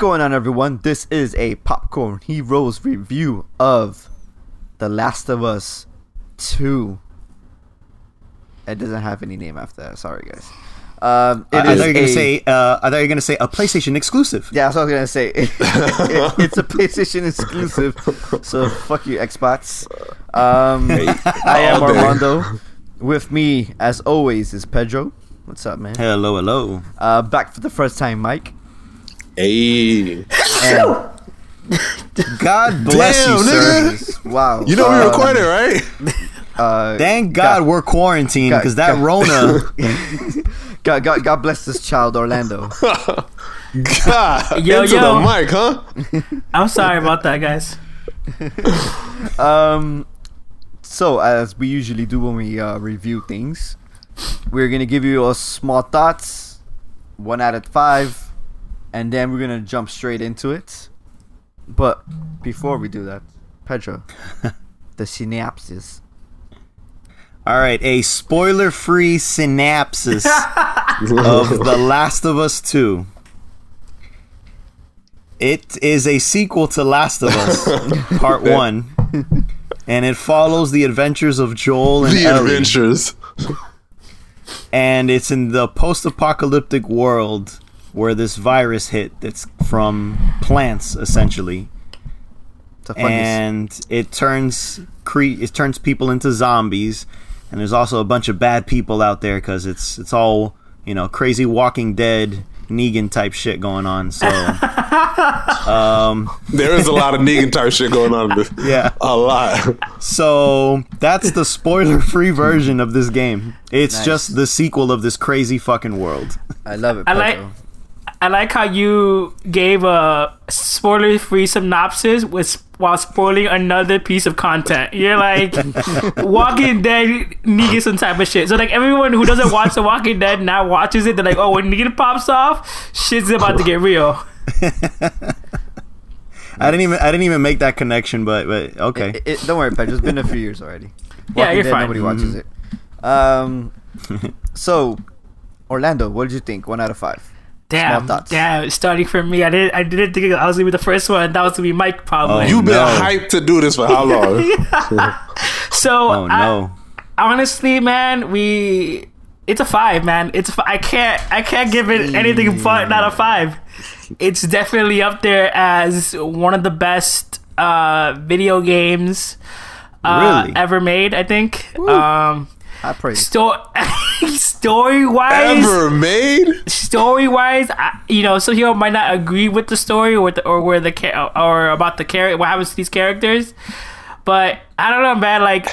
going on, everyone? This is a Popcorn Heroes review of The Last of Us 2. It doesn't have any name after that. Sorry, guys. Um, it I, I thought you were gonna a- say. Uh, I thought you were gonna say a PlayStation exclusive. Yeah, that's what I was gonna say. It- it's a PlayStation exclusive, so fuck you, Xbox. Um, I am. Orlando. With me, as always, is Pedro. What's up, man? Hello, hello. Uh, back for the first time, Mike. Hey, God bless Damn, you, nigga. sir. wow, you know we um, recorded, right? Uh, Thank God, God- we're quarantined because that God- Rona. God, God, God bless this child, Orlando. God, Yo, into yo. the mic, huh? I'm sorry about that, guys. Um, so as we usually do when we uh, review things, we're gonna give you a small thoughts, one out of five, and then we're gonna jump straight into it. But before we do that, Pedro, the synapses. All right, a spoiler-free synopsis of The Last of Us Two. It is a sequel to Last of Us Part One, and it follows the adventures of Joel and the Ellie. adventures. and it's in the post-apocalyptic world where this virus hit that's from plants essentially It's a fungus. and it turns cre- it turns people into zombies and there's also a bunch of bad people out there cuz it's it's all you know crazy walking dead Negan type shit going on so um, There is a lot of Negan type shit going on. yeah A lot. so that's the spoiler free version of this game it's Nice. just the sequel of this crazy fucking world I love it. I like- I like how you gave a spoiler-free synopsis with while spoiling another piece of content. You're like Walking Dead Negan some type of shit. So like everyone who doesn't watch The Walking Dead now watches it. They're like, oh, when Negan pops off, shit's about to get real. I didn't even I didn't even make that connection but but okay It, it- don't worry, Pedro. It's been a few years already. Yeah, you're Dead, fine. Nobody watches it. Um, so Orlando, what did you think? One out of five. Damn, damn. Starting from me, I didn't, I didn't think I was gonna be the first one. That was gonna be Mike probably. Oh, You've been no. hyped to do this for how long? so oh I- no honestly, man, we it's a five, man. It's I can't I can't give it anything but not a five. It's definitely up there as one of the best uh, video games uh, Really? ever made. I think. Um, I praise. sto- story wise, Ever made? story wise, you know, some people might not agree with the story or the, or where the cha- or about the character, what happens to these characters. But I don't know, man. Like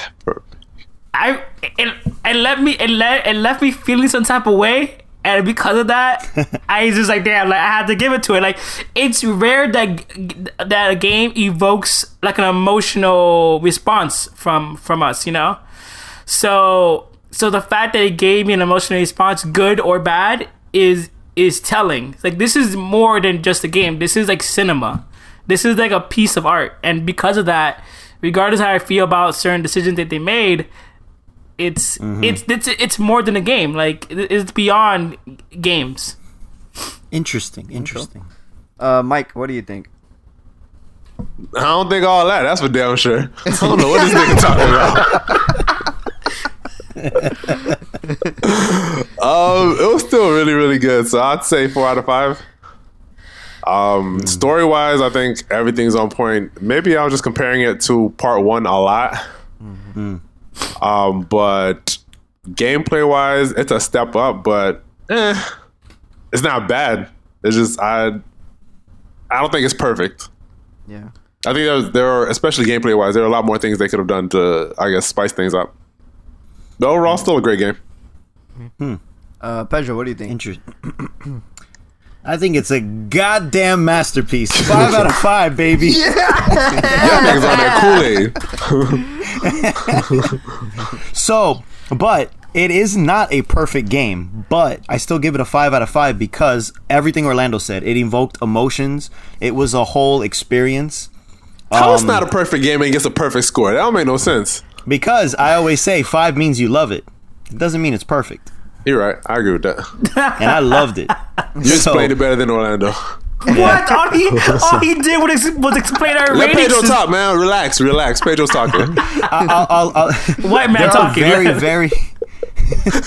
I, it, it left me, it, let, it left me feeling some type of way, and because of that, I was just like, damn, like I had to give it to it. Like it's rare that that a game evokes like an emotional response from from us, you know. So so the fact that it gave me an emotional response, good or bad, is is telling. Like this is more than just a game. This is like cinema. This is like a piece of art, and because of that, regardless how I feel about certain decisions that they made, it's it's it's it's more than a game. Like it's beyond games. interesting interesting Uh, Mike, what do you think? I don't think all that. That's for damn sure. I don't know what this nigga talking about. um, it was still really, really good. So I'd say four out of five. Um, story wise, I think everything's on point. Maybe I was just comparing it to part one a lot. Um, but gameplay wise, it's a step up, but eh, it's not bad. It's just I, I don't think it's perfect. Yeah. I think there, was, there are, especially gameplay wise, there are a lot more things they could have done to, I guess, spice things up. But overall, still a great game. Uh, Pedro, what do you think? Interesting. I think it's a goddamn masterpiece. Five out of five, baby. Y'all niggas on that Kool Aid. So, but it is not a perfect game, but I still give it a five out of five because everything Orlando said. It evoked emotions. It was a whole experience. How it's not a perfect game and gets a perfect score? That don't make no sense. Because I always say five means you love it. It doesn't mean it's perfect. You're right. I agree with that. And I loved it. You explained it better than Orlando. What? All he, all he did was, was explain our Let ratings. Pedro is- talk, man. Relax, relax. Pedro's talking. I'll, I'll, I'll, White man there talking. are very, very.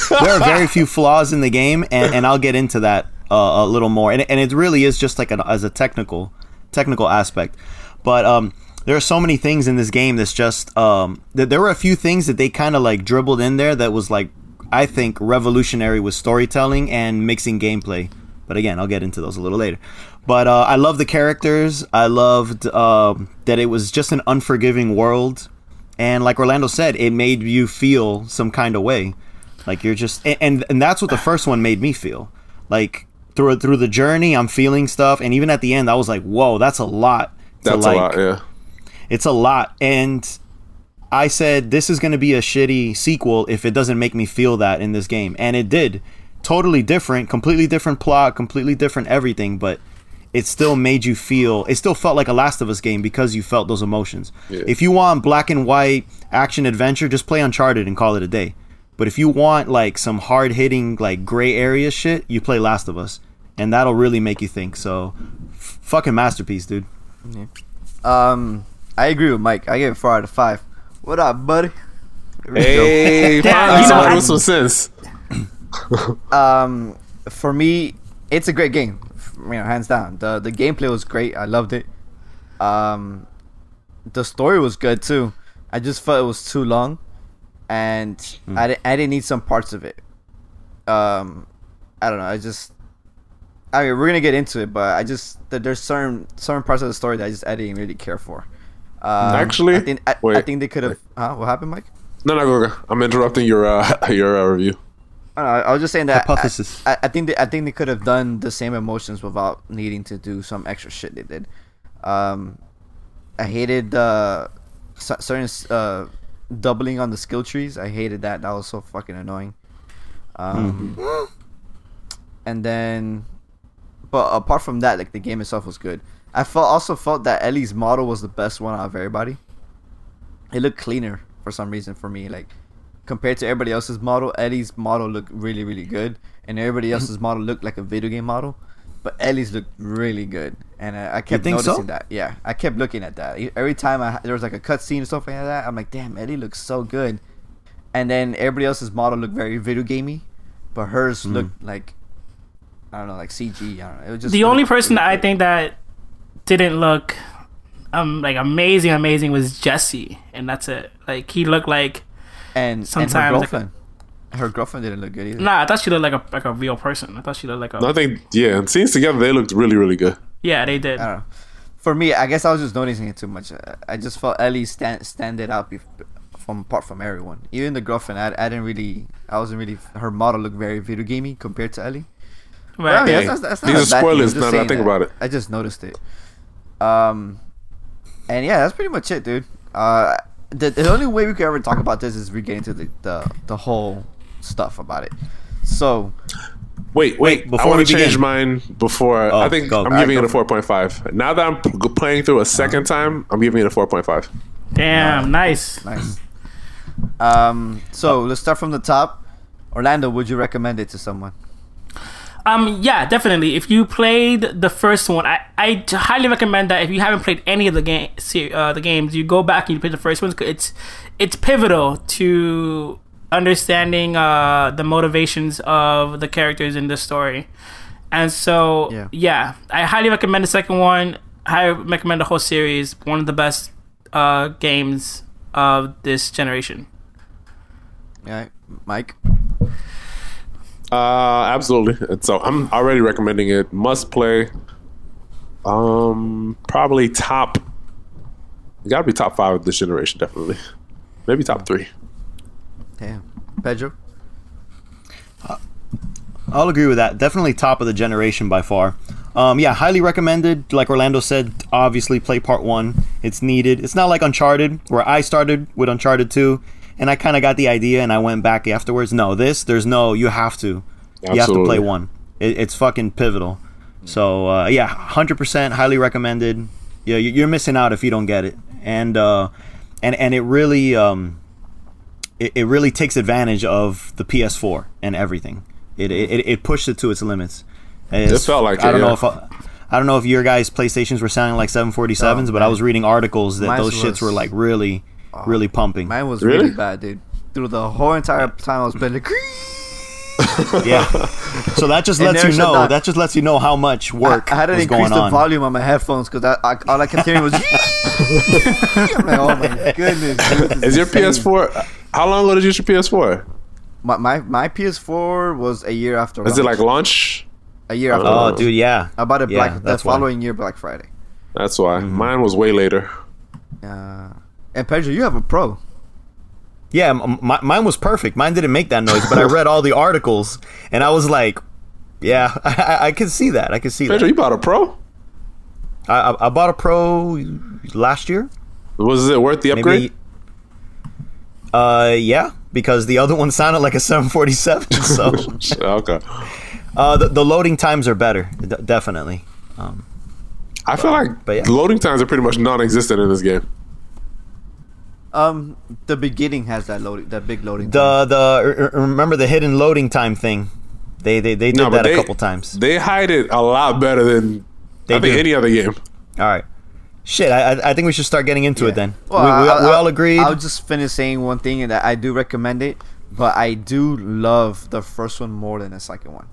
there are very few flaws in the game, and, and I'll get into that uh, a little more. And, and it really is just like an, as a technical, technical aspect. But um, there are so many things in this game that's just um, that there were a few things that they kind of like dribbled in there that was like I think revolutionary with storytelling and mixing gameplay. But again, I'll get into those a little later. But uh, I love the characters. I loved uh, that it was just an unforgiving world, and like Orlando said, it made you feel some kind of way. Like you're just, and and, that's what the first one made me feel. Like through through the journey, I'm feeling stuff, and even at the end, I was like, "Whoa, that's a lot." to, That's like, a lot, yeah. It's a lot. And i said this is going to be a shitty sequel if it doesn't make me feel that in this game. And it did. Totally different completely different plot completely different everything but it still made you feel it still felt like a last of us game because you felt those emotions. Yeah. if you want black and white action adventure just play uncharted and call it a day. But if you want like some hard hitting like gray area shit you play last of us. And that'll really make you think. So f- fucking masterpiece dude. Um, I agree with Mike. I give it four out of five. What up, buddy? Here we go. Hey, Yeah, finally you know, somebody I- some sense. um, for me, it's a great game. You know, hands down. the The gameplay was great. I loved it. Um, the story was good too. I just felt it was too long, and I, di- I didn't need some parts of it. Um, I don't know. I just. I mean, we're gonna get into it, but I just there- there's certain certain parts of the story that I just I didn't really care for. Um, Actually? I think I, I think they could have. Huh? What happened, Mike? No, no, go, go. I'm interrupting your uh, your uh, review. I, know, I was just saying that Hypothesis. I, I think they, I think they could have done the same emotions without needing to do some extra shit they did. Um, I hated uh, certain uh, doubling on the skill trees. I hated that. That was so fucking annoying. Um, and then, but apart from that, like the game itself was good. I felt also felt that Ellie's model was the best one out of everybody. It looked cleaner for some reason for me. Like compared to everybody else's model, Ellie's model looked really, really good, and everybody else's model looked like a video game model. But Ellie's looked really good, and I, I kept think so? noticing that. Yeah, I kept looking at that every time I, there was like a cutscene or something like that. I'm like, damn, Ellie looks so good. And then everybody else's model looked very video gamey, but hers Hmm. looked like I don't know, like CG. I don't know. It was just the really- only person really that I think that didn't look um like amazing, amazing was Jesse, and that's it. Like he looked like and sometimes, and her like- girlfriend, her girlfriend didn't look good either. nah. I thought she looked like a like a real person. I thought she looked like a No, I think yeah, and scenes together they looked really, really good. yeah. They did. I don't know. For me, I guess I was just noticing it too much. I- I just felt Ellie stand standed out from apart from everyone. Even the girlfriend, I, I didn't really, I wasn't really. Her model looked very video gamey compared to Ellie. Right. I mean, Hey, that's, that's, that's these not are a bad thing, I'm spoilers, now that I think that. about it. I just noticed it. Um, and yeah, that's pretty much it, dude. Uh, the, the only way we could ever talk about this is we get into the, the the whole stuff about it. So Wait, wait. before I want we to change mine before. Oh, I think go. I'm Alright, giving go it a 4.5. Now that I'm playing through a second time, I'm giving it a 4.5. Damn. Nice. nice. Um, so let's start from the top. Orlando, would you recommend it to someone? Um, yeah, definitely. If you played the first one, I, I highly recommend that. If you haven't played any of the game, uh, the games, you go back and you play the first ones. It's it's pivotal to understanding uh, the motivations of the characters in the story. And so, Yeah. yeah. I highly recommend the second one. I recommend the whole series. One of the best uh, games of this generation. Yeah, Mike. Uh, absolutely. And so I'm already recommending it. Must play. Um, probably top. Gotta be top five of this generation, definitely. Maybe top three. Damn, Pedro. I'll agree with that. Definitely top of the generation by far. Um, yeah, highly recommended. Like Orlando said, obviously play part one. It's needed. It's not like Uncharted, where I started with Uncharted 2, and I kind of got the idea and I went back afterwards. No, this, there's no, you have to. You have to play one. It, it's fucking pivotal. So, uh, yeah, 100% highly recommended. Yeah, you- you're missing out if you don't get it. And, uh, and, and it really, um, it, it really takes advantage of the PS4 and everything. It it, it pushed it to its limits. It's- felt like I it, don't know yeah. if I, I don't know if your guys' PlayStations were sounding like 747s, Oh, but I was reading articles that Mine those was- shits were like really, really pumping. Mine was Really? really bad, dude. Through the whole entire time I was playing, like, Yeah. So that just lets you know. down. That just lets you know how much work I, I had to increase the on. volume on my headphones because I, I, all I kept hearing was. I'm like, oh my goodness. this Is your. PS4? How long ago did you get your PS4? My, my my PS4 was a year after. Is it like launch? a year after? Oh, launch. dude, yeah. I bought it Yeah, black the that's why. following year, Black Friday. That's why Mm-hmm. mine was way later. Uh, and Pedro, you have a pro. Yeah, m- m- mine was perfect. Mine didn't make that noise, but I read all the articles and I was like, yeah, I, I can see that. I can see Pedro, that. you bought a Pro? I, I, I bought a Pro last year. Was it worth the upgrade? Maybe. Uh, yeah, because the other one sounded like a 747. So okay. uh, the, the loading times are better, d- definitely. Um, I feel like But yeah. loading times are pretty much non-existent in this game. Um, the beginning has that loading, that big loading. time. the the r- r- remember the hidden loading time thing? They they, they did No, that they- a couple times. They hide it a lot better than They I think any other game. All right. Shit, I, I- I think we should start getting into it then. Well, we, we, I- we all agreed. I'll just finish saying one thing, and that I do recommend it, but I do love the first one more than the second one.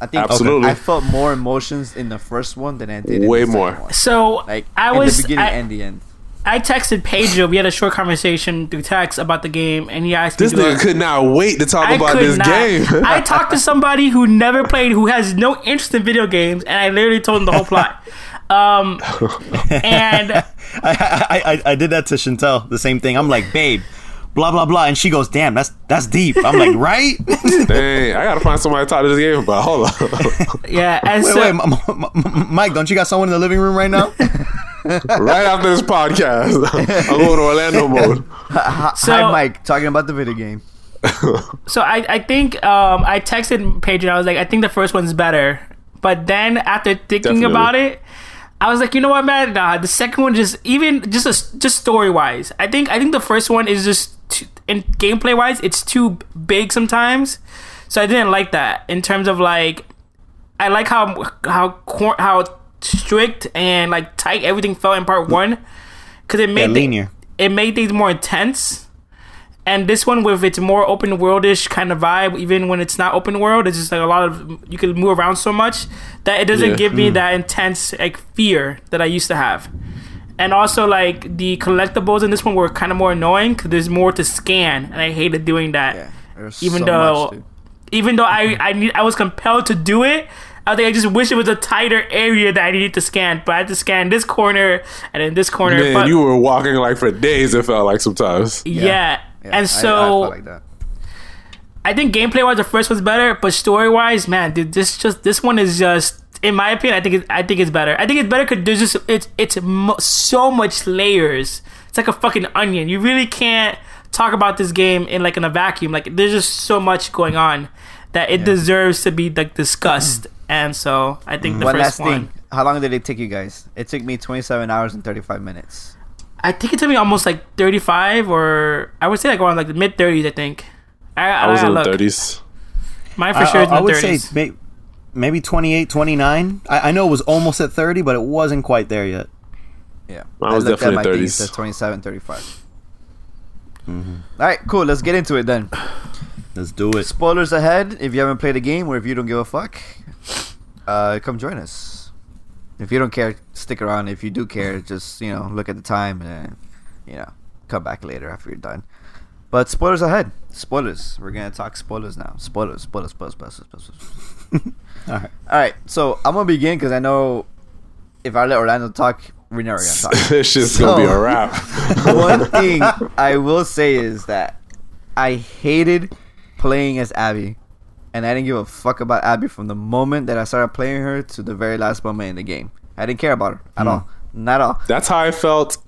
I think Absolutely. I felt more emotions in the first one than I did in Way the more. One. So Like I in was the beginning I, and the end. I texted Pedro. We had a short conversation through text about the game, and he asked This me. to do nigga a- could not wait to talk I about this not. game. I talked to somebody who never played, who has no interest in video games, and I literally told him the whole plot. Um, and I, I, I, I did that to Chantel. The same thing. I'm like, babe, blah blah blah, and she goes, "Damn, that's that's deep." I'm like, right? Dang, I gotta find somebody to talk to this game about. Hold on. yeah, and wait, so wait, M- M- M- Mike, don't you got someone in the living room right now? right after this podcast, I'm going to Orlando mode. so Hi, Mike, talking about the video game. so I, I think um, I texted Pedro. I was like, I think the first one's better. But then after thinking Definitely. about it, I was like, you know what, man? Nah, the second one just even just a, just story wise. I think I think the first one is just too, in gameplay wise, it's too big sometimes. So I didn't like that in terms of like, I like how how how strict and like tight everything felt in part one because it made thi- linear. it made things more intense. And this one with its more open worldish kind of vibe, even when it's not open world, it's just like a lot of you can move around so much that it doesn't Yeah. give me hmm. that intense like fear that I used to have. And also like the collectibles in this one were kind of more annoying because there's more to scan, and I hated doing that. Yeah, there's Even so though- much, dude. Even though I I need I was compelled to do it, I think I just wish it was a tighter area that I needed to scan. But I had to scan this corner and then this corner. Man, but, you were walking like for days. It felt like sometimes. yeah. Yeah, I- I and so felt like that. I think gameplay wise, the first one's better, but story wise, man, dude, this just this one is just, in my opinion, I think it, I think it's better. I think it's better because there's just it's it's mo- so much layers. It's like a fucking onion. You really can't talk about this game in like in a vacuum. Like there's just so much going on that it deserves to be like discussed. Mm-hmm. And so I think the One first last one. thing. How long did it take you guys? It took me 27 hours and 35 minutes. I think it took me almost like 35 or I would say like around like the mid 30s. I think. I, I was gotta in the thirties. Mine for I, sure is in I the would 30s. say may, maybe 28, 29. I, I know it was almost at 30, but it wasn't quite there yet. Yeah. Mine was looked at definitely my thing, it 30s. says 27, 35. Mm-hmm. All right, cool. Let's get into it then. Let's do it. Spoilers ahead. If you haven't played a game or if you don't give a fuck, uh, come join us. If you don't care, stick around. If you do care, just you know look at the time and you know come back later after you're done. But spoilers ahead. Spoilers. We're gonna talk spoilers now. Spoilers. Spoilers. Spoilers. Spoilers. spoilers. All right. All right. So I'm gonna begin because I know if I let Orlando talk, we're never gonna talk. this shit's gonna be a wrap. One thing I will say is that I hated playing as Abby, and I didn't give a fuck about Abby from the moment that I started playing her to the very last moment in the game. I didn't care about her at Hmm. all, not at all. That's how I felt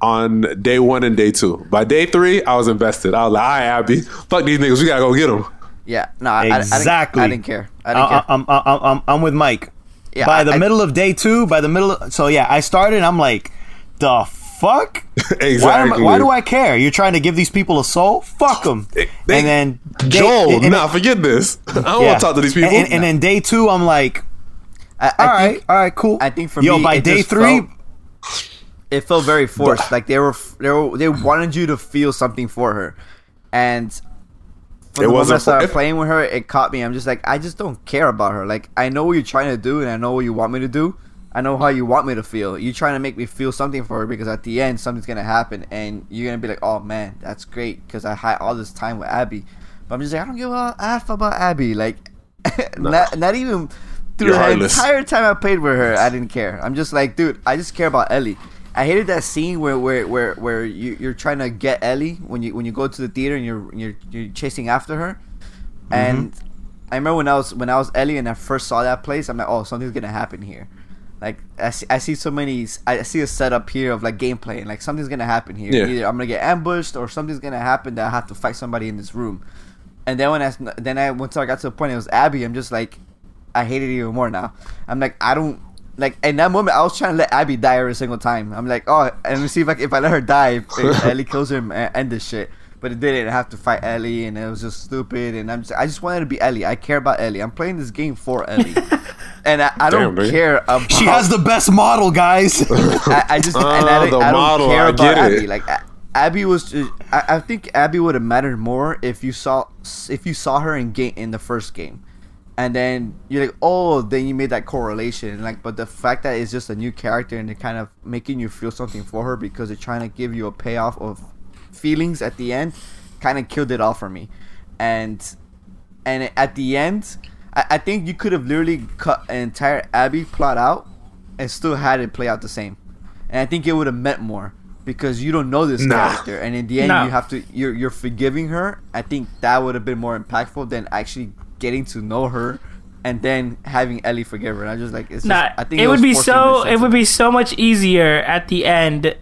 on day one and day two. By day three, I was invested. I was like, "All right, Abby, fuck these niggas. We gotta go get them." Yeah, no, I, I- I, Exactly. didn't, I didn't care. I didn't I, care. I'm, I'm, I'm, I'm with Mike. Yeah, by the I- middle of day two, by the middle, of, so yeah, I started. I'm like, the fuck? exactly. Why, am I- why do I care? You're trying to give these people a soul? Fuck them. They- and then day- Joel, and- and- nah, forget this. I don't yeah. want to talk to these people. And, and, and then day two, I'm like, I, I All right, think all right, cool. I think for Yo, me, by it day three, felt- it felt very forced. like they were, they were, they wanted you to feel something for her, and for It the moment I wasn't for- started if- playing with her, it caught me. I'm just like, I just don't care about her. Like I know what you're trying to do, and I know what you want me to do. I know how you want me to feel. You're trying to make me feel something for her because at the end something's gonna happen, and you're gonna be like, "Oh man, that's great," because I had all this time with Abby. But I'm just like, I don't give a f about Abby. Like, not, not even through the entire time I played with her, I didn't care. I'm just like, dude, I just care about Ellie. I hated that scene where where where, where you, you're trying to get Ellie when you when you go to the theater and you're you're, you're chasing after her, and mm-hmm. I remember when I was when I was Ellie and I first saw that place, I'm like, oh, something's gonna happen here. Like I see, I see so many, I see a setup here of like gameplay, and like something's gonna happen here. Yeah. Either I'm gonna get ambushed or something's gonna happen that I have to fight somebody in this room. And then when I then I once I got to the point it was Abby, I'm just like, I hate it even more now. I'm like, I don't like in that moment I was trying to let Abby die every single time. I'm like, oh, and let me see if I if I let her die, if Ellie kills her and end this shit. But it didn't. I have to fight Ellie, and it was just stupid. And I'm just, I just wanted to be Ellie. I care about Ellie. I'm playing this game for Ellie, and I, I don't Damn, care about. she has the best model, guys. I, I just and I, oh, don't- the I don't model, care I about get Abby. Like Abby was, just, I, I think Abby would have mattered more if you saw if you saw her in game in the first game, and then you're like, oh, then you made that correlation. Like, but the fact that it's just a new character and they're kind of making you feel something for her because they're trying to give you a payoff of feelings at the end, kind of killed it all for me, and and at the end, I, I think you could have literally cut an entire Abby plot out and still had it play out the same. And I think it would have meant more because you don't know this Nah. character, and in the end, No. you have to you're you're forgiving her. I think that would have been more impactful than actually getting to know her and then having Ellie forgive her. And I just like it's just, Nah, I think it, would be so. It would be so much easier at the end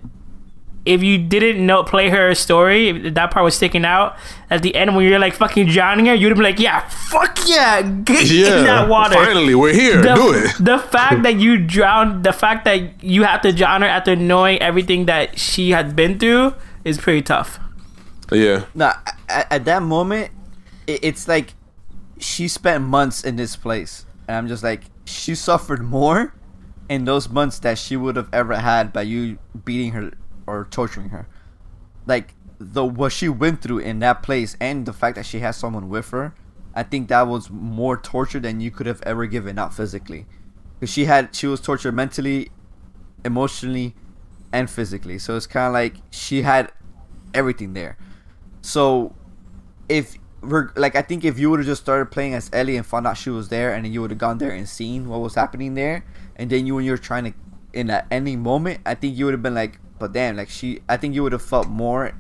if you didn't know play her story. If that part was sticking out at the end when you're like fucking drowning her. You'd be like, yeah, fuck yeah, get Yeah, in that water. finally, we're here. the, Do it. the fact that you drowned, the fact that you have to drown her after knowing everything that she has been through is pretty tough. Yeah, No, at, at that moment, it, it's like she spent months in this place, and I'm just like, she suffered more in those months that she would have ever had by you beating her or torturing her. Like the what she went through in that place, and the fact that she has someone with her, I think that was more torture than you could have ever given out physically, because she had she was tortured mentally, emotionally, and physically. So it's kind of like she had everything there. So if like I think if you would have just started playing as Ellie and found out she was there and then you would have gone there and seen what was happening there and then you and you're trying to in that ending moment I think you would have been like but damn like she I think you would have felt more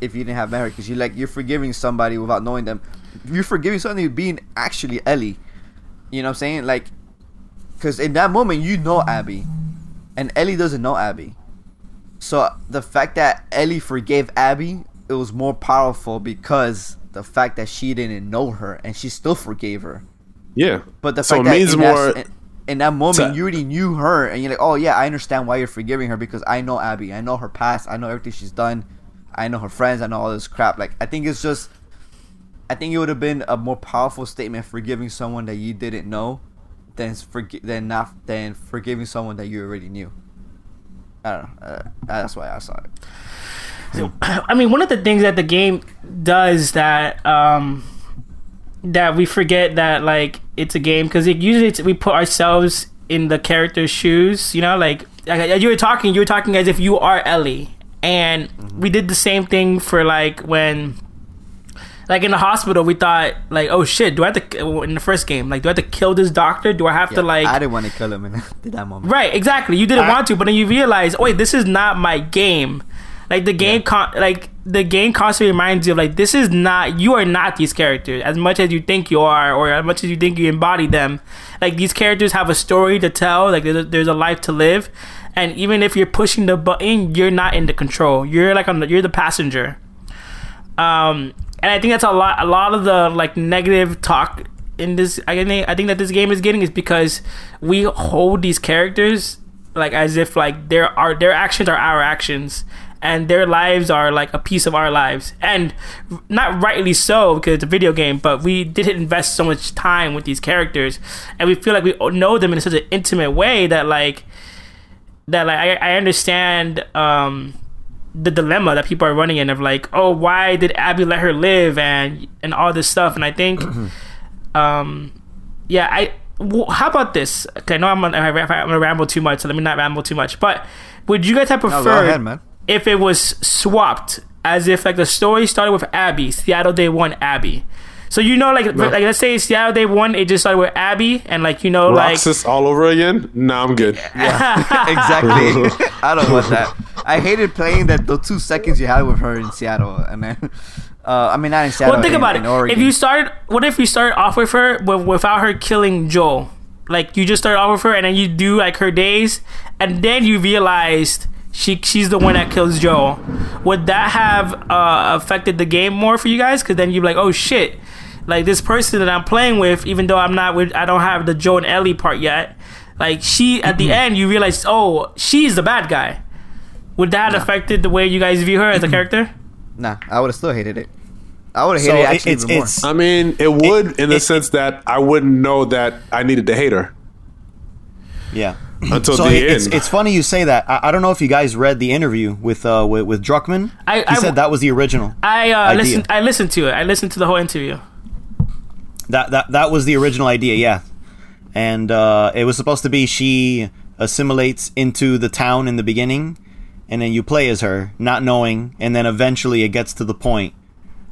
if you didn't have met her because you like you're forgiving somebody without knowing them you're forgiving somebody being actually Ellie you know what I'm saying like because in that moment you know Abby and Ellie doesn't know Abby so the fact that Ellie forgave Abby, it was more powerful because the fact that she didn't know her and she still forgave her. yeah. But the so fact it that means more. that, in, in that moment to- you already knew her and you're like, oh yeah, I understand why you're forgiving her because I know Abby, I know her past, I know everything she's done, I know her friends, I know all this crap. Like I think it's just, I think it would have been a more powerful statement forgiving someone that you didn't know, than forgi- than not than forgiving someone that you already knew. I don't know. Uh, that's why I saw it. So, I mean, one of the things that the game does that um, that we forget that like it's a game because it usually it's, we put ourselves in the character's shoes. You know, like, like you were talking, you were talking as if you are Ellie, and we did the same thing for like when. Like in the hospital, we thought like, oh shit, do I have to in the first game? Like, do I have to kill this doctor? Do I have to like? I didn't want to kill him in that moment. Right, exactly. You didn't I- want to, but then you realize, wait, this is not my game. Like the game, con- like the game constantly reminds you of like this is not you are not these characters as much as you think you are, or as much as you think you embody them. Like these characters have a story to tell. Like there's a, there's a life to live, and even if you're pushing the button, you're not in the control. You're like on the, you're the passenger. Um, and I think that's a lot. A lot of the like negative talk in this. I think I think that this game is getting is because we hold these characters like as if like their our their actions are our actions, and their lives are like a piece of our lives, and not rightly so because it's a video game. But we didn't invest so much time with these characters, and we feel like we know them in such an intimate way that like that like I, I understand um the dilemma that people are running in of like, oh, why did Abby let her live and and all this stuff, and I think, um, yeah, I. Well, how about this? Okay, I know I'm gonna, I'm gonna ramble too much, so let me not ramble too much. But would you guys have No, go preferred ahead, man. If it was swapped, as if like the story started with Abby, Seattle Day One Abby? So you know, like, like let's say Seattle Day One, it just started with Abby, and like you know, like Roxas all over again? Nah, I'm good. Yeah. exactly. I don't want that. I hated playing that the two seconds you had with her in Seattle, and then, uh, I mean not in Seattle. Well, think in, about in it. Oregon. If you started, what if you started off with her with, without her killing Joel? Like you just started off with her, and then you do like her days, and then you realized she she's the one that kills Joel. Would that have uh, affected the game more for you guys? Because then you'd be like, oh shit, like this person that I'm playing with, even though I'm not with, I don't have the Joe and Ellie part yet. Like she at the end, you realize, oh, she's the bad guy. Would that have affected the way you guys view her as a character? nah, I would have still hated it. I would have hated it it- actually it's even more. I mean, it would in the it- sense that I wouldn't know that I needed to hate her yeah. Until So the it- it's end. it's funny you say that. I, I don't know if you guys read the interview with uh with, with Druckmann. I- he I- said that was the original. I uh, listened. I listened to it. I listened to the whole interview. That that that was the original idea, yeah. And uh, it was supposed to be she assimilates into the town in the beginning, and then you play as her, not knowing, and then eventually it gets to the point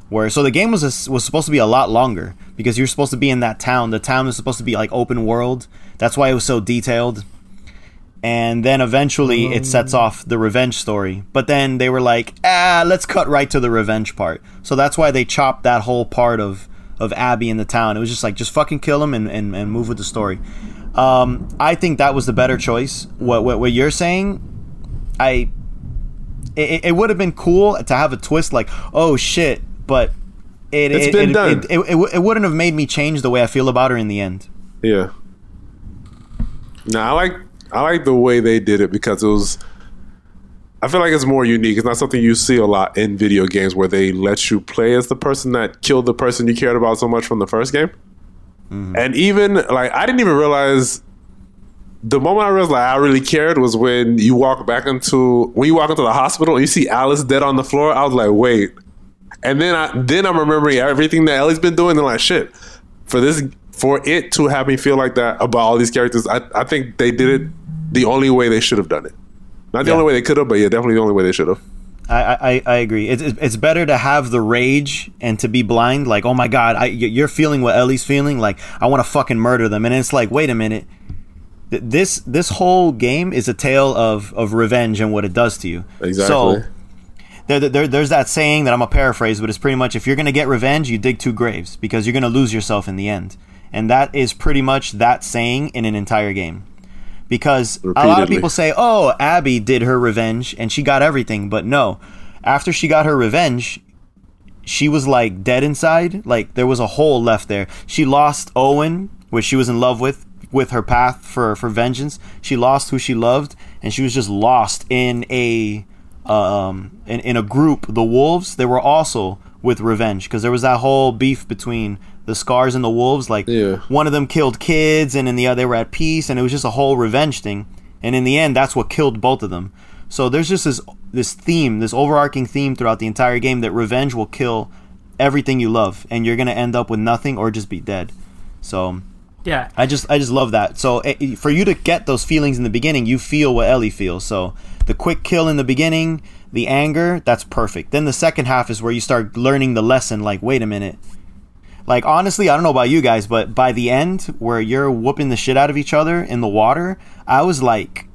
where. So the game was a, was supposed to be a lot longer because you're supposed to be in that town. The town is supposed to be like open world. That's why it was so detailed. And then eventually it sets off the revenge story. But then they were like, ah, let's cut right to the revenge part. So that's why they chopped that whole part of, of Abby in the town. It was just like, just fucking kill him and, and, and move with the story. Um, I think that was the better choice. What, what, what you're saying, I. It, it would have been cool to have a twist like, oh shit, but it, It's it, been it, done. It, it, it, it wouldn't have made me change the way I feel about her in the end. Yeah. No, I like I like the way they did it because it was. I feel like it's more unique. It's not something you see a lot in video games where they let you play as the person that killed the person you cared about so much from the first game. Mm-hmm. And even like I didn't even realize the moment I realized like I really cared was when you walk back into when you walk into the hospital and you see Alice dead on the floor. I was like, wait. And then I then I'm remembering everything that Ellie's been doing and like shit. For this for it to have me feel like that about all these characters, I, I think they did it the only way they should have done it. Not the Yeah. only way they could have, but yeah, definitely the only way they should have. I, I, I agree. It's, it's better to have the rage and to be blind. Like, oh my god, I, you're feeling what Ellie's feeling. Like, I want to fucking murder them. And it's like, wait a minute. This this whole game is a tale of, of revenge and what it does to you. Exactly. So there, there, there's that saying that I'm a paraphrase, but it's pretty much if you're gonna get revenge, you dig two graves because you're gonna lose yourself in the end. And that is pretty much that saying in an entire game. Because a lot of people say, "Oh, Abby did her revenge and she got everything," but no. After she got her revenge, she was like dead inside. Like there was a hole left there. She lost Owen, which she was in love with, with her path for for vengeance. She lost who she loved, and she was just lost in a um in, in a group. The wolves they were also with revenge because there was that whole beef between the scars and the wolves. Like Yeah. one of them killed kids, and in the other they were at peace, and it was just a whole revenge thing. And in the end, that's what killed both of them. So there's just this this theme, this overarching theme throughout the entire game that revenge will kill everything you love, and you're gonna end up with nothing or just be dead. So Yeah. I just I just love that. So eh, for you to get those feelings in the beginning, you feel what Ellie feels. So the quick kill in the beginning, the anger, that's perfect. Then the second half is where you start learning the lesson. Like, wait a minute. Like honestly, I don't know about you guys, but by the end, where you're whooping the shit out of each other in the water, I was like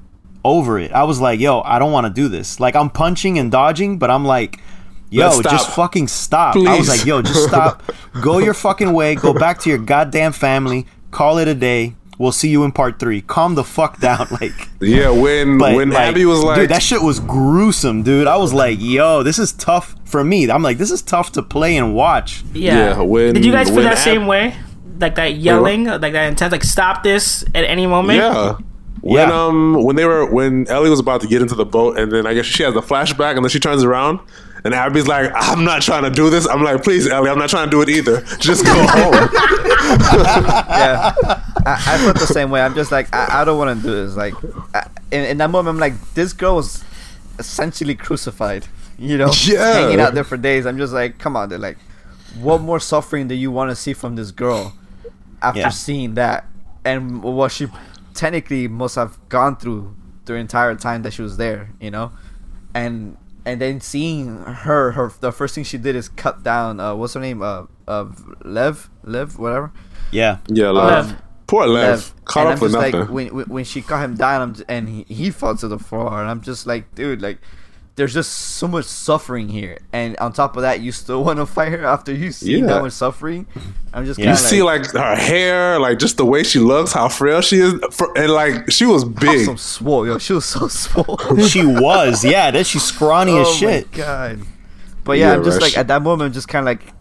over it. I was like, yo, I don't want to do this. Like I'm punching and dodging, but I'm like, yo, just fucking stop. I was like, yo, just stop. go your fucking way. Go back to your goddamn family. Call it a day. We'll see you in part three. Calm the fuck down, like. Yeah, when But when like, Abby was like, dude, that shit was gruesome, dude. I was like, yo, this is tough for me. I'm like, this is tough to play and watch. Yeah. Yeah, when- Did you guys feel that Ab- same way? Like that yelling, like that intense, like stop this at any moment. yeah, When Yeah. um when they were when Ellie was about to get into the boat and then I guess she has a flashback and then she turns around and Abby's like, I'm not trying to do this. I'm like, please, Ellie, I'm not trying to do it either. Just go home. yeah, I, I felt the same way. I'm just like, I, I don't want to do this. Like, I, in, in that moment, I'm like, this girl was essentially crucified. You know, Yeah. hanging out there for days. I'm just like, come on, dude. Like, what more suffering do you want to see from this girl after Yeah. seeing that and what she technically must have gone through the entire time that she was there? You know, and and then seeing her, her the first thing she did is cut down. Uh, what's her name? Uh, uh, Lev, Lev, whatever. Yeah. yeah, Lev. Lev. Poor Lev. Lev. Caught and up I'm just nothing. like when, when when she cut him down, I'm j- and he, he fell to the floor, and I'm just like, dude, like, there's just so much suffering here, and on top of that, you still want to fight her after you see Yeah. that much suffering. I'm just Yeah. you kind see like her hair, like just the way she looks, how frail she is, for, and like she was big. so swole, yo, she was so swole. she was. Yeah, that she's scrawny as oh shit. my god. But yeah, Yeah, I'm just right. like at that moment, I'm just kind of like,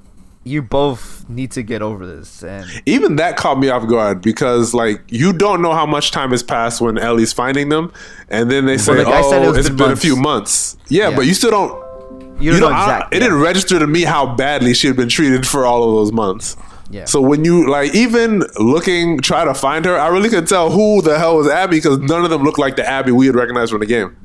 you both need to get over this, and even that caught me off guard because like you don't know how much time has passed when Ellie's finding them, and then they say, "Oh, it it's been been, a few months." Yeah, Yeah. but you still don't. you You, don't know, know I- exactly. it didn't register to me how badly she had been treated for all of those months. Yeah. So when you like even looking, try to find her, I really couldn't tell who the hell was Abby because none of them looked like the Abby we had recognized from the game.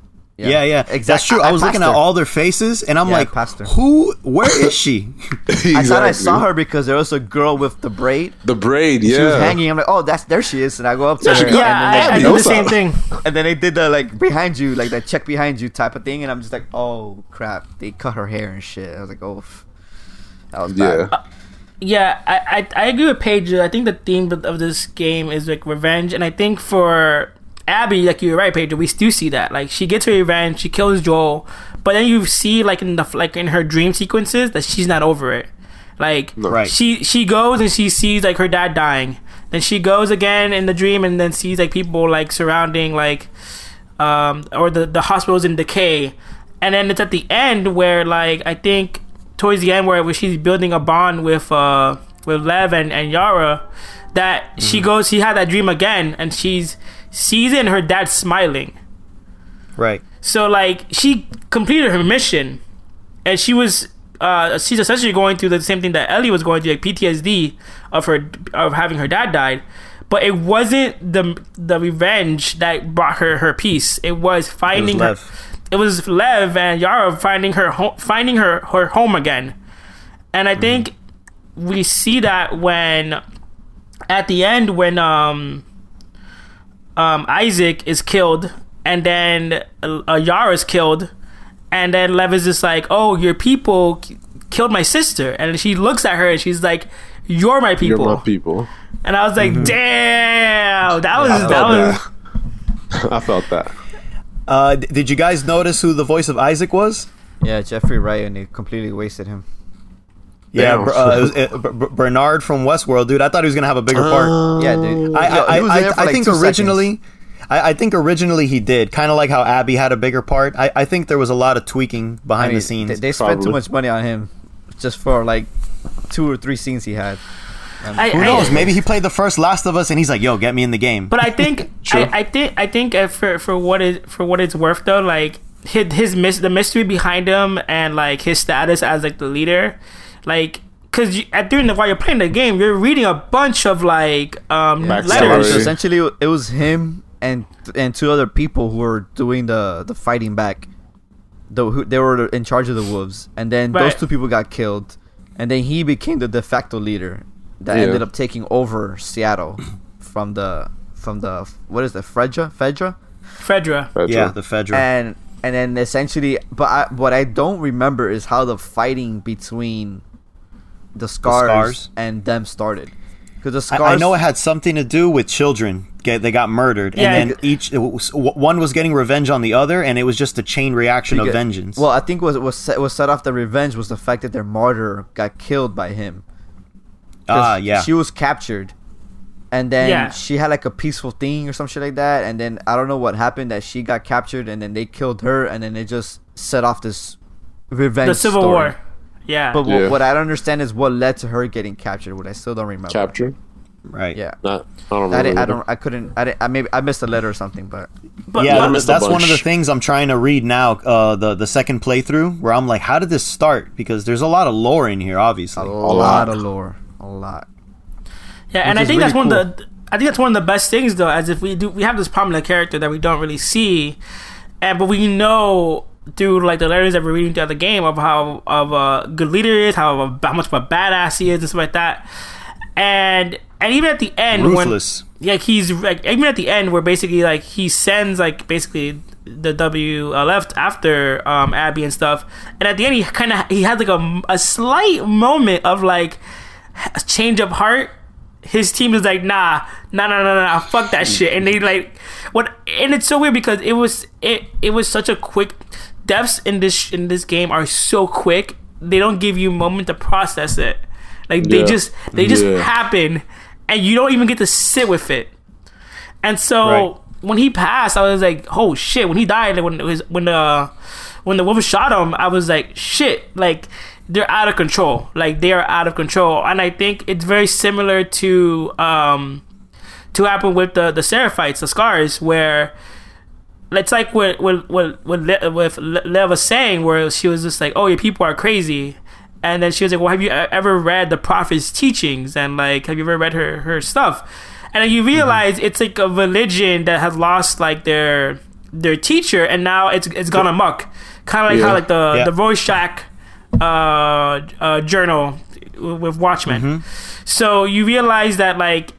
Yeah, yeah, That's Exactly. true. I, was looking passed at all their faces, and I'm Yeah, like, passed her. "Who? Where is she?" I thought I saw her because there was a girl with the braid. The braid, yeah. She was hanging. I'm like, oh, that's there she is, and I go up to There her, she and go. then, Yeah, they, I, I did the same thing. and then they did the like behind you, like that check behind you type of thing, and I'm just like, oh crap, they cut her hair and shit. I was like, oh, that was bad. Yeah. Uh, yeah, I, I I agree with Paige. I think the theme of, of this game is like revenge, and I think for Abby, like you're right, Paige, we still see that. Like she gets her revenge, she kills Joel, but then you see like in the like in her dream sequences that she's not over it. Like Right. she she goes and she sees like her dad dying. Then she goes again in the dream and then sees like people like surrounding like um or the the hospital's in decay. And then it's at the end where like I think towards the end where, where she's building a bond with uh with Lev and, and Yara that she goes she had that dream again and she's sees it and her dad smiling. right. So like she completed her mission, and she was uh she's essentially going through the same thing that Ellie was going through, like PTSD of her of having her dad died. But it wasn't the the revenge that brought her her peace. It was finding her. Lev. It was Lev and Yara finding her home, finding her her home again, and I think we see that when at the end when um um, Isaac is killed, and then uh, Yara is killed, and then Lev is just like, "Oh, your people k- killed my sister," and she looks at her and she's like, "You're my people." You're people," my people. and I was like, "Damn, that was I that felt was." that. I felt that. Uh, did you guys notice who the voice of Isaac was? Yeah, Jeffrey Wright, and they completely wasted him. Yeah, Damn. Br- uh, it was, uh, Br- Br- Bernard from Westworld, dude. I thought he was gonna have a bigger part. Yeah, dude. I, Yo, I, I, there for I think originally. I, I think originally he did, kind of like how Abby had a bigger part. I, I think there was a lot of tweaking I behind mean, the scenes. They, they spent too much money on him just for like two or three scenes he had. I, Who I- knows? Maybe he played the first Last of Us, and he's like, "Yo, get me in the game." But I think Sure. I, I think I think uh, for for what it for what it's worth though, like his his mis- the mystery behind him and like his status as like the leader, like because at during the while you're playing the game, you're reading a bunch of like um Backstory. So letters. Sorry. essentially, it was him and and two other people who were doing the the fighting back. The, who, they were in charge of the wolves, and then those two people got killed, and then he became the de facto leader that Yeah. ended up taking over Seattle from the from the what is it Fredra Fedra Fedra. That's yeah, the Fedra. and and then essentially but I, what i don't remember is how the fighting between the scars, Scars? and them started because the scars I know it had something to do with children. Get, they got murdered, Yeah, and then it- each it was- one was getting revenge on the other, and it was just a chain reaction of vengeance. well i think what was set, was set off the revenge was the fact that their martyr got killed by him. ah, yeah, she was captured and then Yeah. she had like a peaceful thing or some shit like that and then i don't know what happened that she got captured and then they killed her and then they just set off this revenge The Civil story. War. Yeah. But Yeah. what, what I don't understand is what led to her getting captured. What I still don't remember. Captured. Right. Yeah. Not, I don't I, remember. didn't, I don't. I couldn't. I didn't. I maybe I missed a letter or something, but But yeah, I but- missed a that's one of the things I'm trying to read now. Uh, the the second playthrough, where I'm like, how did this start? Because there's a lot of lore in here, a obviously. lot, lot. of lore, a lot. Yeah, and I is think that's really one of the. I think that's one of the best things, though, as if we do we have this prominent character that we don't really see, and but we know through like the letters that we're reading throughout the game of how of a good leader is, how how much of a badass he is, and stuff like that. And and even at the end, Ruthless. when like he's like even at the end where basically like he sends like basically the W uh, left after um Abby and stuff, and at the end he kind of he had like a, a slight moment of like a change of heart. His team is like, nah, nah, nah, nah, nah, fuck that shit, and they like, what? And it's so weird because it was it it was such a quick. Deaths in this in this game are so quick; they don't give you a moment to process it. Like they Yeah. just they just Yeah. happen, and you don't even get to sit with it. And so Right. when he passed, I was like, "Oh shit!" When he died, like, when it was when the when the wolf shot him, I was like, "Shit!" Like they're out of control. Like they are out of control, and I think it's very similar to um to happen with the the Seraphites, the scars, where it's like what what what what Le- with Le- Lev was saying, where she was just like, "Oh, your people are crazy," and then she was like, "Well, have you ever read the prophet's teachings? And like, have you ever read her her stuff?" And then you realize it's like a religion that has lost like their their teacher, and now it's it's gone amok, kind of like how like the Yeah. the Rorschach uh, uh, journal with Watchmen. So you realize that like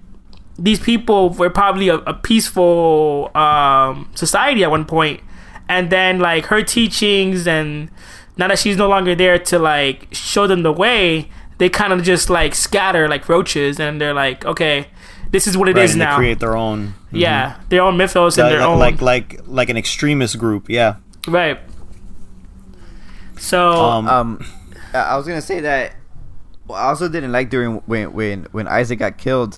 these people were probably a, a peaceful um, society at one point, and then like her teachings and now that she's no longer there to like show them the way, they kind of just like scatter like roaches, and they're like, okay, this is what it is Right, and they now. create their own. yeah, their own mythos and Like, their own like like like an extremist group. Yeah. right. So Um, Um, I I was gonna say that. I also didn't like during when when when Isaac got killed,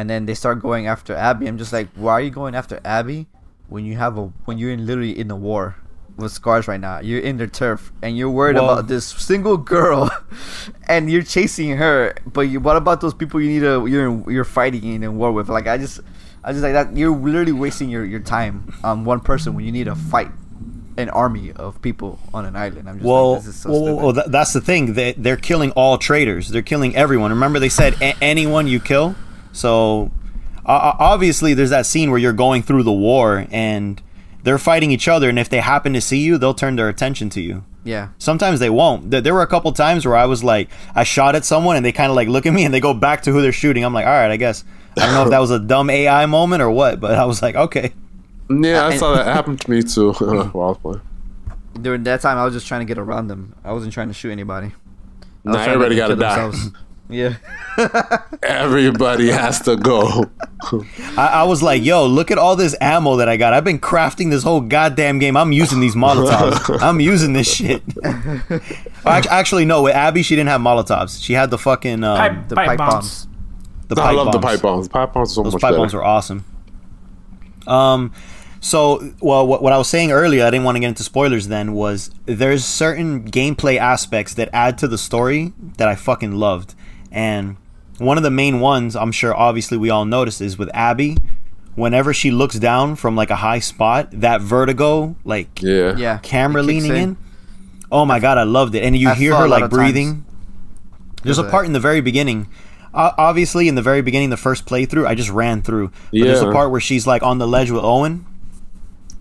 and then they start going after Abby. I'm just like, why are you going after Abby when you have a when you're in literally in a war with scars right now? You're in the turf and you're worried about this single girl, and you're chasing her. But you, what about those people you need to you're in, you're fighting in a war with? Like I just. I just like that. You're literally wasting your, your time on one person when you need to fight an army of people on an island. I'm just Well, like, this is so well, well, that's the thing. They, they're killing all traitors. They're killing everyone. Remember, they said a- anyone you kill. So, uh, obviously, there's that scene where you're going through the war and they're fighting each other. And if they happen to see you, they'll turn their attention to you. Yeah. Sometimes they won't. There, there were a couple times where I was like, I shot at someone and they kind of like look at me and they go back to who they're shooting. I'm like, all right, I guess. I don't know if that was a dumb AI moment or what, but I was like, okay. Yeah, I saw that happen to me too while I was playing. During that time, I was just trying to get around them. I wasn't trying to shoot anybody. I was Nah, everybody gotta die. kill themselves. Yeah. Everybody has to go. I, I was like, yo, look at all this ammo that I got. I've been crafting this whole goddamn game. I'm using these Molotovs. I'm using this shit. Actually, no. With Abby, she didn't have Molotovs. She had the fucking um, pipe, The pipe, pipe bombs. bombs. the I pipe love the pipe bombs. Pipe bombs are so Those much pipe better. bombs are awesome. Um, so well, what, what I was saying earlier, I didn't want to get into spoilers. Then was there's certain gameplay aspects that add to the story that I fucking loved, and one of the main ones I'm sure obviously we all noticed is with Abby. Whenever she looks down from like a high spot, that vertigo, like yeah. Yeah. camera leaning in. Oh my god, I loved it. And you I hear her like of times. breathing. There's a part in the very beginning. Uh, obviously, in the very beginning, the first playthrough, I just ran through. But there's a part where she's like on the ledge with Owen,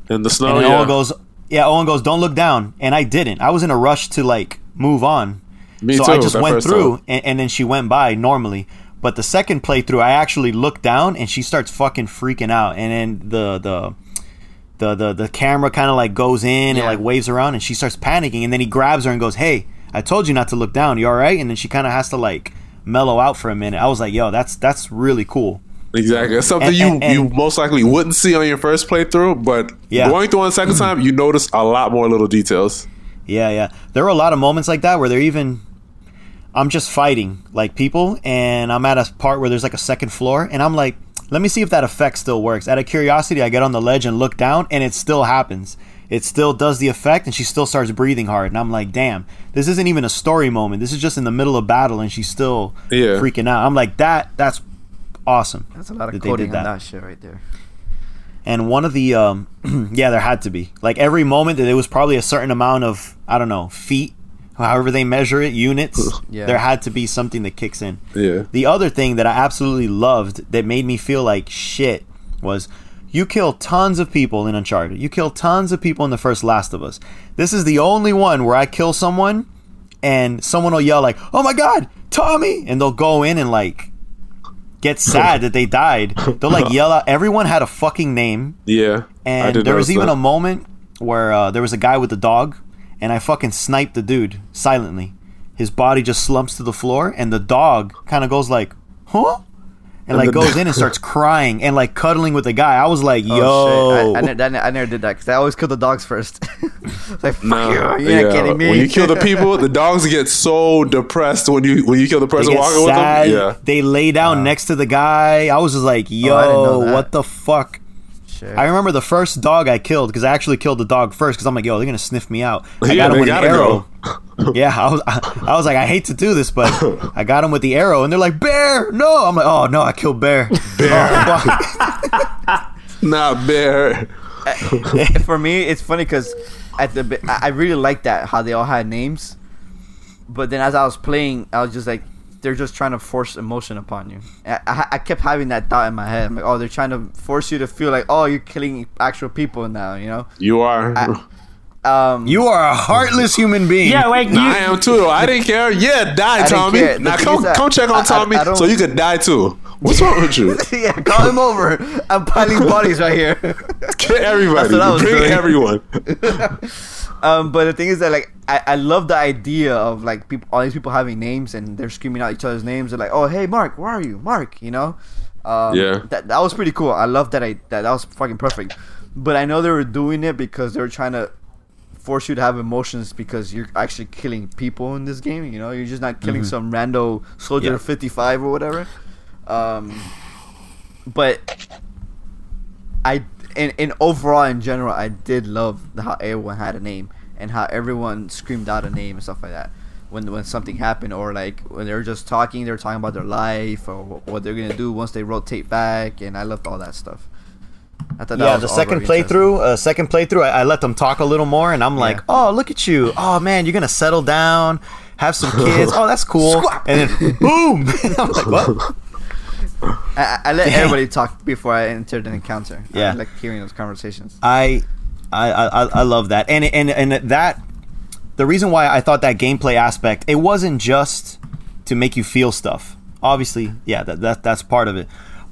In the snow, and yeah. Owen goes, "Yeah." Owen goes, "Don't look down," and I didn't. I was in a rush to like move on, Me so too. I just went through, and, and then she went by normally. But the second playthrough, I actually looked down, and she starts fucking freaking out, and then the the the the, the camera kind of like goes in and like waves around, and she starts panicking, and then he grabs her and goes, "Hey, I told you not to look down. You all right?" And then she kind of has to like mellow out for a minute. I was like, "Yo, that's that's really cool." Exactly. It's something And- you and- and- you most likely wouldn't see on your first playthrough, but Yeah. going through on the second time, you notice a lot more little details. Yeah, yeah. There were a lot of moments like that where they're even. I'm just fighting like people, and I'm at a part where there's like a second floor, and I'm like, let me see if that effect still works. Out of curiosity, I get on the ledge and look down, and it still happens. It still does the effect, and she still starts breathing hard. And I'm like, damn, this isn't even a story moment. This is just in the middle of battle, and she's still Yeah. freaking out. I'm like, that, that's awesome. That's a lot of that coding did on that. that shit right there. And one of the um, yeah, there had to be like every moment that there was probably a certain amount of I don't know feet, however they measure it, units. Yeah. There had to be something that kicks in. Yeah. The other thing that I absolutely loved that made me feel like shit was you kill tons of people in Uncharted. You kill tons of people in the first Last of Us. This is the only one where I kill someone and someone will yell like, "Oh my god, Tommy!" and they'll go in and like get sad that they died. They'll like yell out. Everyone had a fucking name. Yeah. And did there was even that. a moment where uh, there was a guy with a dog, and I fucking snipe the dude silently. His body just slumps to the floor, and the dog kind of goes like, "Huh," and like goes in and starts crying and like cuddling with the guy. I was like, oh, "Yo, Oh, shit. I, I, ne- I, ne- I never did that because I always kill the dogs first. Like, fuck No, you, you're not kidding me. When you kill the people, the dogs get so depressed when you when you kill the person walking sad. with them. Yeah. They lay down next to the guy. I was just like, "Yo, I didn't know that. what the fuck." Shit. I remember the first dog I killed because I actually killed the dog first because I'm like, yo, they're gonna sniff me out. I Yeah, got him with an arrow. go. yeah, I was, I, I was like, I hate to do this, but I got him with the arrow, and they're like, bear, no. I'm like, oh no, I killed bear. Bear. Oh, Not bear. Eh, eh, for me, it's funny because at the I I really like that how they all had names, but then as I was playing, I was just like, they're just trying to force emotion upon you. I, I, I kept having that thought in my head. I'm like, oh, they're trying to force you to feel like, oh, you're killing actual people now. You know. You are. Um, you are a heartless human being. Yeah, like you. Nah, I am too. though. I didn't care. Yeah, die, Tommy. Now thing come is come check on I- Tommy I don't- so you could die too. What's wrong with you? yeah, call him over. I'm piling bodies right here. Kill everybody. That's what I was Bring doing. everyone. Um, but the thing is that like I, I love the idea of like people all these people having names and they're screaming out each other's names. They're like, oh hey Mark, where are you, Mark? You know, um, Yeah. That that was pretty cool. I love that. I that that was fucking perfect. But I know they were doing it because they were trying to force you to have emotions because you're actually killing people in this game. You know, you're just not killing some rando soldier Yeah. 55 or whatever. Um, but I in in overall in general, I did love how everyone had a name and how everyone screamed out a name and stuff like that. When when something happened or like when they were just talking, they were talking about their life or what they're gonna do once they rotate back, and I loved all that stuff. I thought that Yeah, the second playthrough, uh, second playthrough, I, I let them talk a little more, and I'm like, Yeah. "Oh, look at you! Oh man, you're gonna settle down, have some kids. Oh, that's cool." Squawk. and then boom! I'm like, "What?" I, I I let Damn. everybody talk before I entered an encounter. Yeah. I like hearing those conversations. I, I, I, I love that, and and and that the reason why I thought that gameplay aspect it wasn't just to make you feel stuff. Obviously, yeah, that, that that's part of it,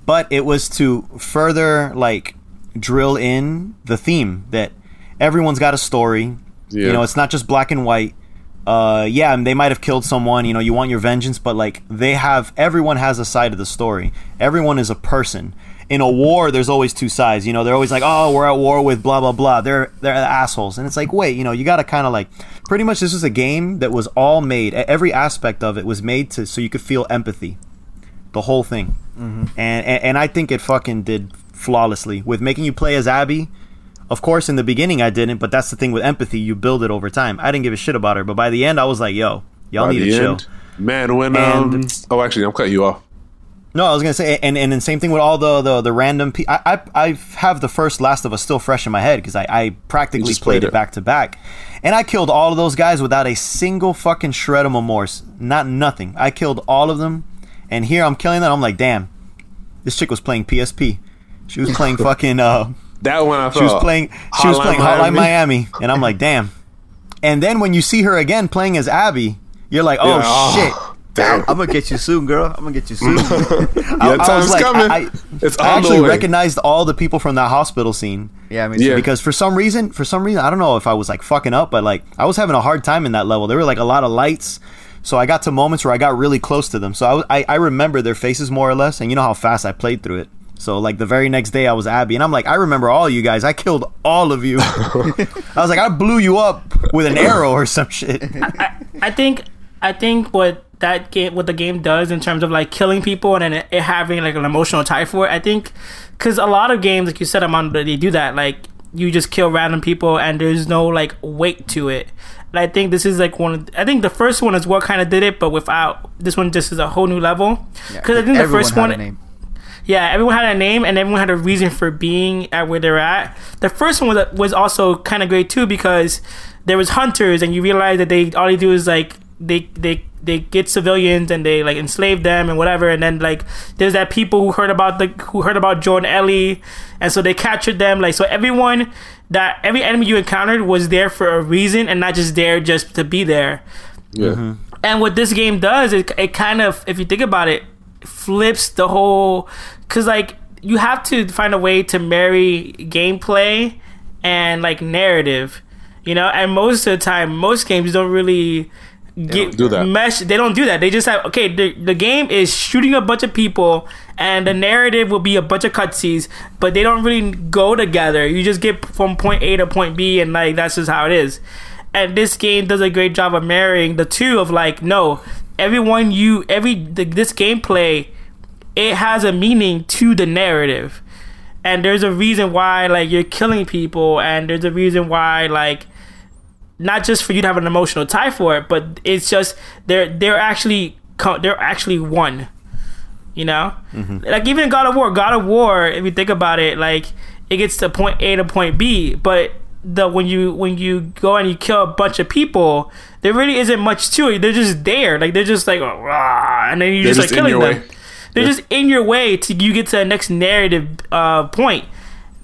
but it was to further like drill in the theme that everyone's got a story. Yeah. You know, it's not just black and white. Uh, yeah, and they might have killed someone. You know, you want your vengeance, but like they have, everyone has a side of the story. Everyone is a person. In a war, there's always two sides. You know, they're always like, "Oh, we're at war with blah blah blah." They're they're assholes, and it's like, wait, you know, you got to kind of like, pretty much, this is a game that was all made. Every aspect of it was made to so you could feel empathy, the whole thing, and, and and I think it fucking did flawlessly with making you play as Abby. Of course, in the beginning I didn't, but that's the thing with empathy. You build it over time. I didn't give a shit about her, but by the end, I was like, "Yo, y'all By need to chill." Man, when um, oh, actually, I'm cutting you off. No, I was gonna say, and and then same thing with all the the, the random. Pe- I, I I have the first Last of Us still fresh in my head because I, I practically played played it it. back to back, and I killed all of those guys without a single fucking shred of remorse. Not nothing. I killed all of them, and here I'm killing them. I'm like, damn, this chick was playing PSP. She was playing fucking. Uh, That one I she was thought. playing. She was Hotline playing Hotline Miami. Miami, and I'm like, damn. And then when you see her again playing as Abby, you're like, oh Yeah, oh, shit. Damn. I'm gonna get you soon, girl. I'm gonna get you soon. Your I- I was time's like, coming. I, I, it's I actually way. recognized all the people from that hospital scene yeah, me Yeah. because for some reason, for some reason, I don't know if I was like fucking up, but like I was having a hard time in that level. There were like a lot of lights, so I got to moments where I got really close to them. So I, I, I remember their faces more or less, and you know how fast I played through it. So like the very next day, I was Abby, and I'm like, I remember all you guys. I killed all of you. I was like, I blew you up with an arrow or some shit. I, I think I think what that game what the game does in terms of like killing people and then it, it having like an emotional tie for it. I think because a lot of games, like you said, I'm Amanda, they do that. Like you just kill random people and there's no like weight to it. And I think this is like one. Of, I think the first one is what kind of did it, but without this one, just is a whole new level. Yeah, Because I think the first one, a name. Yeah, everyone had a name and everyone had a reason for being at where they're at. The first one was was also kind of great too because there was hunters and you realize that they all they do is like they they they get civilians and they like enslave them and whatever and then like there's that people who heard about the who heard about Joel and Ellie and so they captured them like so everyone that every enemy you encountered was there for a reason and not just there just to be there. Yeah. Mm-hmm. And what this game does, it, it kind of, if you think about it, flips the whole. Because, like, you have to find a way to marry gameplay and, like, narrative. You know? And most of the time, most games don't really. Get, do that. Mesh, they don't do that. They just have okay. The, the game is shooting a bunch of people, and the narrative will be a bunch of cutscenes, but they don't really go together. You just get from point A to point B, and like that's just how it is and this game does a great job of marrying the two of like no everyone you every the, this gameplay it has a meaning to the narrative. And there's a reason why like you're killing people and there's a reason why like not just for you to have an emotional tie for it but it's just they're they're actually they're actually one you know? Mm-hmm. Like even in god of war god of war if you think about it like it gets to point a to point b but the when you when you go and you kill a bunch of people there really isn't much to it. They're just there. Like they're just like oh, "Rah," and then you're They're just, just like killing them. way. They're just in your way to you get to the next narrative uh, point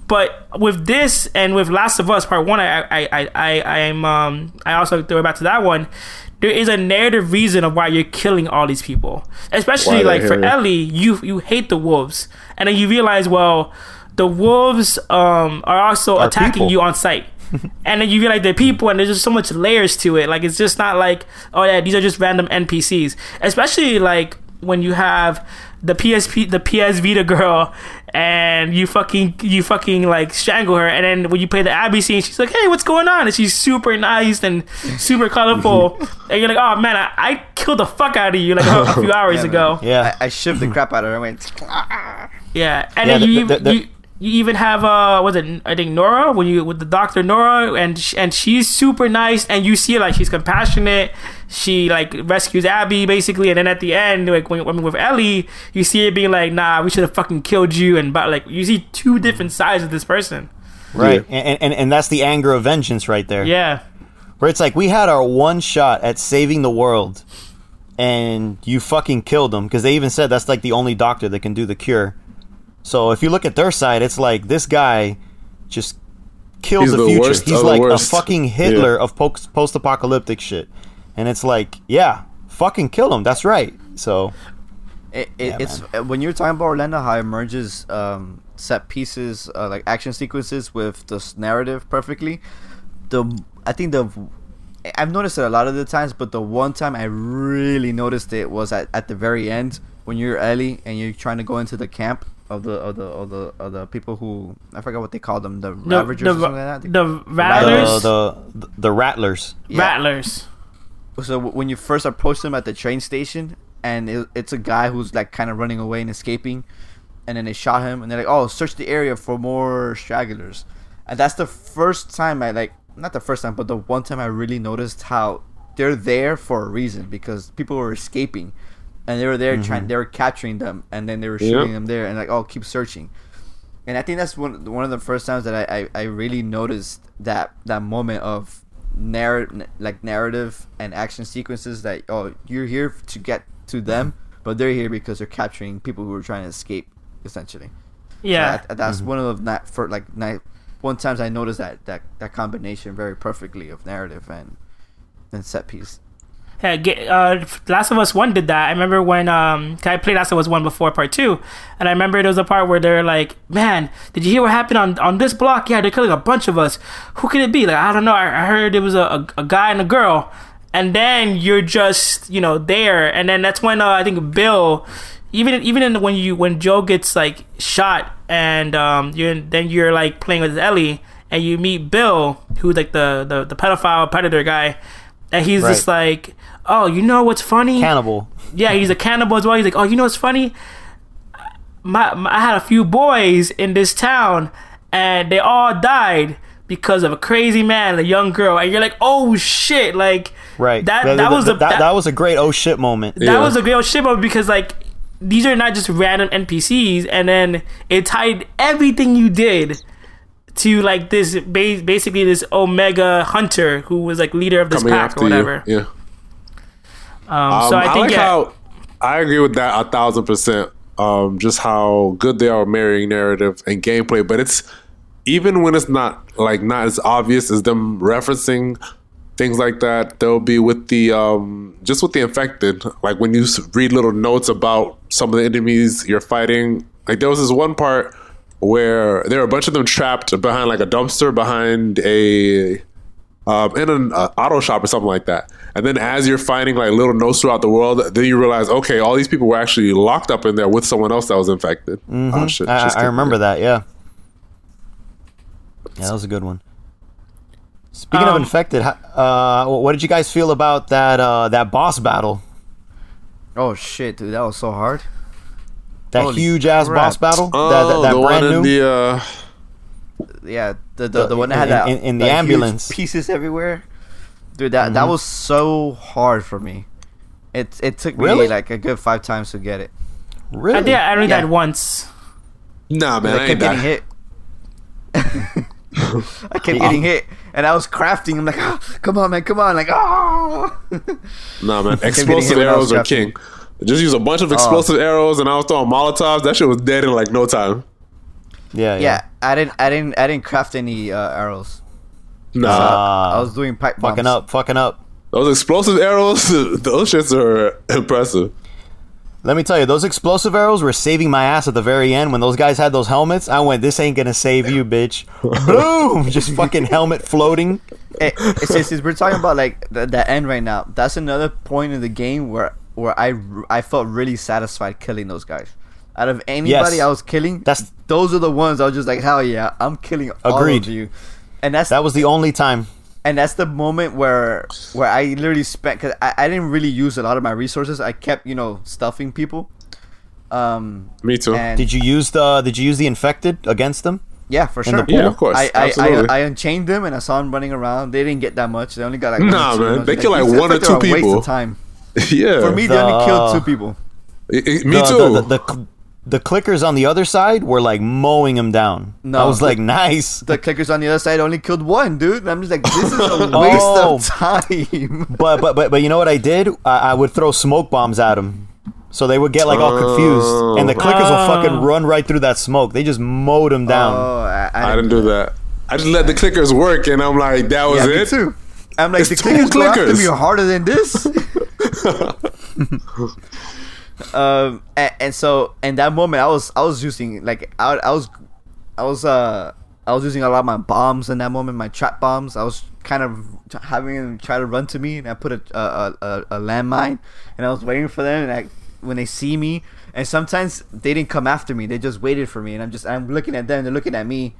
but with this and with Last of Us Part One, I I I I I'm um I also throw it back to that one. There is a narrative reason of why you're killing all these people, especially like for. Ellie. You you hate the wolves, and then you realize well, the wolves um are also Are attacking people. you on sight. and then you realize they're people, and there's just so much layers to it. Like it's just not like, oh yeah, these are just random NPCs. Especially like when you have the PSP, the PS Vita girl, and you fucking, you fucking like strangle her, and then when you play the Abby scene, she's like, hey, what's going on? And she's super nice and super colorful, and you're like, oh man, I, I killed the fuck out of you like a, a few hours Yeah, ago. Yeah. I, I shivved the crap out of her and went. Yeah, and Yeah, then you, the- even the- the- you you even have uh was it I think Nora when you with the doctor Nora and sh- and she's super nice and you see like she's compassionate. She like rescues Abby basically, and then at the end like when, when with Ellie, you see it being like, nah, we should have fucking killed you, and but like you see two different sides of this person. Right. And, and and that's the anger of vengeance right there. Yeah, Where it's like we had our one shot at saving the world, and you fucking killed them because they even said that's like the only doctor that can do the cure. So if you look at their side, it's like this guy just kills He's the, the future. worst He's like worst. a fucking Hitler Yeah. of post apocalyptic shit, and it's like, yeah, fucking kill him. That's right. So It, it, Yeah, it's when you're talking about Orlando, how it merges um, set pieces, uh, like action sequences, with this narrative perfectly. The I think the I've noticed it a lot of the times, but the one time I really noticed it was at, at the very end when you're Ellie and you're trying to go into the camp of the of the of the of the people who I forgot what they call them, the, the Ravagers the, or something like that. the rattlers, the, the the rattlers. Yeah. rattlers. so when you first approach them at the train station and it, it's a guy who's like kind of running away and escaping and then they shot him and they're like oh search the area for more stragglers and that's the first time i like not the first time but the one time i really noticed how they're there for a reason because people were escaping and they were there trying mm-hmm. they were capturing them and then they were shooting Yeah. them there and like oh keep searching. And I think that's one one of the first times that I, I, I really noticed that that moment of narr- like narrative and action sequences that oh you're here to get to them but they're here because they're capturing people who are trying to escape essentially. Yeah, that, that's mm-hmm. one of the not for like night one times I noticed that that that combination very perfectly of narrative and and set piece. Yeah, get, uh, Last of Us One did that. I remember when um, I played Last of Us One before Part Two, and I remember there was a part where they're like, "Man, did you hear what happened on on this block? Yeah, they're killing a bunch of us. Who could it be? Like, I don't know. I, I heard it was a, a, a guy and a girl." And then you're just you know there, and then that's when uh, I think Bill, even even in when you when Joel gets like shot, and um, you're then you're like playing with Ellie, and you meet Bill, who's like the the, the pedophile predator guy, and he's just like, "Oh, you know what's funny? Cannibal. yeah, he's a cannibal as well. He's like, oh, you know what's funny? My, my I had a few boys in this town, and they all died because of a crazy man, and a young girl. And you're like, oh shit, like Right. that. That, was a that, that, that was a great oh shit moment. that Yeah. was a great oh shit moment because like these are not just random NPCs, and then it tied everything you did to like this ba- basically this Omega Hunter who was like leader of this Coming pack or whatever. you. Yeah. Um, so Um, I think like yeah, how I agree with that a thousand percent. Um, just how good they are marrying narrative and gameplay, but it's even when it's not like not as obvious as them referencing things like that. They'll be with the um, just with the infected. Like when you read little notes about some of the enemies you're fighting. Like there was this one part where there are a bunch of them trapped behind like a dumpster behind a um, in an uh, auto shop or something like that. And then as you're finding like little notes throughout the world, then you realize, okay, all these people were actually locked up in there with someone else that was infected. Oh, shit, I, just I kidding. remember that. Yeah. Yeah, that was a good one. Speaking of Um, infected, uh, what did you guys feel about that uh, that boss battle? Oh shit, dude, that was so hard. That Holy huge ass crap. boss battle? Oh, that that, that the brand one in new? the uh, Yeah, the the, the one that had in- that in- in the that huge ambulance. pieces everywhere. Dude, that Mm-hmm. that was so hard for me. It it took me Really? like a good five times to get it. really? I did. I only Yeah. died once. nah, man, I I kept ain't getting that. hit. I kept getting hit, and I was crafting. I'm like, oh, come on, man, come on, like, oh. Nah, man, explosive hit when I arrows are king. Just use a bunch of explosive arrows, and I was throwing molotovs. That shit was dead in like no time. yeah, yeah. yeah, I didn't, I didn't, I didn't craft any uh, arrows. Nah, Ah, I was doing pipe bombs. fucking up, fucking up. those explosive arrows, those shits are impressive. Let me tell you, those explosive arrows were saving my ass at the very end when those guys had those helmets. I went, "This ain't gonna save you, bitch!" Boom! Just fucking helmet floating. Hey, it's, it's, it's- we're talking about like the, the end right now. That's another point in the game where where I felt really satisfied killing those guys. Out of anybody Yes. I was killing, That's- those are the ones I was just like, hell yeah, I'm killing all Agreed. of you. And that's That was the only time. and that's the moment where where I literally spent because I, I didn't really use a lot of my resources. I kept you know stuffing people. Um, Me too. Did you use the Did you use the infected against them? yeah, for sure. Yeah, of course, I I, absolutely. I I unchained them and I saw them running around. They didn't get that much. They only got like one or Nah, two, man. and I was They kill, like, "These- I one or two were a waste of time. yeah, For me, they only killed two people. I- I- me the, too. The, the, the, the clickers on the other side were like mowing them down. No, I was the- like, nice. The clickers on the other side only killed one, dude. And I'm just like, this is a waste Oh. of time. But but but but you know what I did? I, I would throw smoke bombs at them, so they would get like all oh. confused, and the clickers will fucking Oh. run right through that smoke. They just mowed them down. Oh, I, I didn't do that. I just let the clickers work, and I'm like, that was Yeah, me it. too. I'm like, It's the two clickers, go after clickers. me harder than this. Um, and, and so in that moment, I was I was using like I, I was I was uh I was using a lot of my bombs in that moment, my trap bombs. I was kind of having them try to run to me, and I put a a, a, a landmine, and I was waiting for them, and I, when they see me, and sometimes they didn't come after me, they just waited for me, and I'm just I'm looking at them, they're looking at me,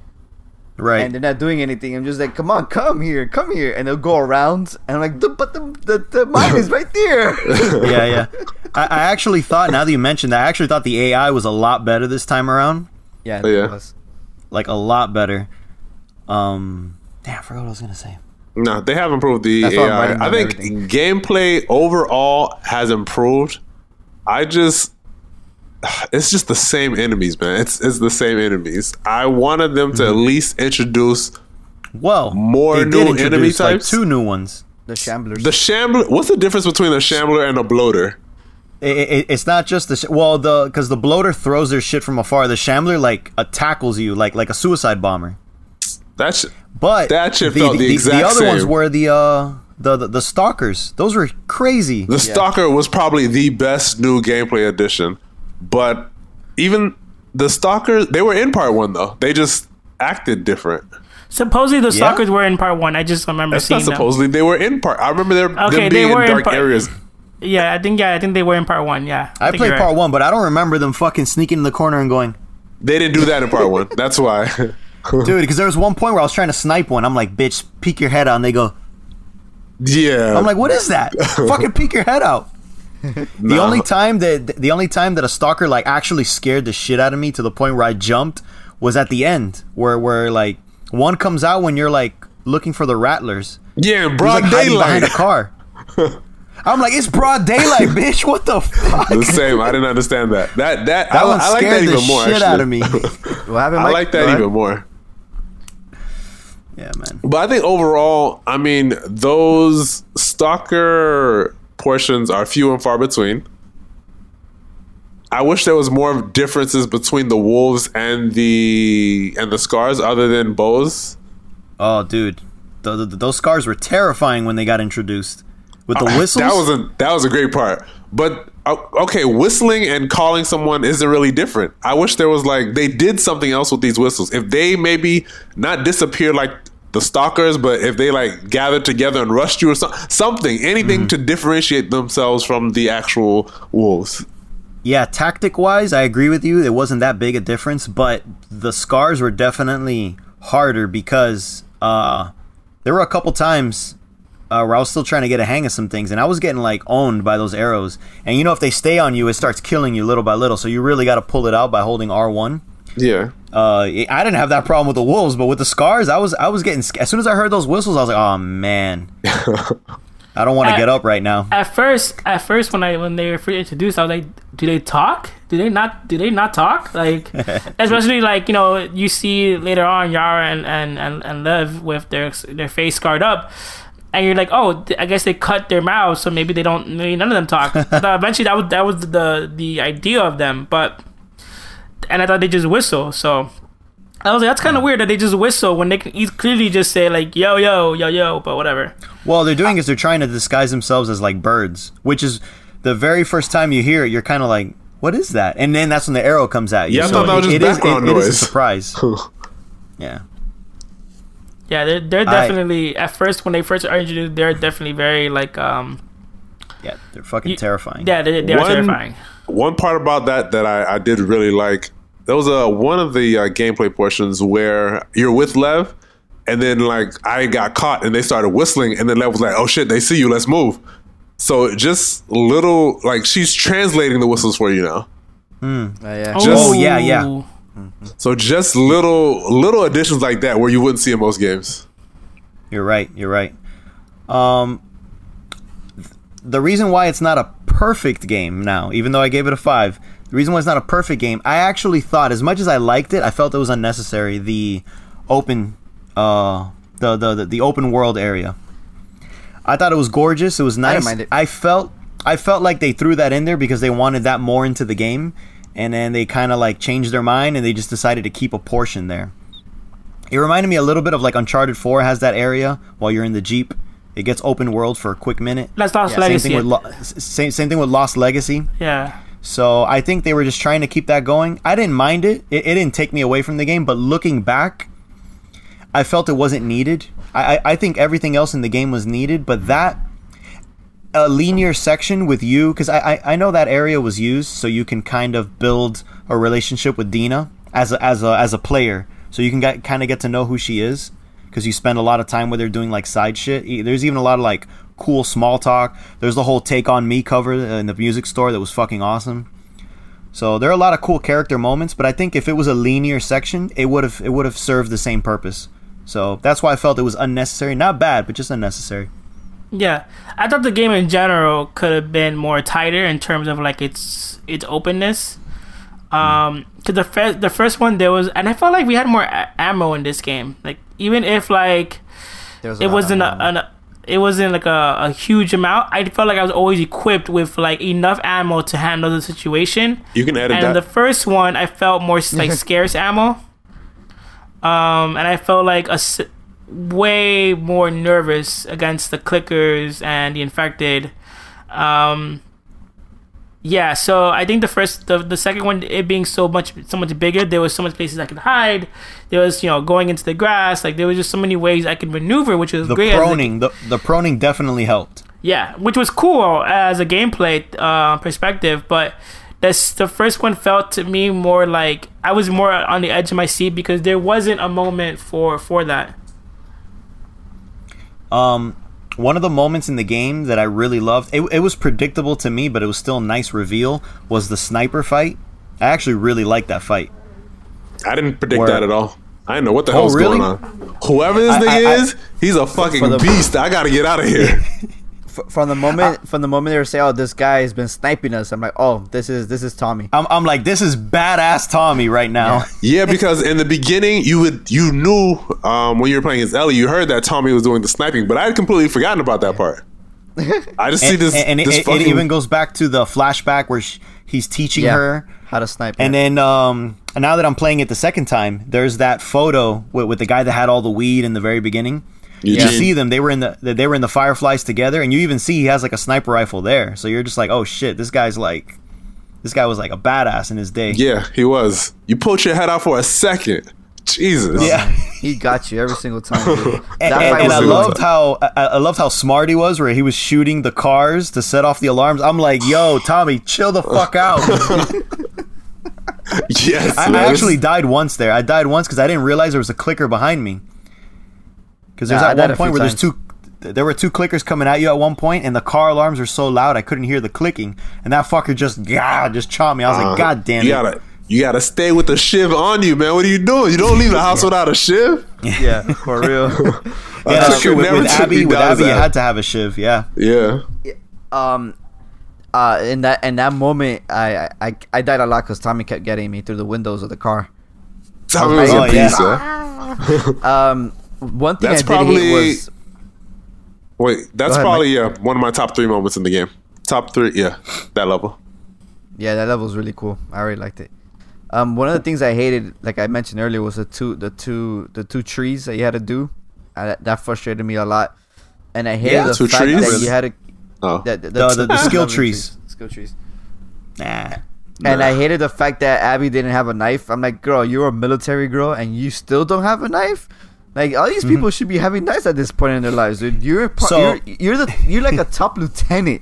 right. and they're not doing anything. I'm just like, come on, come here, come here, and they'll go around, and I'm like, "The- but the the, the mine is right there. yeah, yeah. I, I actually thought now that you mentioned that, I actually thought the AI was a lot better this time around. yeah, Oh, yeah. it was. Like a lot better. Um, damn, I forgot what I was gonna say. No, they have improved the That's I'm AI. I think everything. gameplay overall has improved. I just it's just the same enemies, man. It's it's the same enemies. I wanted them to at Mm-hmm. least introduce Well, More they did new enemy introduce, like, types? two new ones. The shamblers. the shambler. What's the difference between a shambler and a bloater? It, it, it's not just the sh- well the because the bloater throws their shit from afar. The shambler like uh, tackles you like like a suicide bomber. That's But That shit the, felt the the, the exact other ones were the uh the, the the stalkers. Those were crazy. the stalker was probably the best new gameplay addition, but even the stalkers they were in part one though. They just acted different. Supposedly the Yeah? stalkers were in part one. I just remember That's seeing not them. supposedly they were in part. I remember there Okay, them they being were in in dark part- areas. Yeah, I think yeah, I think they were in part one. Yeah, I think played part right. one, but I don't remember them fucking sneaking in the corner and going, They didn't do that in part one. That's why. dude. Because there was one point where I was trying to snipe one. I'm like, bitch, peek your head out, and they go. yeah. I'm like, what is that? fucking peek your head out. The only time that the only time that a stalker like actually scared the shit out of me to the point where I jumped was at the end, where where like one comes out when you're like looking for the rattlers. yeah, He's broad like hiding behind daylight. a car. I'm like, it's broad daylight, bitch. What the fuck? The same. I didn't understand that. That that, That I, one I like that the even more. shit actually. out of me. What happened? I like that even more. yeah, man. But I think overall, I mean, those stalker portions are few and far between. I wish there was more differences between the wolves and the and the scars, other than bows. Oh, dude, Th th those scars were terrifying when they got introduced with the whistles. That was a that was a great part. But uh, okay, whistling and calling someone isn't really different. I wish there was like they did something else with these whistles. If they maybe not disappear like the stalkers, but if they like gathered together and rushed you or some, something, anything Mm-hmm. to differentiate themselves from the actual wolves. yeah, tactic wise, I agree with you. It wasn't that big a difference, but the scars were definitely harder because uh, there were a couple times uh, where I was still trying to get a hang of some things, and I was getting like owned by those arrows. And you know, if they stay on you, it starts killing you little by little. So you really got to pull it out by holding R one. Yeah. Uh, I didn't have that problem with the wolves, but with the scars, I was I was getting as soon as I heard those whistles, I was like, oh man, I don't want to get up right now. At first, at first when I when they were first introduced, I was like, do they talk? Do they not? Do they not talk? Like, especially like you know you see later on Yara and and and, and Lev with their their face scarred up. And you're like, oh, th- I guess they cut their mouths, so maybe they don't. Maybe none of them talk. I thought eventually that was that was the the idea of them, but and I thought they just whistle. So I was like, that's kind of weird that they just whistle when they can clearly just say like yo yo yo yo, but whatever. Well, they're doing is they're trying to disguise themselves as like birds, which is the very first time you hear it, you're kind of like, what is that? And then that's when the arrow comes at you. Yeah, I thought that was just it is- background it is a surprise. yeah. Yeah, they're they're I- definitely at first when they first are introduced, they're definitely very like um Yeah, they're fucking You- terrifying. yeah they're, they're terrifying. One part about that that I, I did really like. There was a one of the uh, gameplay portions where you're with Lev, and then like I got caught, and they started whistling, and then Lev was like, "Oh shit, they see you, let's move." So just little like she's translating the whistles for you now. Uh, yeah. Just- Oh, yeah, yeah. Ooh. So just little little additions like that where you wouldn't see in most games. You're right. You're right. Um, th- the reason why it's not a perfect game now, even though I gave it a five, the reason why it's not a perfect game, I actually thought, as much as I liked it, I felt it was unnecessary. The open, uh, the the the, the open world area. I thought it was gorgeous. It was nice. mind it. I felt I felt like they threw that in there because they wanted that more into the game, and then they kind of like changed their mind and they just decided to keep a portion there. It reminded me a little bit of like Uncharted 4 has that area while you're in the Jeep. It gets open world for a quick minute. That's Lost Yeah, Same Legacy. thing with Lo- same same thing with Lost Legacy. yeah. So I think they were just trying to keep that going. I didn't mind it. It, it didn't take me away from the game, but looking back, I felt it wasn't needed. I, I, I think everything else in the game was needed, but that a linear section with you because I, I I know that area was used so you can kind of build a relationship with Dina as a, as a as a player, so you can get, kind of get to know who she is because you spend a lot of time with her doing like side shit. There's even a lot of like cool small talk. There's the whole "Take on Me" cover in the music store that was fucking awesome. So there are a lot of cool character moments, but I think if it was a linear section, it would have it would have served the same purpose. So that's why I felt it was unnecessary. Not bad, but just unnecessary. Yeah, I thought the game in general could have been more tighter in terms of like its its openness. Um, to the first the first one there was, and I felt like we had more a- ammo in this game. Like even if like There was it wasn't of, a, an, it wasn't like a, a huge amount. I felt like I was always equipped with like enough ammo to handle the situation. You can edit And that. the first one, I felt more like scarce ammo. Um, and I felt like a s- way more nervous against the clickers and the infected. Um, yeah, so I think the first, the, the second one, it being so much, so much bigger, there was so much places I could hide. There was, you know, going into the grass. Like there was just so many ways I could maneuver, which was The great. proning, the, the proning definitely helped. yeah, which was cool as a gameplay uh, perspective, but this the first one felt to me more like I was more on the edge of my seat because there wasn't a moment for for that. Um, one of the moments in the game that I really loved, it, it was predictable to me, but it was still a nice reveal, was the sniper fight. I actually really liked that fight. I didn't predict Word. that at all. I didn't know what the Oh, was really? going on. Whoever this I- nigga I- I- is, he's a fucking the- beast. I gotta get out of here. f- from the moment from the moment they were saying, "Oh, this guy has been sniping us," I'm like, "Oh, this is this is Tommy." I'm, I'm like, this is badass Tommy right now. Yeah, because in the beginning, you would you knew um, when you were playing as Ellie, you heard that Tommy was doing the sniping, but I had completely forgotten about that part. I just see this. and it, this it- it even goes back to the flashback where sh he's teaching Yeah, her. how to snipe. And yeah. then um, and now that I'm playing it the second time, there's that photo with, with the guy that had all the weed in the very beginning. You Eugene. see them; they were in the they were in the Fireflies together, and you even see he has like a sniper rifle there. So you're just like, oh shit, this guy's like, this guy was like a badass in his day. Yeah, he was. You put your head out for a second. Jesus. Yeah. he got you every single time. Dude. And, and- and I good. loved how I, I loved how smart he was, where he was shooting the cars to set off the alarms. I'm like, "Yo, Tommy, chill the fuck out." Yes. I, I actually died once there. I died once because I didn't realize there was a clicker behind me. Because there's Yeah, at died one point few where there's two, there were two clickers coming at you at one point, and the car alarms were so loud I couldn't hear the clicking, and that fucker just God just chopped me. I was like, Uh, God damn you it! Gotta, you gotta stay with the shiv on you, man. What are you doing? You don't leave the house without a shiv. Yeah, for real. yeah, I that's true. With, never with took Abby, with down Abby, you had to have a shiv. Yeah. Yeah. um, uh, in that in that moment, I I, I died a lot because Tommy kept getting me through the windows of the car. Tommy was Oh, a yeah. piece, huh? Um, one thing That's I did probably- hate was Wait, that's ahead, probably yeah one of my top three moments in the game. Top three, yeah, that level. yeah, that level was really cool. I really liked it. Um, one of the things I hated, like I mentioned earlier, was the two the two the two trees that you had to do. Uh, that, that frustrated me a lot, and I hated Yeah, the two fact trees? that you had to Oh, that, The- the- the skill lovely trees. skill trees. Nah. And Nah. I hated the fact that Abby didn't have a knife. I'm like, girl, you're a military girl and you still don't have a knife. Like all these people mm-hmm. should be having knives at this point in their lives, dude. You're So- you're, you're the you're like a top lieutenant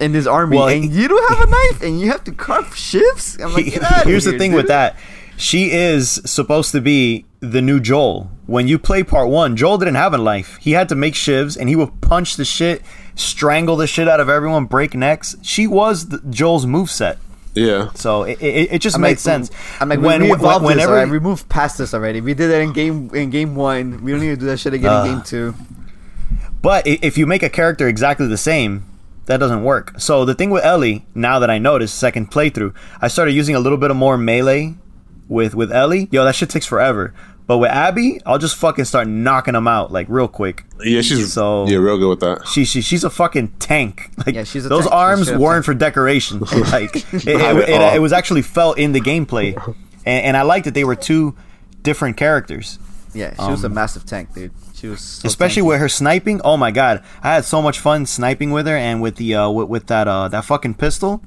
in this army, Well, and you don't have a knife, and you have to carve shifts. I'm like, Here's the thing dude. with that. She is supposed to be the new Joel. When you play part one, Joel didn't have a life. He had to make shivs and he would punch the shit, strangle the shit out of everyone, break necks. She was the, Joel's moveset. Yeah. So it, it, it just I'm made like, sense. I'm like, when, we when- evolved this. whenever, we moved past this already. We did that in game in game one. We don't need to do that shit again Uh, in game two. But if you make a character exactly the same, that doesn't work. So the thing with Ellie, now that I noticed, second playthrough, I started using a little bit of more melee with with Ellie. Yo, that shit takes forever. But with Abby, I'll just fucking start knocking them out like real quick. Yeah, she's So- yeah, real good with that. She, she she's a fucking tank. Like Yeah, she's a those tank. Arms straight up weren't tank. for decoration. like it, it, Not it- it was actually felt in the gameplay, and, and I liked that they were two different characters. Yeah, she was a massive tank, dude. She was so um, Especially tanky. with her sniping. Oh my god, I had so much fun sniping with her, and with the uh, with, with that uh, that fucking pistol.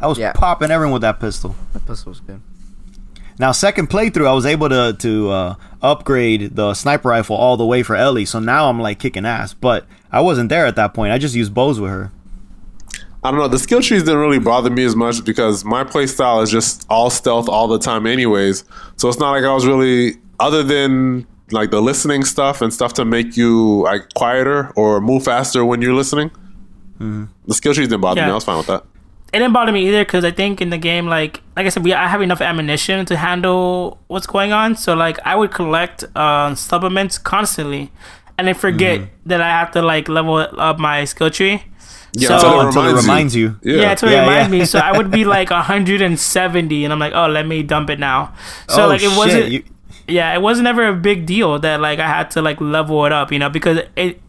I was Yeah. popping everyone with that pistol. that pistol was good. Now, second playthrough, I was able to to uh, upgrade the sniper rifle all the way for Ellie. So now I'm like kicking ass. But I wasn't there at that point. I just used bows with her. I don't know. The skill trees didn't really bother me as much because my play style is just all stealth all the time, anyways. So it's not like I was really, other than like the listening stuff and stuff to make you like quieter or move faster when you're listening. The skill trees didn't bother me. I was fine with that. It didn't bother me either because I think in the game, like like I said, we I have enough ammunition to handle what's going on. So like I would collect uh, supplements constantly, and then forget Mm-hmm. that I have to like level up my skill tree. Yeah, So- until it Until it reminds, reminds you. Yeah, Yeah, it's Yeah, it reminds yeah. me. So I would be like 170, and I'm like, oh, let me dump it now. So oh like it shit! wasn't. you, yeah, it wasn't ever a big deal that like I had to like level it up, you know, because it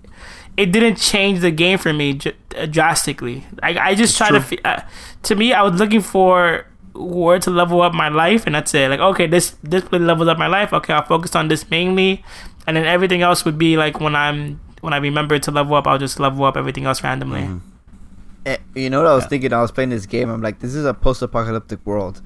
it didn't change the game for me dr- uh, drastically. I I just try to fe- uh, to me I was looking for where to level up my life, and that's it. Like okay, this this really levels up my life. Okay, I'll focus on this mainly, and then everything else would be like when I'm when I remember to level up, I'll just level up everything else randomly. Eh, you know what I was thinking? I was playing this game. I'm like, this is a post-apocalyptic world,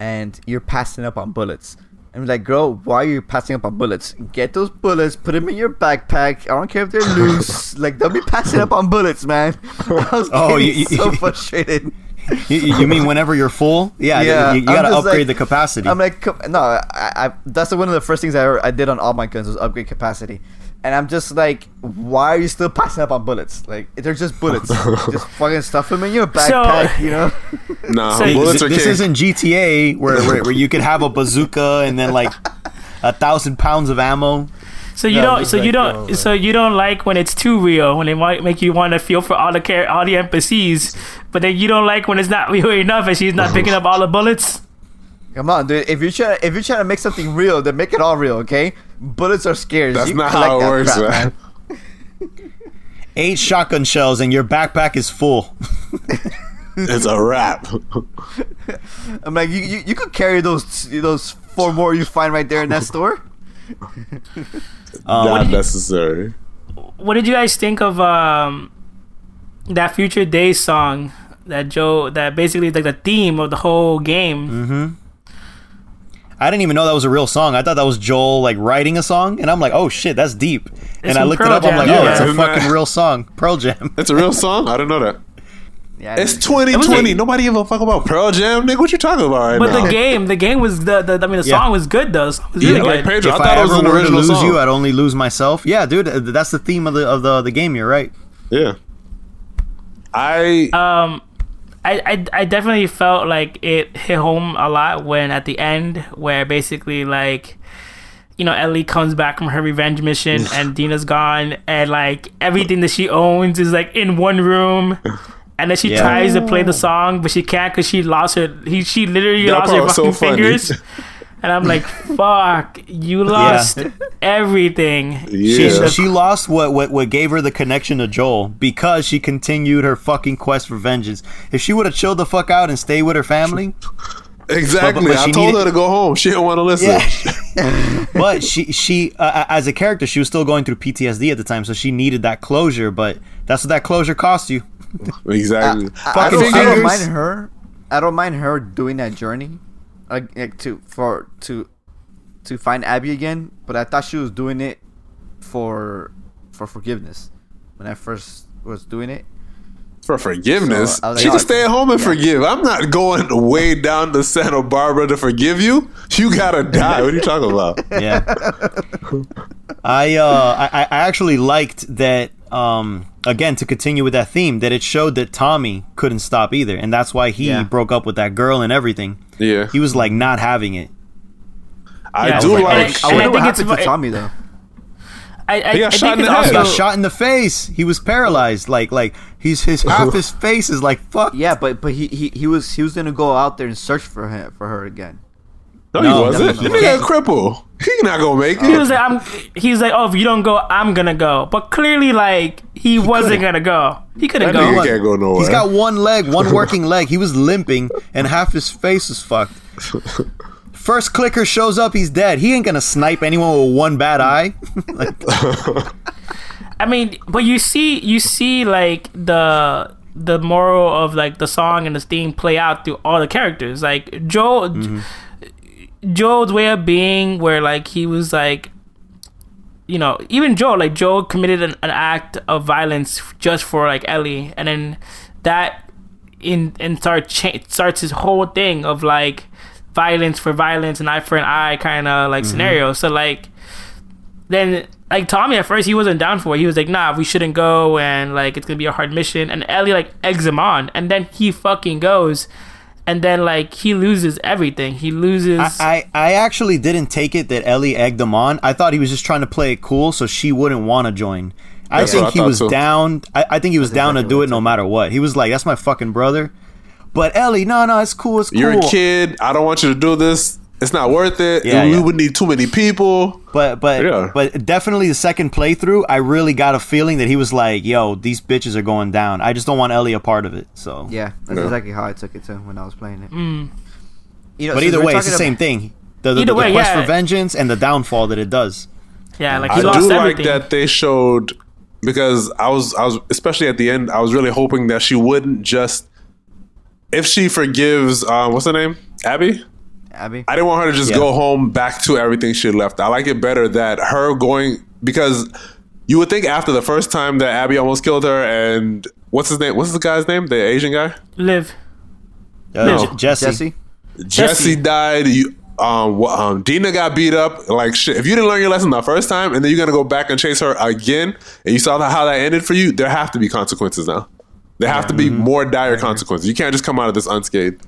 and you're passing up on bullets. I'm like, girl, why are you passing up on bullets? Get those bullets, put them in your backpack. I don't care if they're loose. like, don't be passing up on bullets, man. I was Oh, you- you- so frustrated. you, you mean whenever you're full? Yeah, Yeah, you, you gotta upgrade like- the capacity. I'm like, no, I, I that's one of the first things I, ever, I did on all my guns was upgrade capacity, and I'm just like, why are you still passing up on bullets? Like they're just bullets. just fucking stuff them in your backpack, you know. Nah, So- bullets are this king. isn't GTA where, where where you could have a bazooka and then like a thousand pounds of ammo. So you Yeah, don't. just So you like, don't. oh, so you don't like when it's too real. When it might make you want to feel for all the care, all the NPCs, but then you don't like when it's not real enough and she's not picking up all the bullets. Come on, dude. If you're trying, if you're trying to make something real, then make it all real, okay? Bullets are scarce. That's You not how it that works, crap, man. Eight shotgun shells and your backpack is full. It's a wrap. I'm like, you, you, you could carry those those four more you find right there in that store. Not necessary. What did you guys think of um that Future Day song that Joel that basically is like the theme of the whole game? Mm-hmm. I didn't even know that was a real song. I thought that was Joel like writing a song, and I'm like, oh shit, that's deep. and I from looked it Pearl up. I'm like, oh, yeah. it's a fucking real song, Pearl Jam. It's a real song? I didn't know that. Yeah, It's 2020. like- Nobody give a fuck about Pearl Jam, nigga. What you talking about right But now? the game, the game was the, the I mean the Yeah. song was good though. It was Yeah, really like good. Pedro. I if thought I it was ever an to original lose song. you, I'd only lose myself. Yeah, dude, that's the theme of the of the the game. You're right. yeah. I um I, I, I definitely felt like it hit home a lot when at the end where basically like you know Ellie comes back from her revenge mission and Dina's gone and like everything that she owns is like in one room and then she Yeah. tries to play the song but she can't because she lost her he she literally That lost her was so fucking funny. fingers and I'm like fuck you lost everything yeah. She, she lost what, what what gave her the connection to Joel because she continued her fucking quest for vengeance. If she would have chilled the fuck out and stayed with her family, exactly. but- but I told needed- her to go home. She didn't want to listen. yeah. but she she uh, as a character she was still going through PTSD at the time, so she needed that closure. But that's what that closure cost you. Exactly. I, I, Fucking don't, I don't mind her. I don't mind her doing that journey, like, like to for to to find Abby again. But I thought she was doing it for for forgiveness when I first was doing it. For forgiveness, So, I was she like, can stay at home and yeah. forgive. I'm not going way down to Santa Barbara to forgive you. You gotta die. What are you talking about? Yeah. I uh I, I actually liked that um again to continue with that theme that it showed that Tommy couldn't stop either, and that's why he Yeah. broke up with that girl and everything. Yeah, He was like not having it. I Yeah, do I like. like, I And I wonder what think it's happened to fu- Tommy though. I, I, He got I shot think in the also He got shot in the face. He was paralyzed. Like like he's his half his face is like fuck. Yeah, but but he, he he was he was gonna go out there and search for her for her again. No, No, he wasn't. definitely He nigga a cripple. He not gonna make it. he was like, I'm. He's like, oh, if you don't go, I'm gonna go. But clearly, like, he, wasn't gonna go. He couldn't That go. nigga can't go nowhere. He's got one leg, one working leg. He was limping, and half his face is fucked. First clicker shows up, he's dead. He ain't gonna snipe anyone with one bad eye. like, I mean, but you see, you see, like the the moral of like the song and the theme play out through all the characters. Like Joel, mm-hmm. Joel's way of being, where like he was like, you know, even Joel, like Joel committed an, an act of violence just for like Ellie, and then that in and start cha- starts his whole thing of like violence for violence, and eye for an eye kind of like mm-hmm. scenario. So like then like Tommy at first he wasn't down for it. He was like, nah, we shouldn't go and like it's gonna be a hard mission. And Ellie like eggs him on, and then he fucking goes, and then like he loses everything. He loses. I, I I actually didn't take it that Ellie egged him on. I thought he was just trying to play it cool so she wouldn't want to join. I That's think I he was too. down. I, I think he was down exactly to do it no matter what. He was like, "That's my fucking brother." But Ellie, no, no, it's cool. It's cool. You're a kid. I don't want you to do this. It's not worth it. Yeah, we yeah. would need too many people. But but Yeah. but definitely the second playthrough, I really got a feeling that he was like, "Yo, these bitches are going down. I just don't want Ellie a part of it." So, Yeah, that's Yeah. exactly how I took it too when I was playing it. You know, but either way, it's the talking same thing. The, the, Either the way, quest yeah. for vengeance and the downfall that it does. yeah, like I he do lost like that they showed because I was I was especially at the end. I was really hoping that she wouldn't just if she forgives. Uh, what's her name? Abby. Abby. I didn't want her to just Yeah. go home back to everything she left. I like it better that her going because you would think after the first time that Abby almost killed her and what's his name? What's the guy's name? The Asian guy. Live. Uh, No. J- Jesse. Jesse. Jesse died. You, um, um, Dina got beat up. Like shit. If you didn't learn your lesson the first time, and then you're gonna go back and chase her again, and you saw that, how that ended for you, there have to be consequences now. There have to be Mm-hmm. more dire consequences. You can't just come out of this unscathed.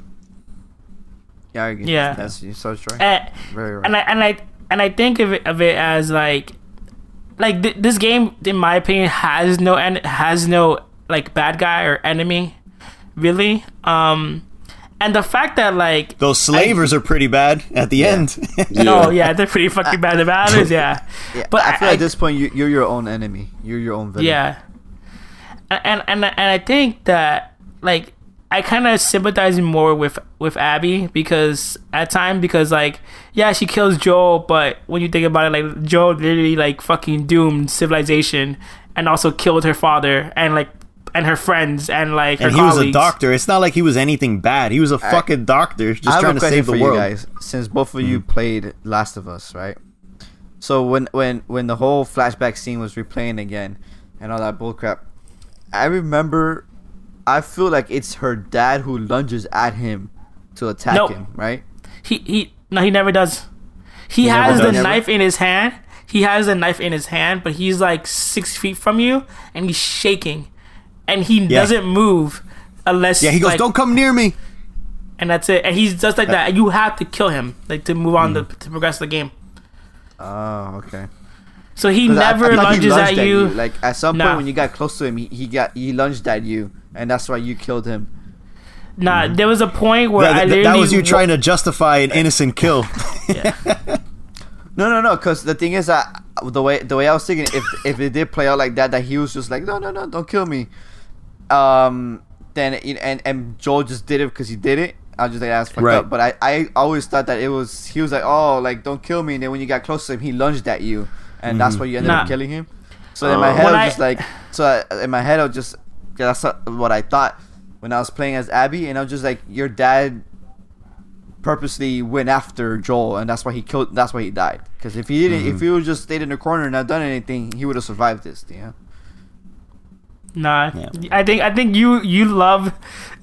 Yeah, I agree. Yeah. That's you're so right. And, Very right. and I and I and I think of it of it as like like th- this game, in my opinion, has no en- has no like bad guy or enemy, really. Um, and the fact that like Those slavers are pretty bad at the end. no, yeah, they're pretty fucking bad. The battles, yeah. Yeah, But I feel I- at this point you, you're your own enemy. You're your own villain. Yeah, and and and I think that like I kind of sympathize more with with Abby because at time because like yeah she kills Joel, but when you think about it, like Joel literally like fucking doomed civilization and also killed her father and like and her friends and like her and he was a doctor. It's not like he was anything bad. He was a fucking doctor just trying to save the world. guys. Since both of you mm-hmm. played Last of Us, right? So when when when the whole flashback scene was replaying again, and all that bullcrap, I remember. I feel like it's her dad who lunges at him to attack him, right? He he no he never does. He, never has the does? knife in his hand. He has the knife in his hand, but he's like six feet from you and he's shaking, and he doesn't move unless Yeah, he goes, like- "Don't come near me." and that's it. And he's just like that. You have to kill him like to move on to, to progress the game. Oh, okay. So he 'Cause I- I never he lunges lunged at you. Like at some Nah. point when you got close to him, he, he got he lunged at you, and that's why you killed him. Nah, there was a point where That, that- literally that was you wa- trying to justify an innocent kill. No, no, no. Because the thing is that the way the way I was thinking, if if it did play out like that, that he was just like, no, no, no, don't kill me. Um, then you and and Joel just did it because he did it. I was just like, that's fucked Right. up. But I I always thought that it was he was like, oh, like don't kill me. And then when you got close to him, he lunged at you, and that's mm-hmm. why you ended Nah. up killing him. So in my uh, head, I I- was just like, so I, in my head, I was just yeah, that's what I thought when I was playing as Abby, and I was just like, your dad purposely went after Joel, and that's why he killed. That's why he died. Because if he didn't, if mm-hmm. he would just stayed in the corner and not done anything, he would have survived this. Yeah. Nah, Yeah. I think I think you you love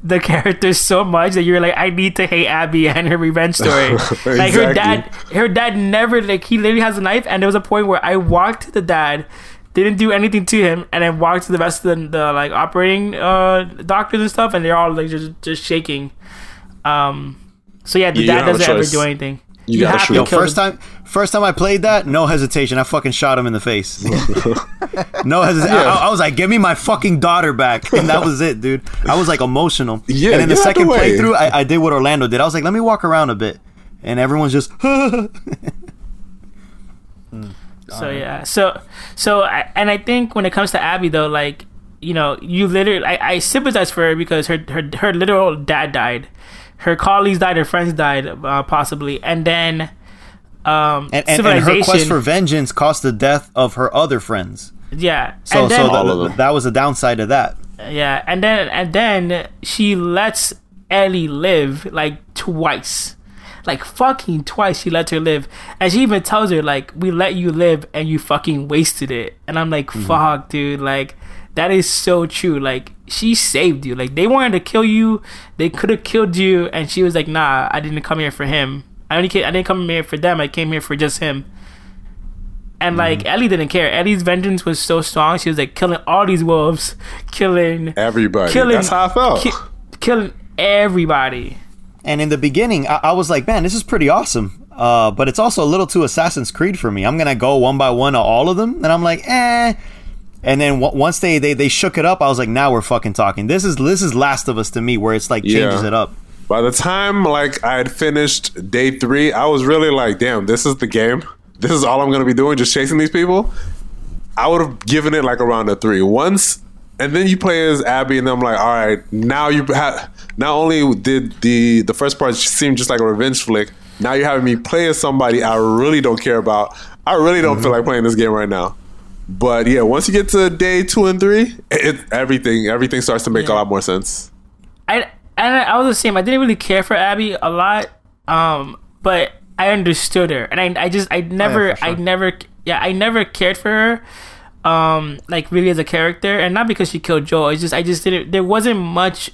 the characters so much that you're like I need to hate Abby and her revenge story. Like her dad, her dad never like he literally has a knife, and there was a point where I walked to the dad, didn't do anything to him, and then walked to the rest of the, the like operating uh doctors and stuff, and they're all like just just shaking. Um, so yeah, the don't dad doesn't ever do anything. You gotta shoot. to Yo, kill first them. time, first time I played that, no hesitation. I fucking shot him in the face. no hesitation. I, I was like, "Give me my fucking daughter back," and that was it, dude. I was like emotional. Yeah, And then the second the playthrough, I, I did what Orlando did. I was like, "Let me walk around a bit," and everyone's just. Hmm. So yeah, so so I, and I think when it comes to Abby though, like you know, you literally I, I sympathize for her because her her her literal dad died, her colleagues died, her friends died, uh, possibly, and then um and, and, and her quest for vengeance cost the death of her other friends. yeah, So, and then, so All of th- that was the downside of that. yeah, and then and then she lets Ellie live like twice. Like fucking twice she lets her live. And she even tells her like we let you live and you fucking wasted it. And I'm like, fuck, dude, like that is so true. Like she saved you. Like they wanted to kill you. They could have killed you and she was like, "Nah, I didn't come here for him. I only came, I didn't come here for them. I came here for just him." And like Ellie didn't care. Ellie's vengeance was so strong. She was like killing all these wolves, killing Everybody. killing That's how I felt. ki- killing everybody. And in the beginning, I, I was like, man, this is pretty awesome. Uh, but it's also a little too Assassin's Creed for me. I'm gonna go one by one to all of them, and I'm like, eh. And then w- once they, they they shook it up, I was like, now we're fucking talking. This is this is Last of Us to me, where it's like changes Yeah. it up. By the time like I had finished day three, I was really like, damn, this is the game. This is all I'm gonna be doing, just chasing these people. I would have given it like around a three. Once and then you play as Abby, and I'm like, all right, now you have. Not only did the the first part seem just like a revenge flick, now you're having me play as somebody I really don't care about. I really don't feel mm-hmm. like playing this game right now. But yeah, once you get to day two and three, it everything everything starts to make a lot more sense. I and I was the same. I didn't really care for Abby a lot, um, but I understood her, and I I just I never for I sure. never yeah I never cared for her, um, like really as a character, and not because she killed Joel. It's just I just didn't. There wasn't much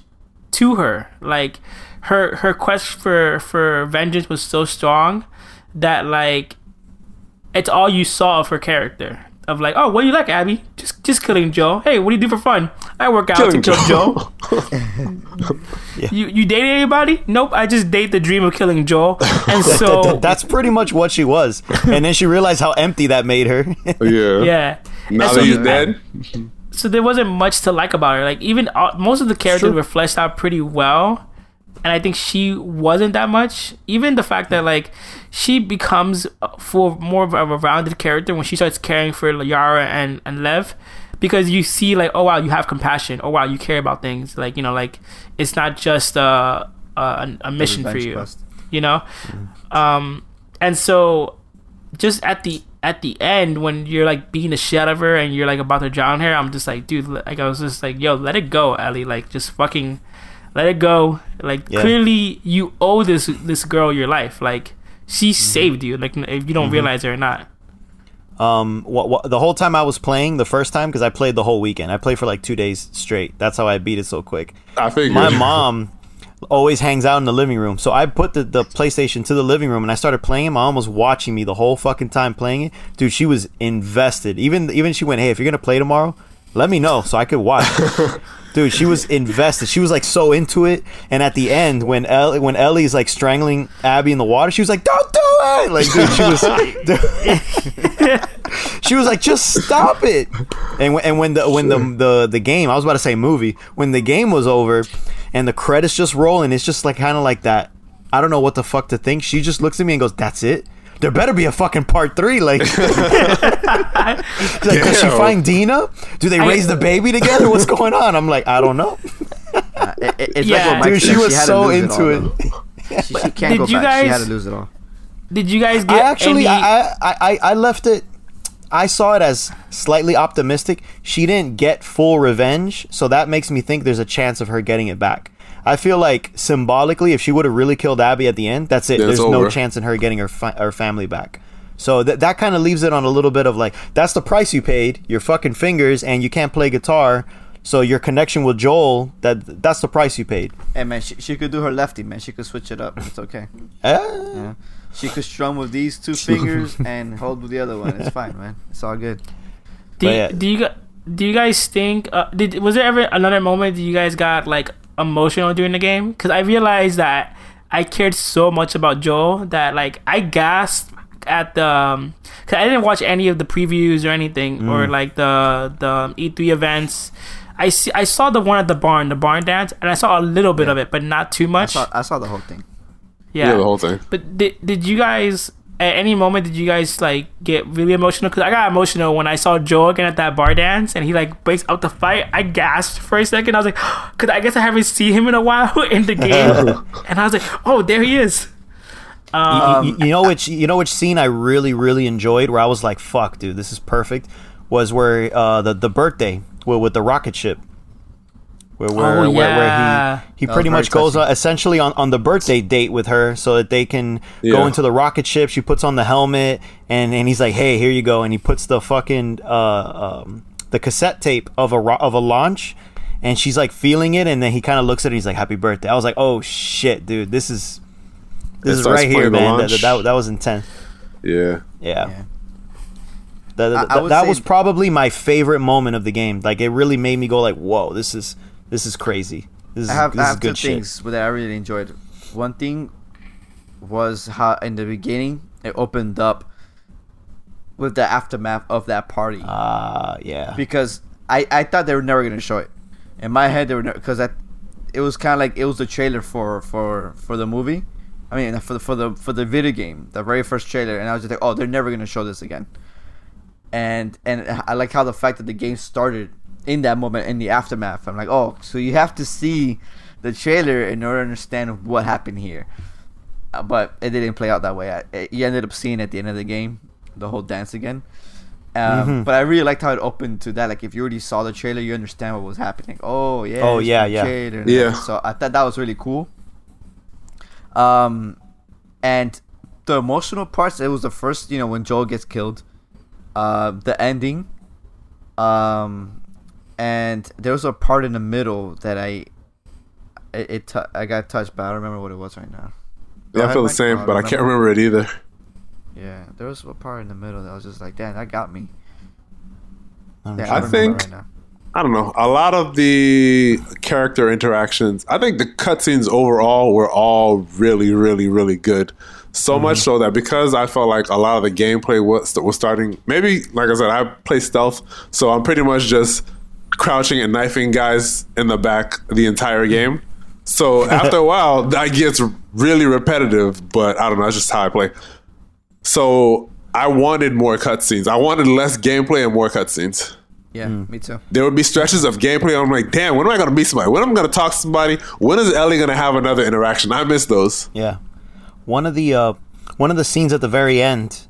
to her. Like her her quest for for vengeance was so strong that like it's all you saw of her character. Of like, oh, what do you like, Abby? Just just killing Joe. Hey, what do you do for fun? I work out Killing to kill Joe. Joe. You you date anybody? Nope. I just date the dream of killing Joe. And Th- so th- that's pretty much what she was. And then she realized how empty that made her. Oh, yeah. yeah. Now And that so he's you- dead. so there wasn't much to like about her. Like even all, most of the characters True. were fleshed out pretty well, and I think she wasn't that much. Even the fact that like she becomes uh, for more of a rounded character when she starts caring for Yara and and Lev, because you see like oh wow you have compassion. Oh wow you care about things. Like you know like it's not just uh, a a mission for you quest. you know? Um and so just at the at the end when you're like beating the shit out of her and you're like about to drown her i'm just like dude like i was just like yo let it go ellie. Like just fucking let it go. Like Yeah. clearly you owe this this girl your life. Like she saved you like if you don't realize it or not Um, what, what, the whole time I was playing, the first time, because I played the whole weekend. I played for like two days straight. That's how I beat it so quick. I figured. My mom always hangs out in the living room, so I put the, the PlayStation to the living room and I started playing it. My mom was watching me the whole fucking time playing it. Dude, she was invested. Even even she went, "Hey, if you're gonna play tomorrow, let me know so I could watch." Dude, she was invested. She was like so into it. And at the end, when Ellie, when Ellie's like strangling Abby in the water, she was like, "Don't do it!" Like, dude, she was, she was like, "Just stop it!" And when, and when the when the, the the game, I was about to say movie, when the game was over, and the credits just rolling, it's just like kind of like that. I don't know what the fuck to think. She just looks at me and goes, "That's it." There better be a fucking part three. Like, like does she find Dina? Do they I- raise the baby together? What's going on? I'm like, I don't know. Uh, it- it- it's Yeah. like what Mike Dude, she said, was had so lose into all, it. She, she can't Did go you back. She had guys- to lose it all. did you guys get I actually, any, I, I, I, I left it. I saw it as slightly optimistic. She didn't get full revenge, so that makes me think there's a chance of her getting it back. I feel like symbolically, if she would have really killed Abby at the end, that's it. Then it's there's no chance in her getting her fi- her family back. So that that kind of leaves it on a little bit of like that's the price you paid, your fucking fingers, and you can't play guitar. So your connection with Joel, that that's the price you paid. Hey man, she, she could do her lefty man. She could switch it up. It's okay. Eh? Yeah. She could strum with these two fingers and hold with the other one. It's fine, man. It's all good. Do, you- yeah. do you do you guys think uh, did was there ever another moment that you guys got like emotional during the game? Because I realized that I cared so much about Joel that like I gasped at the um, cause I didn't watch any of the previews or anything or Mm. like the the E3 events. I see I saw the one at the barn, the barn dance, and I saw a little bit of it, but not too I much. saw, I saw the whole thing. Yeah, the whole thing. But did, did you guys at any moment did you guys like get really emotional? Because I got emotional when I saw Joe again at that bar dance and he like breaks out the fight. I gasped for a second. I was like, because I guess I haven't seen him in a while in the game, and I was like, oh, there he is. You- Um, you, you know which you know which scene I really really enjoyed where I was like fuck dude this is perfect was where uh the the birthday with, with the rocket ship where where, Oh, where, where he he That pretty was very much goes uh, essentially on, on the birthday date with her so that they can go into the rocket ship she puts on the helmet and and he's like hey here you go and he puts the fucking uh um the cassette tape of a ro- of a launch and she's like feeling it and then he kind of looks at it and he's like happy birthday I was like oh shit dude this is this It is starts right here man that, launch. that, that was intense Yeah. yeah. Yeah. That, I- I that, that was probably my favorite moment of the game. Like it really made me go like, "Whoa, this is this is crazy. This is, I have, this I is have two good shit." things that I really enjoyed. One thing was how in the beginning it opened up with the aftermath of that party Ah, yeah. because I, I thought they were never gonna show it. In my head, they were because I it was kind of like it was the trailer for for for the movie. I mean, for the for the for the video game, the very first trailer, and I was just like, oh, they're never gonna show this again. And and I like how the fact that the game started in that moment in the aftermath. I'm like, oh, so you have to see the trailer in order to understand what happened here. Uh, but it didn't play out that way. I, it, you ended up seeing at the end of the game the whole dance again. Um, Mhm. But I really liked how it opened to that. Like, if you already saw the trailer, you understand what was happening. Oh yeah. Oh, yeah, yeah. trailer Yeah. So I thought that was really cool. Um, and the emotional parts. It was the first, you know, when Joel gets killed. Uh, the ending. Um, and there was a part in the middle that I. It, it tou- I got touched, but I don't remember what it was right now. Yeah, I feel the same, Oh, but I can't remember it either. Yeah, there was a part in the middle that I was just like, damn, that got me. Oh, yeah, I think- right. I don't know. A lot of the character interactions, I think the cutscenes overall were all really, really, really good. So mm-hmm. much so that because I felt like a lot of the gameplay was was starting. Maybe, like I said, I play stealth, so I'm pretty much just crouching and knifing guys in the back the entire game. So after a while, that gets really repetitive. But I don't know. That's just how I play. So I wanted more cutscenes. I wanted less gameplay and more cutscenes Yeah, Mm. me too. there would be stretches of gameplay. I'm like, damn, when am I going to meet somebody? When am I going to talk to somebody? When is Ellie going to have another interaction? I miss those. Yeah. One of the uh, one of the scenes at the very end,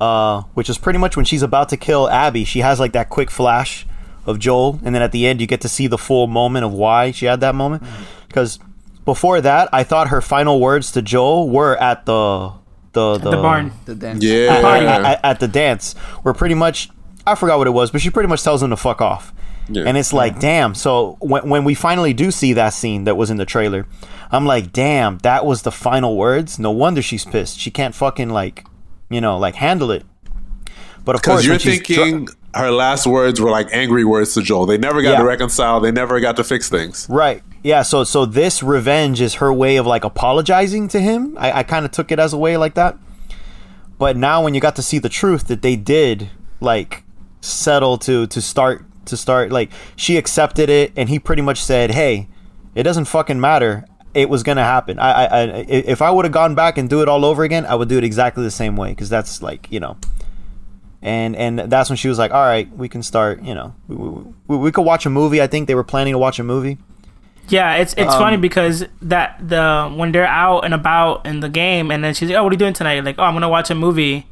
uh, which is pretty much when she's about to kill Abby, she has like that quick flash of Joel, and then at the end you get to see the full moment of why she had that moment. Mm-hmm. Because before that, I thought her final words to Joel were at the the the, the barn. The dance. Yeah. at, at- at- at the dance, where pretty much I forgot what it was, but she pretty much tells him to fuck off. Yeah. And it's like, damn. So when when we finally do see that scene that was in the trailer, I'm like, damn, that was the final words. No wonder she's pissed. She can't fucking like, you know, like handle it. But of course, Because you're she's dr- thinking her last words were like angry words to Joel. They never got Yeah. to reconcile. They never got to fix things. Right. Yeah. So so this revenge is her way of like apologizing to him. I, I kind of took it as a way like that. But now when you got to see the truth that they did like settle to to start to start like she accepted it and he pretty much said, "Hey, it doesn't fucking matter. It was gonna happen. I, I, I if I would have gone back and do it all over again, I would do it exactly the same way because that's like you know." And and that's when she was like, "All right, we can start. You know, we, we, we could watch a movie. I think they were planning to watch a movie." Yeah, it's it's Um, funny because that the when they're out and about in the game, and then she's like, "Oh, what are you doing tonight?" Like, "Oh, I'm gonna watch a movie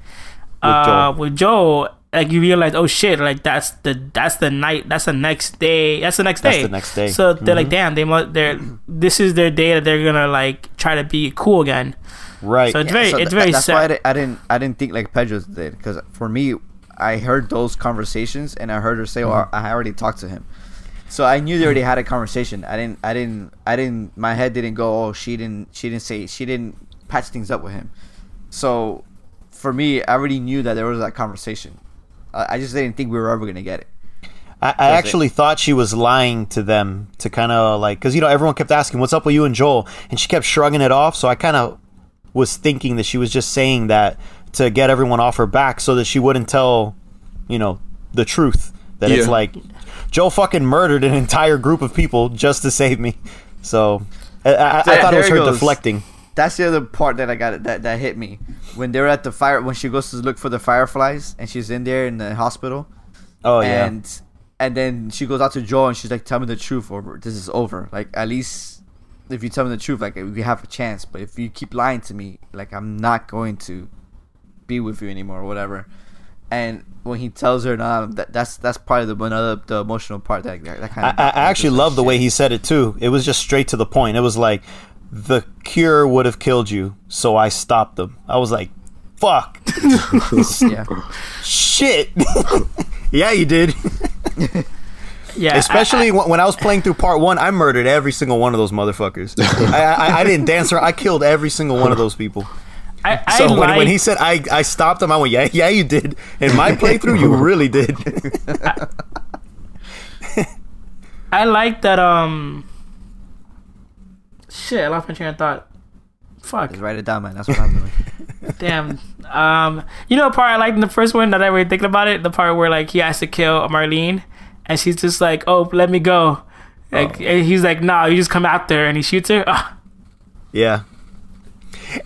uh, Joel. with Joel." Like you realize, oh shit! Like that's the that's the night. That's the next day. That's the next That's day. the next day. So they're like, damn, they must. They're this is their day that they're gonna like try to be cool again. Right. So it's very So it's tha- very that's why I didn't, I didn't I didn't think like Pedro did because for me I heard those conversations and I heard her say, "Oh, I already talked to him," so I knew they already had a conversation. I didn't I didn't I didn't my head didn't go, "Oh, she didn't she didn't say she didn't patch things up with him." So for me, I already knew that there was that conversation. I, I just didn't think we were ever gonna get it. I, I That's it. actually thought she was lying to them to kind of like, because you know everyone kept asking, "What's up with you and Joel?" and she kept shrugging it off. So I kind of was thinking that she was just saying that to get everyone off her back, so that she wouldn't tell, you know, the truth. That it's like Joe fucking murdered an entire group of people just to save me. So I, I, I thought it was her goes. deflecting. That's the other part that I got that that hit me when they're at the fire when she goes to look for the fireflies and she's in there in the hospital. Oh yeah. and and then she goes out to Joe and she's like, "Tell me the truth, or this is over." Like at least if you tell me the truth, like we have a chance. But if you keep lying to me, like I'm not going to be with you anymore, or whatever. And when he tells her, "Nah," that, that's that's part of the another the emotional part that that, that kind of. I I actually love the way he said it too. It was just straight to the point. It was like, the cure would have killed you, so I stopped them. I was like, fuck, Yeah, shit. yeah, you did. Yeah, I- Especially when when I was playing through part one, I murdered every single one of those motherfuckers. I, I, I didn't dance around. I killed every single one of those people. I, I, So when, like, when he said I, I stopped him, I went, yeah, yeah, you did. In my playthrough, you really did. I like that. Um, shit, I lost my train of thought. Fuck. just write it down, man. That's what I'm doing. Damn. Um, you know, the part I liked in the first one that I really thinking about it, the part where like he has to kill Marlene, and she's just like, "Oh, let me go." Like and he's like, "No, you just come out there," and he shoots her. Ah, Yeah.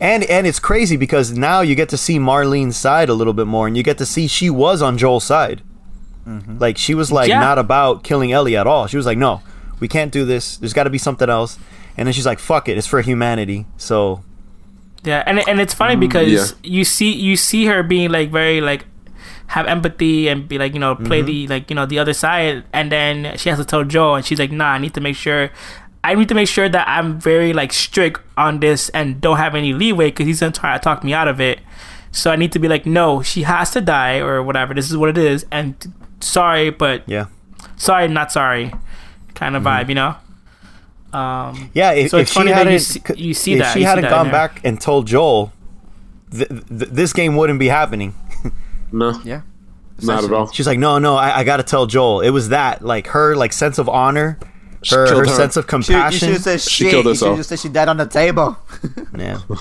And and it's crazy because now you get to see Marlene's side a little bit more, and you get to see she was on Joel's side. Like she was like Yeah. not about killing Ellie at all. She was like, no, we can't do this. There's got to be something else. And then she's like, fuck it, it's for humanity. So yeah, and and it's funny because yeah. you see you see her being like very like have empathy and be like you know play the like you know the other side, and then she has to tell Joe, and she's like, "Nah, I need to make sure." I need to make sure that I'm very like strict on this and don't have any leeway because he's gonna try to talk me out of it. So I need to be like, no, she has to die or whatever. This is what it is, and sorry, but yeah, sorry, not sorry, kind of vibe, you know. Um, yeah. If, So if it's she funny that you hadn't, see- you see if that- she you hadn't gone back and told Joel, th- th- this game wouldn't be happening. No. Yeah, Not at all. She's like, no, no, I, I got to tell Joel. It was that, like her, like sense of honor, her, killed her her. sense of She, you compassion. should have said She shit. killed You should herself. have said she died on the table. Yeah.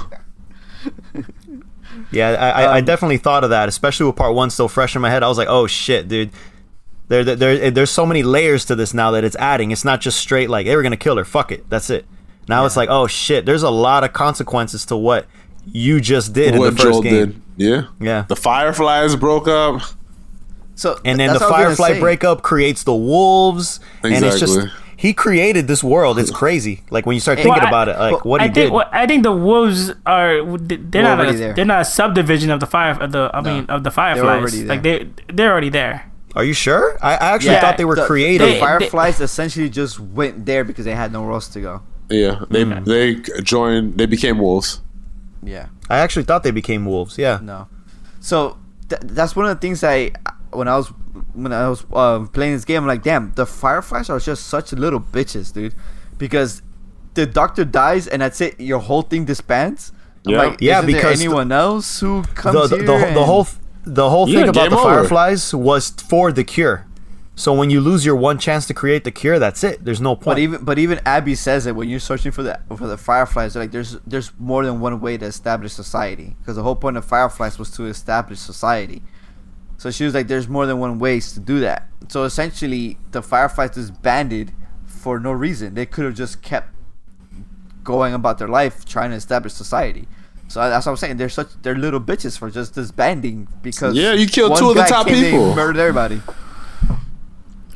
yeah, I, I, I Um, definitely thought of that, especially with part one still fresh in my head. I was like, oh shit, dude. There, there, there, there's so many layers to this now that it's adding. It's not just straight like, they we're gonna kill her. Fuck it, that's it. Now it's like, oh shit, there's a lot of consequences to what you just did in What the first Joel game. did. Yeah. Yeah. The Fireflies broke up. So and then the what I was gonna Firefly breakup creates the wolves, and it's just he created this world. It's crazy. Like when you start thinking Well, I- about it, like well, what I he think did. well, I think the wolves are they're They're not a, they're not a subdivision of the fire of the I mean of the fireflies. already like they they're already there. Are you sure? I, I actually Yeah, thought they were the, created. The They- Fireflies essentially just went there because they had nowhere else to go. Yeah. They they joined. They became wolves. Yeah. I actually thought they became wolves. Yeah. No. So th- that's one of the things I when I was when I was um, playing this game, I'm like, damn, the Fireflies are just such little bitches, dude. Because the Doctor dies and that's it. Your whole thing disbands. I'm Yeah. like, Yeah, isn't there because the- anyone else who comes The, the, here? the, the and- whole the whole thing about game the over. Fireflies was for the cure. So when you lose your one chance to create the cure, that's it. There's no point. But even but even Abby says it when you're searching for the for the fireflies. Like there's there's more than one way to establish society because the whole point of fireflies was to establish society. So she was like, there's more than one ways to do that. So essentially, the fireflies disbanded for no reason. They could have just kept going about their life trying to establish society. So that's what I'm saying. They're such they're little bitches for just disbanding because Yeah, you killed two of the top came in and people. murdered everybody.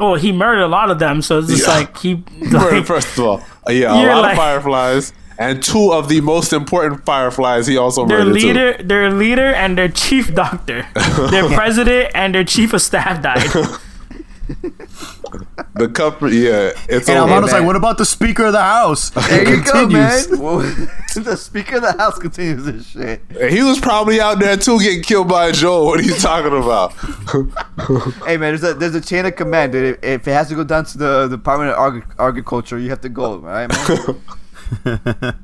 Oh, he murdered a lot of them, so it's just Yeah. like he First- like, First of all, yeah, a lot like- of fireflies, and two of the most important fireflies he also their murdered. too. leader, their leader, and their chief doctor, their president, and their chief of staff died. The company, yeah, it's and over. Amano's man. like, what about the Speaker of the House? There you go, man. Well, the Speaker of the House continues this shit. He was probably out there too, getting killed by Joel. What are you talking about? Hey, man, there's a there's a chain of command, dude. If, if it has to go down to the Department of Agri- Agriculture, you have to go, right? man?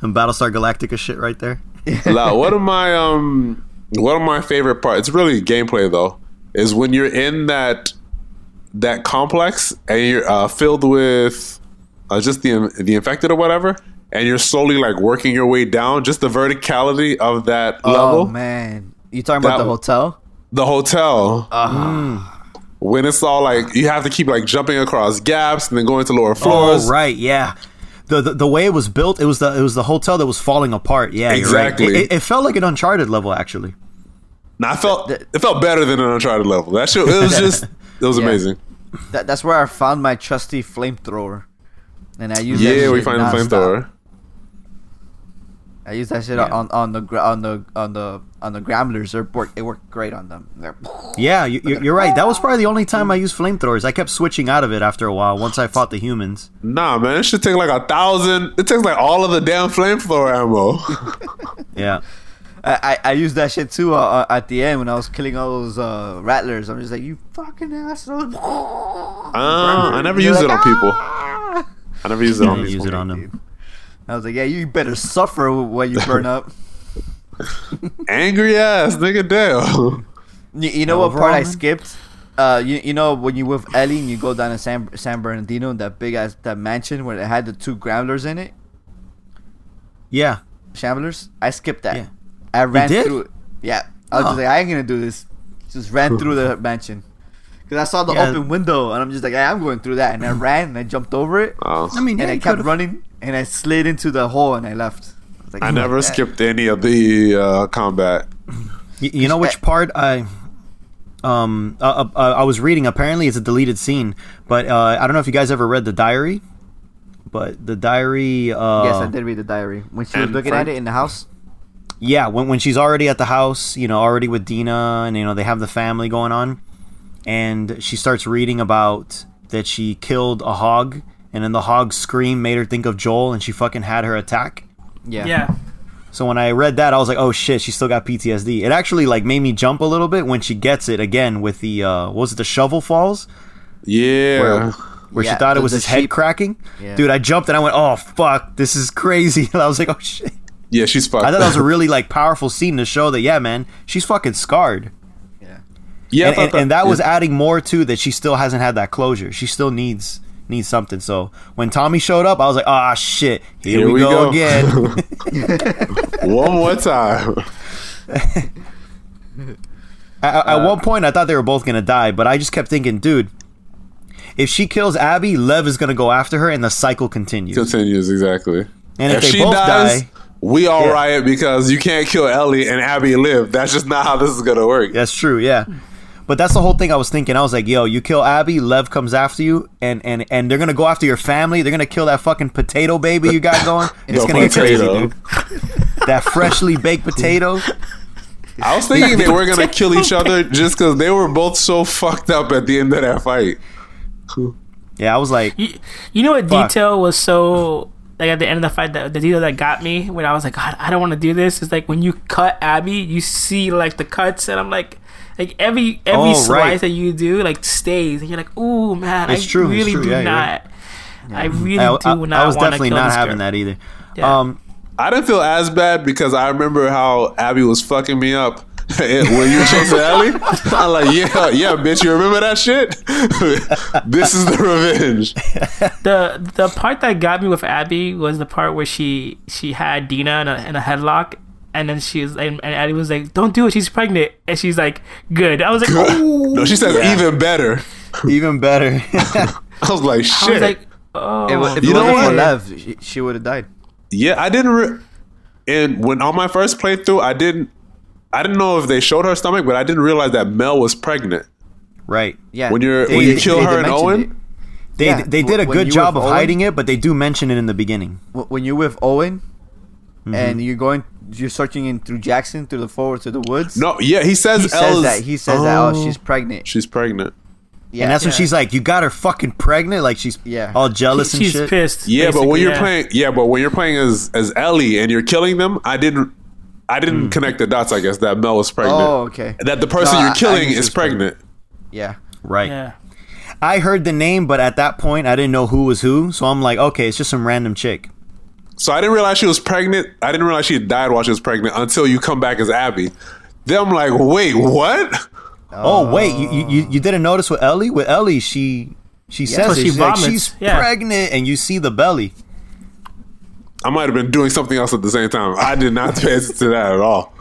and Battlestar Galactica shit right there. Now, one of my um, one of my favorite parts. It's really gameplay though. Is when you're in that that complex and you're uh, filled with uh, just the the infected or whatever, and you're slowly like working your way down. Just the verticality of that level. oh level. man, you talking about That the hotel? the hotel. When it's all like you have to keep like jumping across gaps and then going to lower floors. Oh right, yeah. The, the the way it was built, it was the it was the hotel that was falling apart. Yeah, you're right. Exactly. It, it, it felt like an Uncharted level, actually. Now I felt it felt better than an Uncharted level. That shit, it was just it was Yeah. amazing. That, that's where I found my trusty flamethrower, and I used that Yeah, we shit find the flamethrower. I used that shit on on the on the on the on the Gramblers. It worked. It worked great on them. They're- Yeah, you, you're you're right. That was probably the only time I used flamethrowers. I kept switching out of it after a while. Once I fought the humans. Nah, man, it should take like a thousand. It takes like all of the damn flamethrower ammo. Yeah. I, I I used that shit too uh, uh, at the end when I was killing all those uh, rattlers. I'm just like, you fucking asshole. Uh, I never You're used it like, on people. "Ah!" I never use it on Didn't people. use it on them. I was like, yeah, you better suffer when you burn up. Angry ass nigga, damn. You, you know Yeah, what part I skipped? Uh, you, you know when you with Ellie and you go down to San San Bernardino, that big ass that mansion where it had the two Gramblers in it, Yeah. Shamblers. I skipped that. Yeah. I ran did? through it. Yeah, I was Oh. just like, I ain't gonna do this. Just ran through the mansion because I saw the Yeah. open window and I'm just like, hey, I'm going through that, and I ran and I jumped over it Oh. I mean, yeah, and I kept could've- running and I slid into the hole and I left. I, like, I "Oh, never yeah." skipped any of the uh, combat. You, you know which part I um uh, uh, I was reading apparently it's a deleted scene, but uh, I don't know if you guys ever read the diary, but the diary uh Yes, I did read the diary when she was looking Frank- at it in the house. Yeah, when when she's already at the house, you know, already with Dina and you know they have the family going on and she starts reading about that she killed a hog and then the hog's scream made her think of Joel and she fucking had her attack. Yeah. yeah. So when I read that, I was like, "Oh shit, she still got PTSD." It actually like made me jump a little bit when she gets it again with the uh, what was it the shovel falls Yeah. where, where Yeah, she thought it was the his head cracking. Yeah. Dude, I jumped and I went, "Oh fuck, this is crazy!" I was like, "Oh shit." Yeah, she's fucked. I thought that was a really like powerful scene to show that yeah, man, she's fucking scarred. Yeah. Yeah, I and, thought and, and that was adding more to that. She still hasn't had that closure. She still needs needs something. So when Tommy showed up, I was like, ah, shit, here, Here we, we go, go." again. one more time. at, at one point, I thought they were both gonna die, but I just kept thinking, dude. If she kills Abby, Lev is gonna go after her, and the cycle continues. Continues exactly. And if, if they she both dies, die, we all Yeah. riot because you can't kill Ellie and Abby live. That's just not how this is gonna work. That's true, yeah. But that's the whole thing I was thinking. I was like, yo, you kill Abby, Lev comes after you, and and and they're gonna go after your family. They're gonna kill that fucking potato baby you got going. And it's gonna get crazy, potato. dude. That freshly baked potato. I was thinking they were gonna kill each other just because they were both so fucked up at the end of that fight. Yeah, I was like, You, you know what Fuck. detail was so like at the end of the fight that the detail that got me when I was like God I don't want to do this is like when you cut Abby you see like the cuts and I'm like like every every Oh, slice right. that you do like stays and you're like ooh man It's I true, it's really true, do yeah, you're not I really I, do I- not I was definitely kill not having girl. that either. Yeah. Um, I didn't feel as bad because I remember how Abby was fucking me up when you were chasing Ellie. I'm like, yeah, yeah, bitch, you remember that shit? this is the revenge. the the part that got me with Abby was the part where she she had Dina in a, in a headlock and then she's was and, and Abby was like don't do it she's pregnant and she's like good I was like oh No, she said even better. even better. I was like, I shit. was like oh It wa- if You it know wasn't for what? Lev, she, she would have died. Yeah, I didn't. Re- and when on my first playthrough, I didn't. I didn't know if they showed her stomach, but I didn't realize that Mel was pregnant. right. Yeah. When you're They- when you they- kill they her and Owen, it. They Yeah, they did a when good job of Owen- hiding it, but they do mention it in the beginning. When you're with Owen Mm-hmm. and you're going, you're searching in through Jackson through the forward to the woods. no, yeah, he says he says that he says that oh she's pregnant. she's pregnant. Yeah, and that's when she's like, "You got her fucking pregnant!" Like she's Yeah. all jealous and she's shit. pissed Yeah, but when you're yeah. playing, yeah, but when you're playing as as Ellie and you're killing them, I didn't. I didn't Mm. connect the dots. I guess that Mel was pregnant. Oh, okay. That the person No, you're I killing knew she is pregnant. pregnant. Yeah. Right. yeah I heard the name, but at that point, I didn't know who was who. So I'm like, okay, it's just some random chick. So I didn't realize she was pregnant. I didn't realize she had died while she was pregnant until you come back as Abby. Then I'm like, wait, what? Oh wait, you, you you- you didn't notice with Ellie? With Ellie, she she says So it. she She's like, she's yeah. pregnant, and you see the belly. I might have been doing something else at the same time. I did not pay attention to that at all.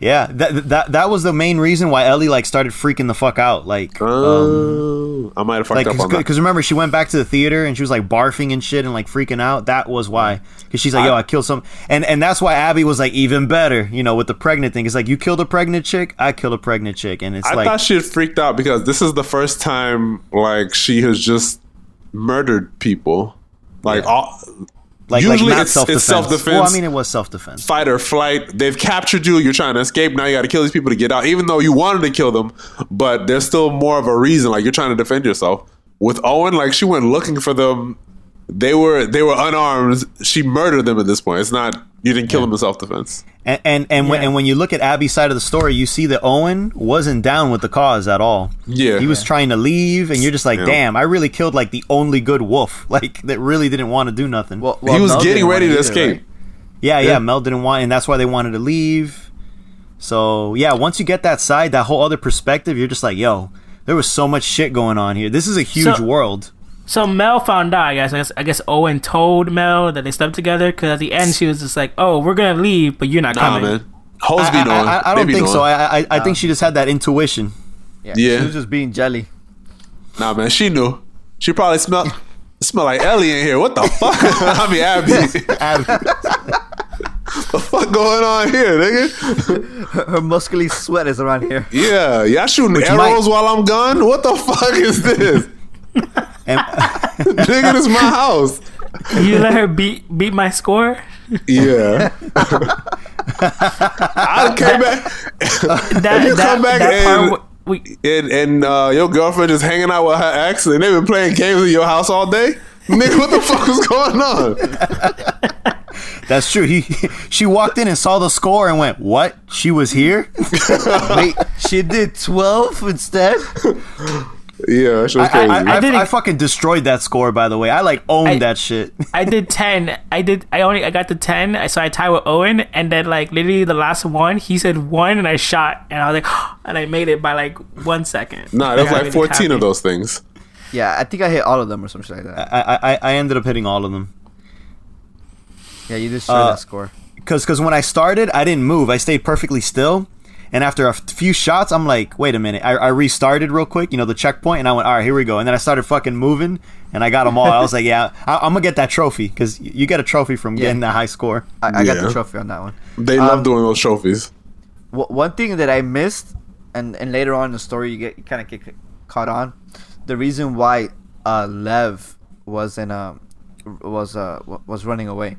Yeah, that that that was the main reason why Ellie like started freaking the fuck out. Like, um, Oh, I might have fucked like up on that. because remember she went back to the theater and she was like barfing and shit and like freaking out. That was why. Because she's like, yo, I killed some, and and that's why Abby was like even better. You know, with the pregnant thing. It's like you killed a pregnant chick, I killed a pregnant chick, and it's I like thought she had freaked out because this is the first time like she has just murdered people. Like all like usually like not it's- self it's defense. Well, I mean, it was self defense. fight or flight. They've captured you. You're trying to escape. Now you got to kill these people to get out. Even though you wanted to kill them, but there's still more of a reason. Like you're trying to defend yourself. With Owen, like she went looking for them. They were they were unarmed. She murdered them at this point. It's not you didn't kill them in self defense. And and and, when, and when you look at Abby's side of the story, you see that Owen wasn't down with the cause at all. Yeah. he was trying to leave, and you're just like, Yeah. damn, I really killed like the only good wolf, like that really didn't want to do nothing. Well, he was Mel getting ready to either, escape. right? yeah, yeah, yeah. Mel didn't want, and that's why they wanted to leave. So yeah, once you get that side, that whole other perspective, you're just like, yo, there was so much shit going on here. This is a huge So- world. So Mel found out. I guess. I guess, I guess Owen told Mel that they slept together because at the end she was just like, "Oh, we're gonna leave, but you're not Nah, coming." man. Hoes I, be knowing. I, I, I don't be think so. knowing. I I, I think she just had that intuition. Yeah. Yeah. She was just being jelly. Nah, man. She knew. She probably smelled. Smell like Ellie in here. What the fuck? I mean, Abby. Abby. What the fuck going on here, nigga? Her muscly sweat is around here. Yeah, y'all shooting Which arrows might- while I'm gone? What the fuck is this? And nigga, this is my house. you let her beat beat my score. Yeah. I came back That you that, come back that and- part. We, and, and uh, your girlfriend is hanging out with her ex and they've been playing games in your house all day? Nigga, what the fuck is going on? that's true. He she walked in and saw the score and went, "What? She was here?" Wait, she did 12 instead? Yeah, that shit was I, crazy. I, I, I did I fucking destroyed that score. By the way, I like owned I- that shit. I did ten. I did. I only. I got the ten. So I tied with Owen, and then like literally the last one, he said one, and I shot, and I was like, and I made it by like one second. nah, that was got like really 14 of those things. Yeah, I think I hit all of them or something like that. I, I I ended up hitting all of them. Yeah, you destroyed Uh, that score. Cause, cause when I started, I didn't move. I stayed perfectly still. And after a few shots, I'm like, wait a minute. I, I restarted real quick, you know, the checkpoint, and I went, all right, here we go. And then I started fucking moving, and I got them all. I was like, yeah, I, I'm gonna get that trophy because you get a trophy from Yeah. getting that high score. I, I got the trophy on that one. They love Um, doing those trophies. W- one thing that I missed, and and later on in the story you get you kind of get caught on, the reason why uh, Lev was in um was uh w- was running away,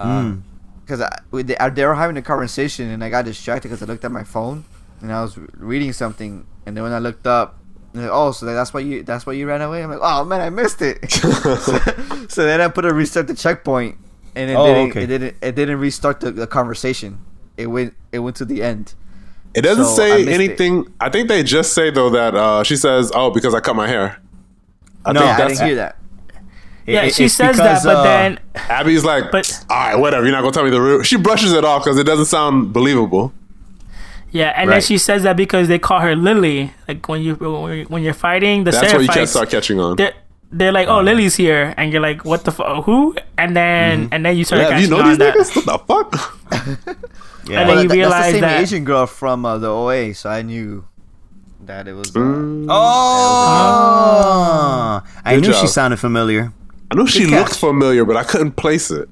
Mm. Because I they, they were having a conversation and I got distracted because I looked at my phone and I was reading something and then when I looked up. like, Oh, so that's why you that's why you ran away. I'm like, oh man, I missed it. so, so then I put a restart the checkpoint, and it Oh, didn't okay. it didn't it didn't restart the, the conversation. It went it went to the end. It doesn't so I say it. anything. I think they just say though that uh, she says, "Oh, because I cut my hair." I no, think I didn't hear that. Yeah, It- she it's says because, that, but uh, then Abby's like, But- "All right, whatever. You're not gonna tell me the real." She brushes it off because it doesn't sound believable. yeah, and Right. then she says that because they call her Lily. Like when you when you- when you're fighting the That's Sarah what you can't start catching on. they're they're like, oh, Lily's here, and you're like, what the fuck? Who? And then and then you start Yeah, catching you know on these that. niggas? What the fuck? Yeah. And then you that- that's realize the same that- Asian girl from uh, the OA, so I knew that it was. Uh, Mm. Oh, I Good knew she sounded familiar. I knew she Good looked familiar, but I couldn't place it.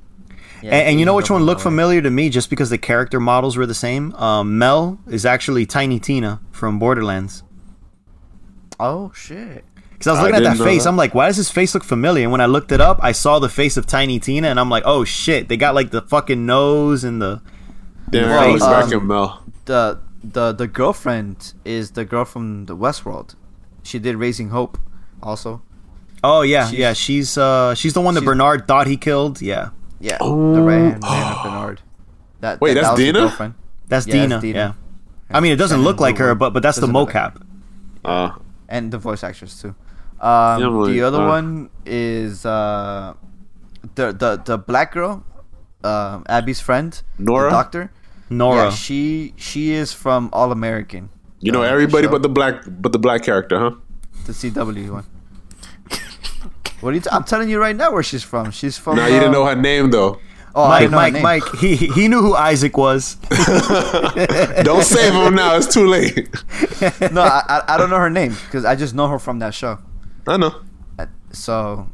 yeah, and, and you know which one looked familiar to me just because the character models were the same? Um, Mel is actually Tiny Tina from Borderlands. Oh shit! Because I was I looking at that face, that. I'm like, why does his face look familiar? And when I looked it up, I saw the face of Tiny Tina, and I'm like, oh shit, they got like the fucking nose and the. Damn, Well, I looks back um, at Mel. The the the girlfriend is the girl from the Westworld. She did Raising Hope, also. Oh yeah, She's- yeah, she's uh, she's the one that she's- Bernard thought he killed. Yeah, Yeah, Oh. the right hand man of Bernard. That, Wait, that, that's that Dina? girlfriend. that's Yeah, that's Dina. Dina. Yeah, I mean, it doesn't And look like her, but but that's the doesn't like mocap. Uh, and the voice actress too. Um, Yeah, really, the other uh, one is uh, the the the black girl, um, Abby's friend, Nora? the doctor. Nora. Yeah, she she is from All American. you know uh, everybody show. but the black, but the black character, huh? the CW one. What are you? T- I'm telling you right now where she's from. She's from. Now you didn't know her name though. Oh, I Mike, didn't know her Mike, name. Mike. He he knew who Isaac was. Don't save him now. It's too late. No, I, I I don't know her name because I just know her from that show. I know. Uh, So,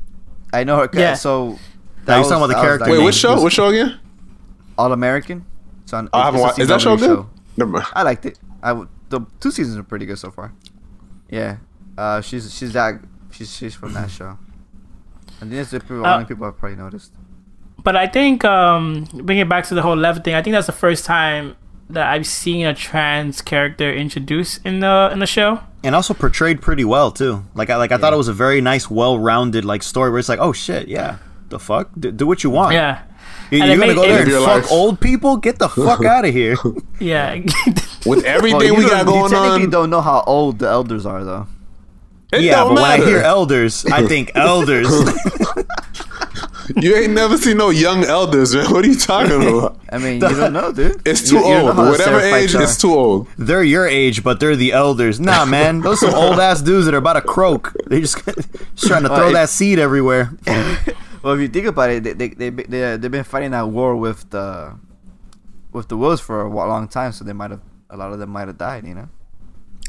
I know her. Yeah. So. Now you're talking about the character Wait, which show? Which show again? All American. So on, I haven't watched. Is that show CW good? Never mind. I liked it. I w- the two seasons are pretty good so far. Yeah, uh, she's she's that she's she's from that show. And these are the people, Uh, people I've probably noticed. But I think um, bring it back to the whole Lev thing. I think that's the first time that I've seen a trans character introduced in the in the show. and also portrayed pretty well too. Like I like I thought it was a very nice, well-rounded like story where it's like, oh shit, yeah, the fuck, do, do what you want. Yeah, you, And are it gonna made- go there and fuck life. old people? Get the fuck out of here. yeah. With everything you we got going on, you technically on, don't know how old the elders are though. It yeah, don't but when I hear elders, I think elders. you ain't never seen no young elders, man. What are you talking about? I mean, you don't know, dude. It's too You- you don't know old. how Whatever age, are. it's too old. they're your age, but they're the elders. Nah, man, those some old ass dudes that are about to croak. They just, just trying to throw Well, that seed everywhere. Well, if you think about it, they they they they they've been fighting that war with the with the wolves for a long time, so they might have a lot of them might have died. You know,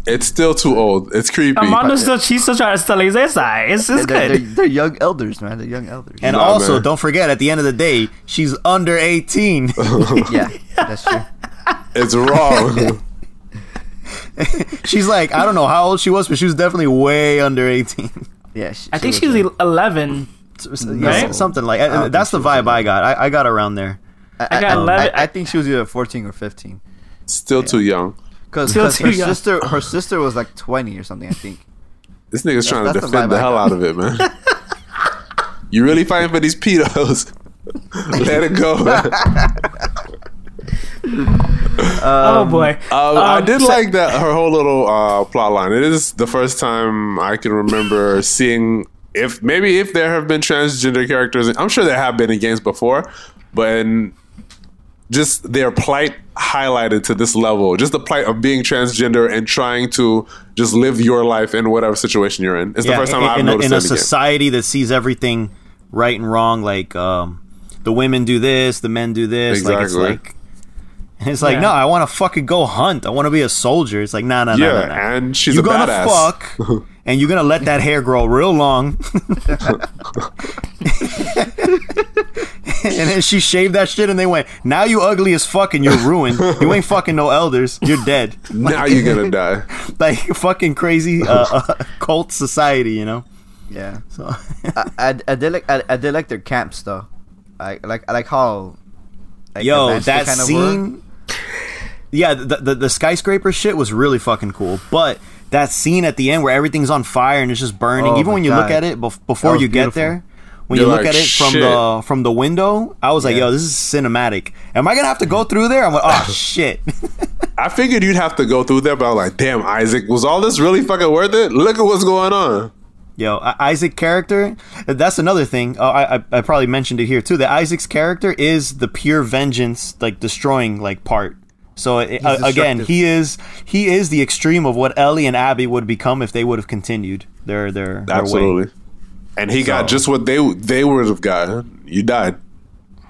It's still too old. It's creepy. Amanda's still she's still trying to still his side. It's they're, it's they're, good. they're young elders, man. They're young elders. And Nah, also, man. don't forget, at the end of the day, she's under 18. yeah, that's true. It's wrong. she's like, I don't know how old she was, but she was definitely way under 18. Yeah, she, I think she she's was, uh, eleven. Yeah, Right? Something like don't That's the vibe I got. I, I got around there. I, I got 11 I, I think she was either 14 or 15. Still too young. Because her young. sister, her sister was like 20 or something. I think. This nigga's trying to that's the defend the hell out of it, man. you really fighting for these pedos? Let it go. oh boy. Um, I Um, did so- like that her whole little uh, plot line. It is the first time I can remember seeing if maybe if there have been transgender characters. I'm sure there have been in games before, but in just their plight highlighted to this level, just the plight of being transgender and trying to just live your life in whatever situation you're in. It's the first time in, I've in a, noticed in it a in the game. society that sees everything right and wrong, like um, the women do this, the men do this. Like it's Exactly. like it's like Yeah. no, I want to fucking go hunt. I want to be a soldier. It's like no no no Yeah, nah, nah, nah. and she's you're a gonna badass. fuck, and you're gonna let that hair grow real long. and then she shaved that shit, and they went, "Now you ugly as fuck, and you're ruined. You ain't fucking no elders. You're dead." now you're gonna die. like fucking crazy uh, uh, cult society, you know. Yeah. So I, I, I did like I, I did like their camps though. I like I like how. Like, Yo, that kind of scene. Yeah, the, the the skyscraper shit was really fucking cool, but that scene at the end where everything's on fire and it's just burning. Oh even when you look at it bef- before was you get there, when You're you look like, at it from "Shit." the from the window, I was like, Yeah. "Yo, this is cinematic." Am I gonna have to go through there? I'm like, "Oh shit." I figured you'd have to go through there, but I was like, damn, Isaac, was all this really fucking worth it? Look at what's going on. Yo, I- Isaac character. That's another thing. Oh, I, I I probably mentioned it here too. That Isaac's character is the pure vengeance, like destroying like part. So it, uh, again, he is he is the extreme of what Ellie and Abby would become if they would have continued their their, their way. Absolutely. And he got just what they they would have gotten. You died.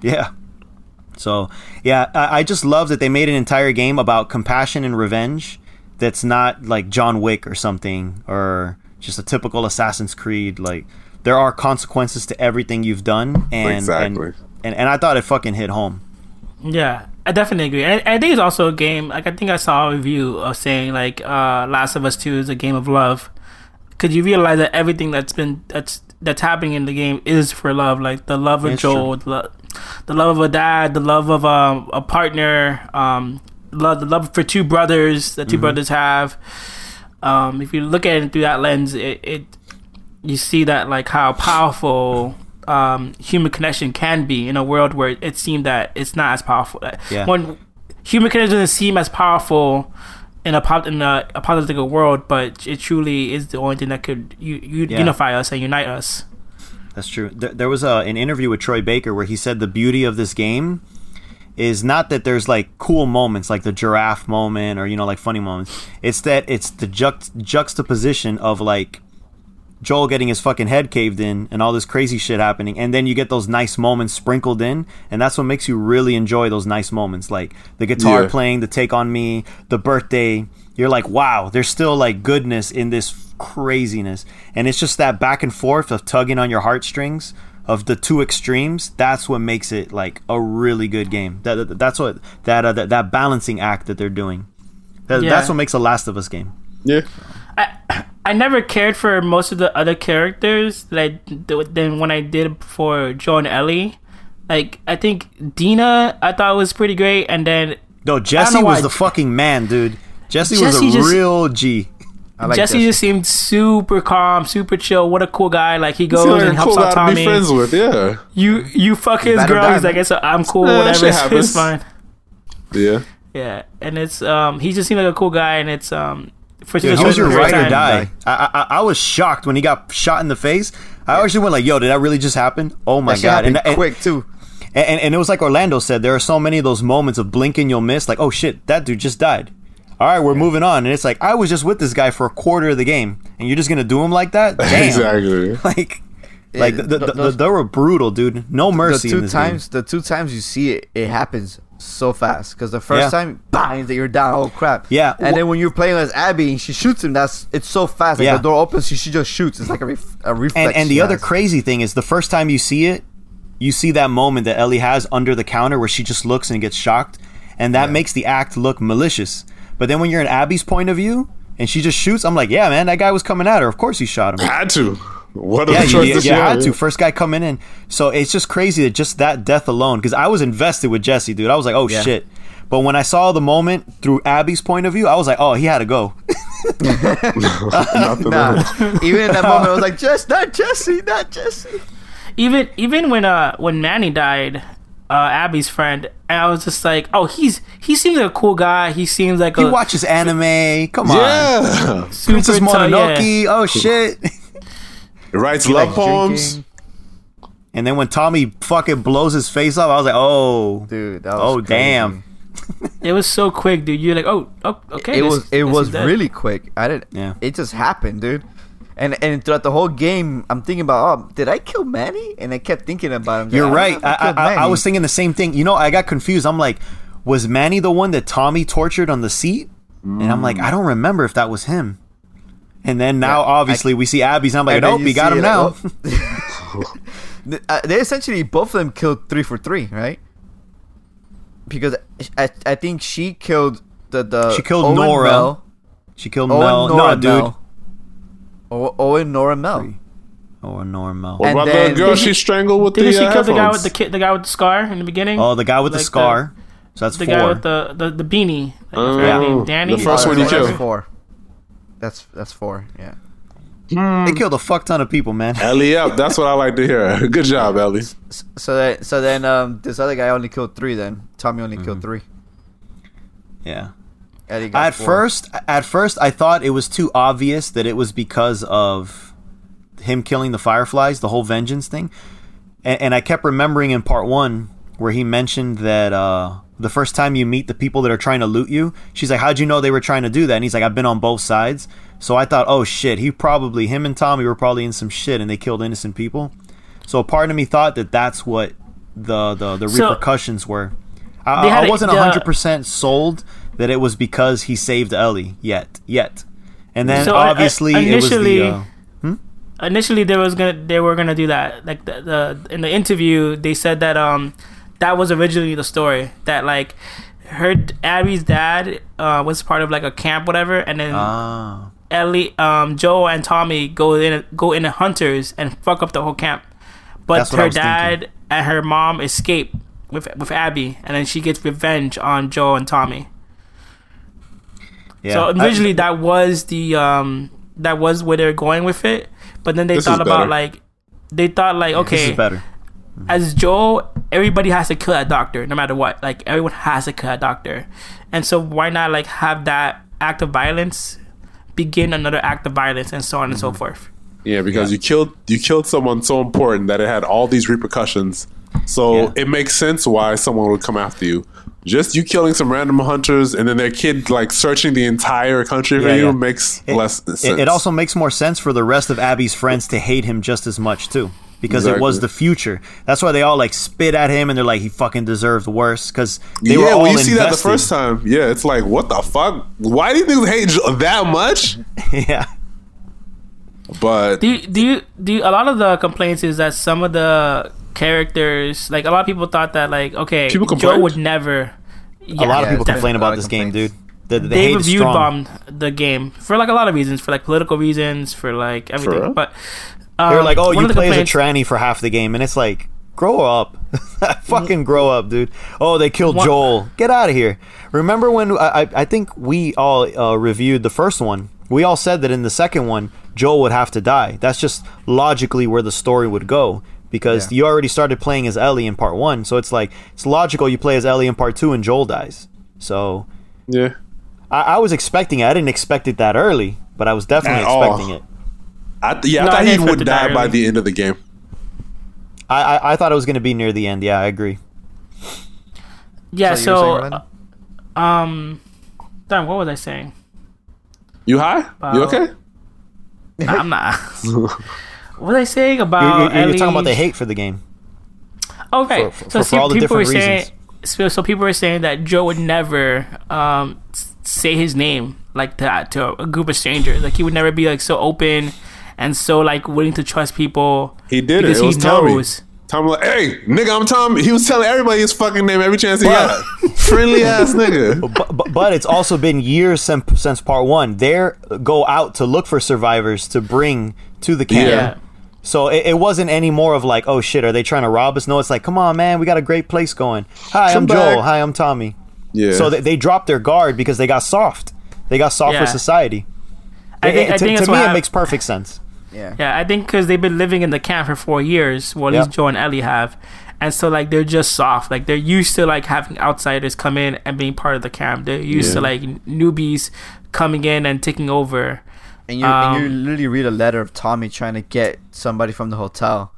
Yeah. So yeah, I, I just love that they made an entire game about compassion and revenge. That's not like John Wick or something, or just a typical Assassin's Creed. Like there are consequences to everything you've done, and Exactly. and, and and I thought it fucking hit home. Yeah, I definitely agree. And I think it's also a game. Like I think I saw a review of saying like uh, Last of Us Two is a game of love. Because you realize that everything that's been that's that's happening in the game is for love. Like the love of It's Joel, the, lo- the love of a dad, the love of um, a partner, um, love the love for two brothers that 2 brothers have. Um, if you look at it through that lens, it, it you see that like how powerful um, human connection can be in a world where it seemed that it's not as powerful. Yeah. When human connection doesn't seem as powerful in a pop in a, a political world, but it truly is the only thing that could u- u- Yeah. unify us and unite us. That's true. There, there was a, an interview with Troy Baker where he said the beauty of this game is not that there's like cool moments like the giraffe moment or you know like funny moments. It's that it's the juxt- juxtaposition of like Joel getting his fucking head caved in and all this crazy shit happening, and then you get those nice moments sprinkled in, and that's what makes you really enjoy those nice moments, like the guitar Yeah. playing, the take on me, the birthday. You're like, wow, there's still like goodness in this craziness, and it's just that back and forth of tugging on your heartstrings of the two extremes. That's what makes it like a really good game. That, that- that's what that, uh, that that balancing act that they're doing. That, Yeah. That's what makes a Last of Us game. Yeah. I I never cared for most of the other characters that I d- than when I did for Joe and Ellie. Like I think Dina, I thought was pretty great, and then No, Jesse was why- the fucking man, dude. Jesse, was a just- real G. I like Jesse Jesse. just seemed super calm, super chill. What a cool guy! Like he goes Seems like and helps cool out guy to be Tommy. friends with. Yeah. You you fuck his Better girl. die, He's like, it's I'm cool, Yeah, whatever. It's, it's fine. Yeah. Yeah, and it's um he just seemed like a cool guy, and it's um for He such a was your short ride or die. I, I I was shocked when he got shot in the face. I actually went like, "Yo, did that really just happen?" Oh my That god! And, and, quick too. and and it was like Orlando said. There are so many of those moments of blinking you'll miss. Like, oh shit, that dude just died. All right, we're moving on. And it's like I was just with this guy for a quarter of the game, and you're just gonna do him like that? Damn. Exactly. Like, like the, the, th- the, they were brutal, dude. No The mercy. in two this times, the two times you see it, it happens so fast. Because the first Yeah. time, bang, that you're down. Oh crap! Yeah, And wh- then when you're playing as Abby and she shoots him, that's it's so fast. Like Yeah. the door opens, she, she just shoots. It's like a, ref, a reflex. and and she the other crazy thing is the first time you see it, you see that moment that Ellie has under the counter where she just looks and gets shocked, and that makes the act look malicious. But then when you're in Abby's point of view and she just shoots, I'm like, yeah, man, that guy was coming at her. Of course he shot him. Had to. What a Yeah, you, you, this you had to. First guy coming in. So it's just crazy that just that death alone, because I was invested with Jesse, dude. I was like, oh Yeah. shit. But when I saw the moment through Abby's point of view, I was like, oh, he had to go. Nothing Nah. else. Even in that moment, I was like, just not Jesse, not Jesse. Even even when uh when Manny died, uh, Abby's friend, and I was just like, oh, he's he seems like a cool guy. He seems like a He a watches anime. Come on. Yeah. super Princess tough- yeah. Mononoke. Oh shit. He writes He love likes poems. drinking. And then when Tommy fucking blows his face off, I was like, oh, Dude, that was oh crazy. damn. It was so quick, dude. You're like, oh, oh okay. It this- was it was really quick. I didn't. Yeah. It just happened, dude. And and throughout the whole game, I'm thinking about, oh, did I kill Manny? And I kept thinking about him. You're I don't right. know I, I, I, I was thinking the same thing. You know, I got confused. I'm like, was Manny the one that Tommy tortured on the seat? And I'm like, mm. I don't remember if that was him. And then now, Yeah, obviously, we see Abby's. And I'm like, nope, you we got him now. oh. Uh, they essentially both of them killed three for three, right? Because I, I think she killed the the She killed Owen Nora. Mel, she killed Owen, Mel. Nora, no, dude. Mel. O- Owen Nora Mel. Three. Oh, Nora Mel. What And about then- the girl Did she he- strangled with Didn't the she uh, kill the guy with the kid, the guy with the scar in the beginning? Oh, the guy with the Like scar. so that's the four. guy with the the, the beanie. Like, Oh, I forgot his name, Danny. the first Oh, one you killed. Four. That's that's four. Yeah. they killed a fuck ton of people, man. Ellie up. That's what I like to hear. Good job, Ellie. So that so then um this other guy only killed three. Then Tommy only Mm-hmm. killed three. Yeah. Eddie got At four. first, at first, I thought it was too obvious that it was because of him killing the fireflies, the whole vengeance thing. And, and I kept remembering in part one where he mentioned that uh, the first time you meet the people that are trying to loot you, she's like, "How'd you know they were trying to do that?" And he's like, "I've been on both sides." So I thought, "Oh shit, he probably him and Tommy were probably in some shit, and they killed innocent people." So a part of me thought that that's what the the, the So- repercussions were. I, I wasn't the- hundred percent sold that it was because he saved Ellie yet, yet, and then So, uh, obviously initially- it was the. Uh, initially there was gonna they were gonna do that like the, the in the interview they said that um that was originally the story that like her abby's dad uh was part of like a camp whatever and then ah, ellie um joe and tommy go in go into hunters and fuck up the whole camp but I her dad thinking. and her mom escape with with abby and then she gets revenge on joe and tommy yeah. so I- originally that was the um that was where they're going with it, but then they thought about better. like they thought like this okay, is better. as Joel, everybody has to kill that doctor no matter what. Like everyone has to kill that doctor, and so why not like have that act of violence begin another act of violence and so on and Mm-hmm. so forth. Yeah, because you killed you killed someone so important that it had all these repercussions. So Yeah. it makes sense why someone would come after you. Just you killing some random hunters and then their kid like searching the entire country for Yeah, you yeah. makes It- less sense. It, it also makes more sense for the rest of Abby's friends to hate him just as much too, because it was the future. That's why they all like spit at him and they're like, he fucking deserves worse because they yeah, were all when you see that the first time, yeah, it's like what the fuck? Why do you think hate j- that much? yeah, But Do you, do you do you, a lot of the complaints is that some of the characters like a lot of people thought that like okay People Joe would never. a lot of people complain about of this game, dude. The, the they hate reviewed bombed the game for like a lot of reasons, for like political reasons, for like everything. real? But They um, were like, "Oh, you of the play as a tranny for half the game," and it's like, grow up, fucking grow up, dude. Oh, they killed One- Joel. Get out of here. Remember when I, I I think we all uh, reviewed the first one. We all said that in the second one, Joel would have to die. That's just logically where the story would go because Yeah. you already started playing as Ellie in part one. So it's like it's logical you play as Ellie in part two and Joel dies. So yeah, I, I was expecting it. I didn't expect it that early, but I was definitely At all. expecting it. I, th- yeah, No, I I thought didn't he would it that die by the end of the game. I, I, I thought it was going to be near the end. Yeah, I agree. Yeah, So were so, saying, uh, um, damn, what was I saying? You high? you Uh, okay? Nah, I'm not. what was I saying You're, about? you're, you're talking about the hate for the game. Okay, for- for- so for see, all the people were different saying. reasons. So, so people were saying that Joe would never um, say his name like that to a group of strangers. Like he would never be like so open and so like willing to trust people. He did because It was he Tommy. knows. Tommy like, hey, nigga, I'm Tommy. He was telling everybody his fucking name every chance he got. Friendly ass nigga. But, but, but it's also been years since, since part one. They uh, go out to look for survivors to bring to the camp. Yeah. So it, it wasn't any more of like, oh shit, are they trying to rob us? No, it's like, come on, man, we got a great place going. Hi, Come I'm back. Joel. Hi, I'm Tommy. Yeah. So they, they dropped their guard because they got soft. They got soft for society. I think, It- I to think to that's me, what it hap- makes perfect sense. Yeah. Yeah, I think because they've been living in the camp for four years. Well, at least Joe and Ellie have, and so like they're just soft. Like they're used to like having outsiders come in and being part of the camp. They're used to like newbies coming in and taking over. And you, and you Um, literally read a letter of Tommy trying to get somebody from the hotel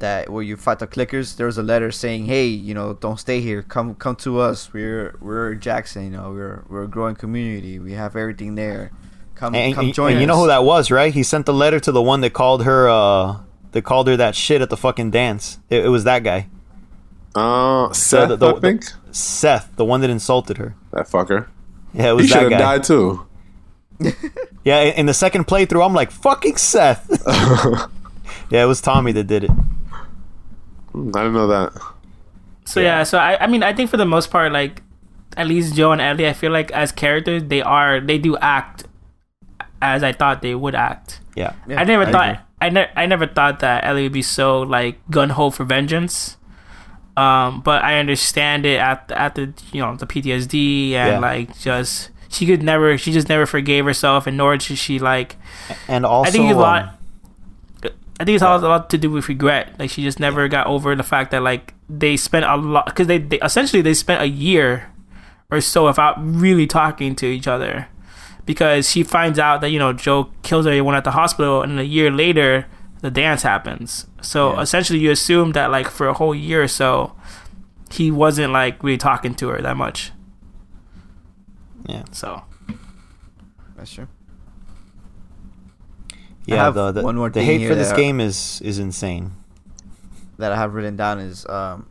that where you fight the clickers. There was a letter saying, "Hey, you know, don't stay here. Come, come to us. We're we're Jackson. You know, we're we're a growing community. We have everything there. Come, And, come join and us." you know who that was, right? He sent the letter to the one that called her. uh That called her that shit at the fucking dance. It, it was that guy, Uh, Seth, the- the- I think Seth, the one that insulted her. that fucker. Yeah, it He was should that have guy. died too. Yeah, in in the second playthrough, I'm like, fucking Seth. yeah, it was Tommy that did it. I didn't know that. So yeah, so I, I mean I think for the most part like at least Joe and Ellie I feel like as characters they are they do act as I thought they would act. Yeah. Yeah, I never I thought agree. I never I never thought that Ellie would be so like gun ho for vengeance. Um, but I understand it at at the you know the PTSD and Yeah. like just she could never she just never forgave herself and nor did she like And also, I think it's a um, lot. I think it's all a lot to do with regret. Like she just never got over the fact that like they spent a lot because they, they essentially they spent a year or so without really talking to each other because she finds out that you know Joe kills everyone at the hospital and a year later the dance happens. So Yeah. essentially you assume that like for a whole year or so he wasn't like really talking to her that much. Yeah. So That's true. yeah, the, the, one more the thing hate for this that- game is is insane. that I have written down is um,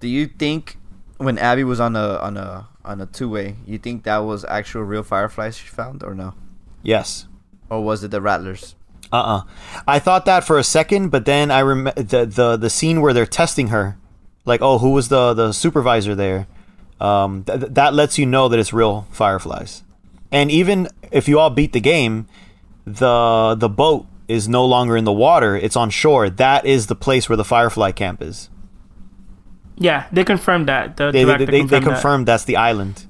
do you think when Abby was on a on a on a two way, you think that was actual real fireflies she found or no? Yes. Or was it the rattlers? Uh uh I thought that for a second, but then I rem the, the the scene where they're testing her, like oh who was the the supervisor there, um th- that lets you know that it's real fireflies, and even if you all beat the game, the the boat is no longer in the water; it's on shore. That is the place where the firefly camp is. Yeah, they confirmed that. The They they, director they, they confirmed that. that's the island.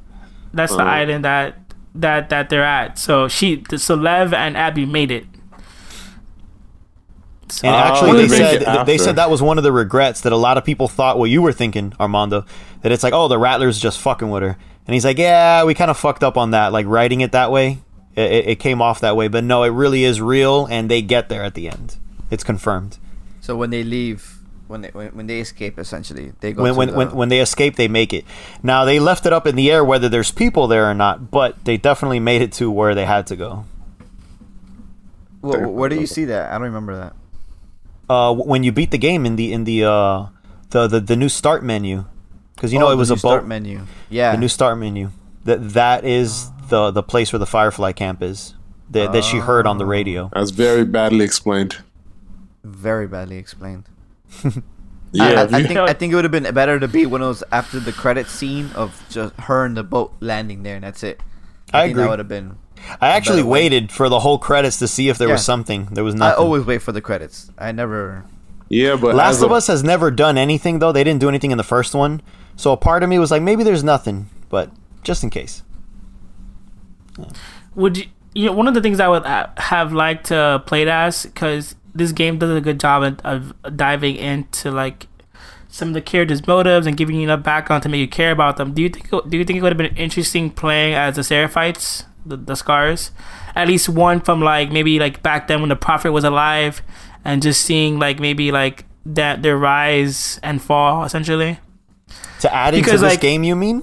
That's the Oh. island that that that they're at. So she, so Lev and Abby made it. So, And Oh, actually, they they said it they said that was one of the regrets that a lot of people thought what you were thinking, Armando. That it's like, oh, the Rattlers just fucking with her, and he's like, yeah, we kind of fucked up on that, like writing it that way. It, it, it came off that way, but no, it really is real, and they get there at the end. It's confirmed. So when they leave, when they when, when they escape, essentially they go When when, the, when when they escape, they make it. Now they left it up in the air whether there's people there or not, but they definitely made it to where they had to go. Wh- wh- where do you see that? I don't remember that. Uh, when you beat the game in the in the uh the the, the new start menu, because you know Oh, it was a start boat. menu. Yeah, the new start menu. That that is the the place where the Firefly camp is. That that she heard on the radio. That's very badly explained. very badly explained. Yeah, I, I, I you- think I think it would have been better to be when it was after the credit scene of just her and the boat landing there, and that's it. I think agree. that would have been. I actually better way. waited for the whole credits to see if there was something. There was nothing. I always wait for the credits. I never. yeah, but Last of a- Us has never done anything though. They didn't do anything in the first one, so a part of me was like, maybe there's nothing, but just in case. would you? You know, one of the things I would uh, have liked to play it as because this game does a good job of, of diving into like some of the characters' motives and giving you enough background to make you care about them. Do you think? Do you think it would have been interesting playing as the Seraphites, the, the Scars? At least one from like maybe like back then when the Prophet was alive, and just seeing like maybe like that their rise and fall essentially. To add into Because, this like- game, you mean?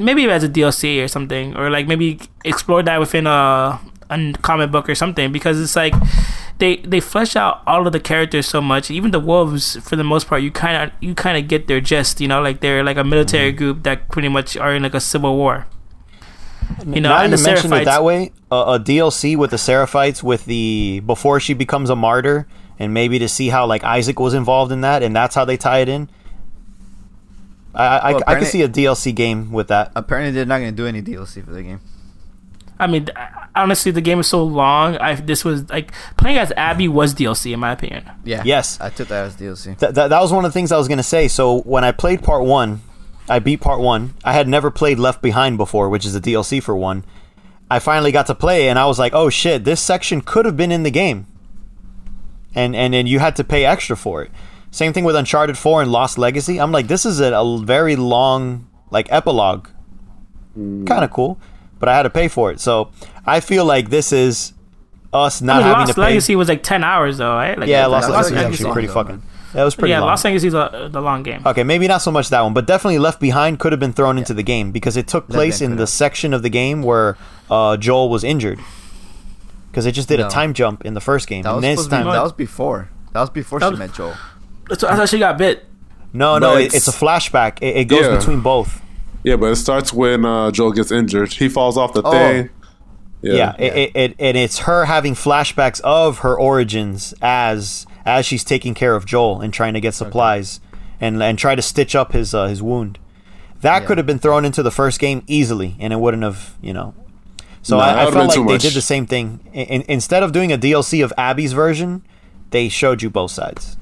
maybe as a DLC or something, or like maybe explore that within a, a comic book or something, because it's like they they flesh out all of the characters so much. Even the wolves, for the most part, you kind of you kind of get their gist. You know, like they're like a military mm-hmm. group that pretty much are in like a civil war. You know, now and you the mentioned it that way, a, a DLC with the Seraphites with the before she becomes a martyr, and maybe to see how like Isaac was involved in that, and that's how they tie it in. I I, Well, I could see a DLC game with that. Apparently, they're not gonna do any DLC for the game. I mean, honestly, the game is so long. I this was like playing as Abby was DLC in my opinion. Yeah. Yes. I took that as DLC. Th- that, that was one of the things I was going to say. So when I played part one, I beat part one. I had never played Left Behind before, which is a DLC for one. I finally got to play, and I was like, "Oh shit, this section could have been in the game," and and then you had to pay extra for it. Same thing with Uncharted 4 and Lost Legacy. I'm like, this is a, a very long like epilogue. Mm. Kind of cool, but I had to pay for it. So I feel like this is us I not mean, having Lost to pay. Legacy was like ten hours though, right? Like, yeah, like, Lost, Lost Legacy is actually long pretty though, fucking. man. That was pretty yeah, long. Lost Legacy is a, the long game. Okay, maybe not so much that one, but definitely Left Behind could have been thrown into the game because it took place in the have. section of the game where uh, Joel was injured. Because it just did a time jump in the first game. That was, this supposed to be, that was before. That was before That she was- met Joel. That's, that's how she got bit. no, But no, it's- it's a flashback. It, it goes Yeah. between both. Yeah, but it starts when uh, Joel gets injured. He falls off the Oh. thing. Yeah, It, it, it, and it's her having flashbacks of her origins as as she's taking care of Joel and trying to get supplies and and try to stitch up his uh, his wound. That Yeah. could have been thrown into the first game easily, and it wouldn't have, you know. So No, I, I felt like they much. did the same thing. In, in- instead of doing a DLC of Abby's version, they showed you both sides.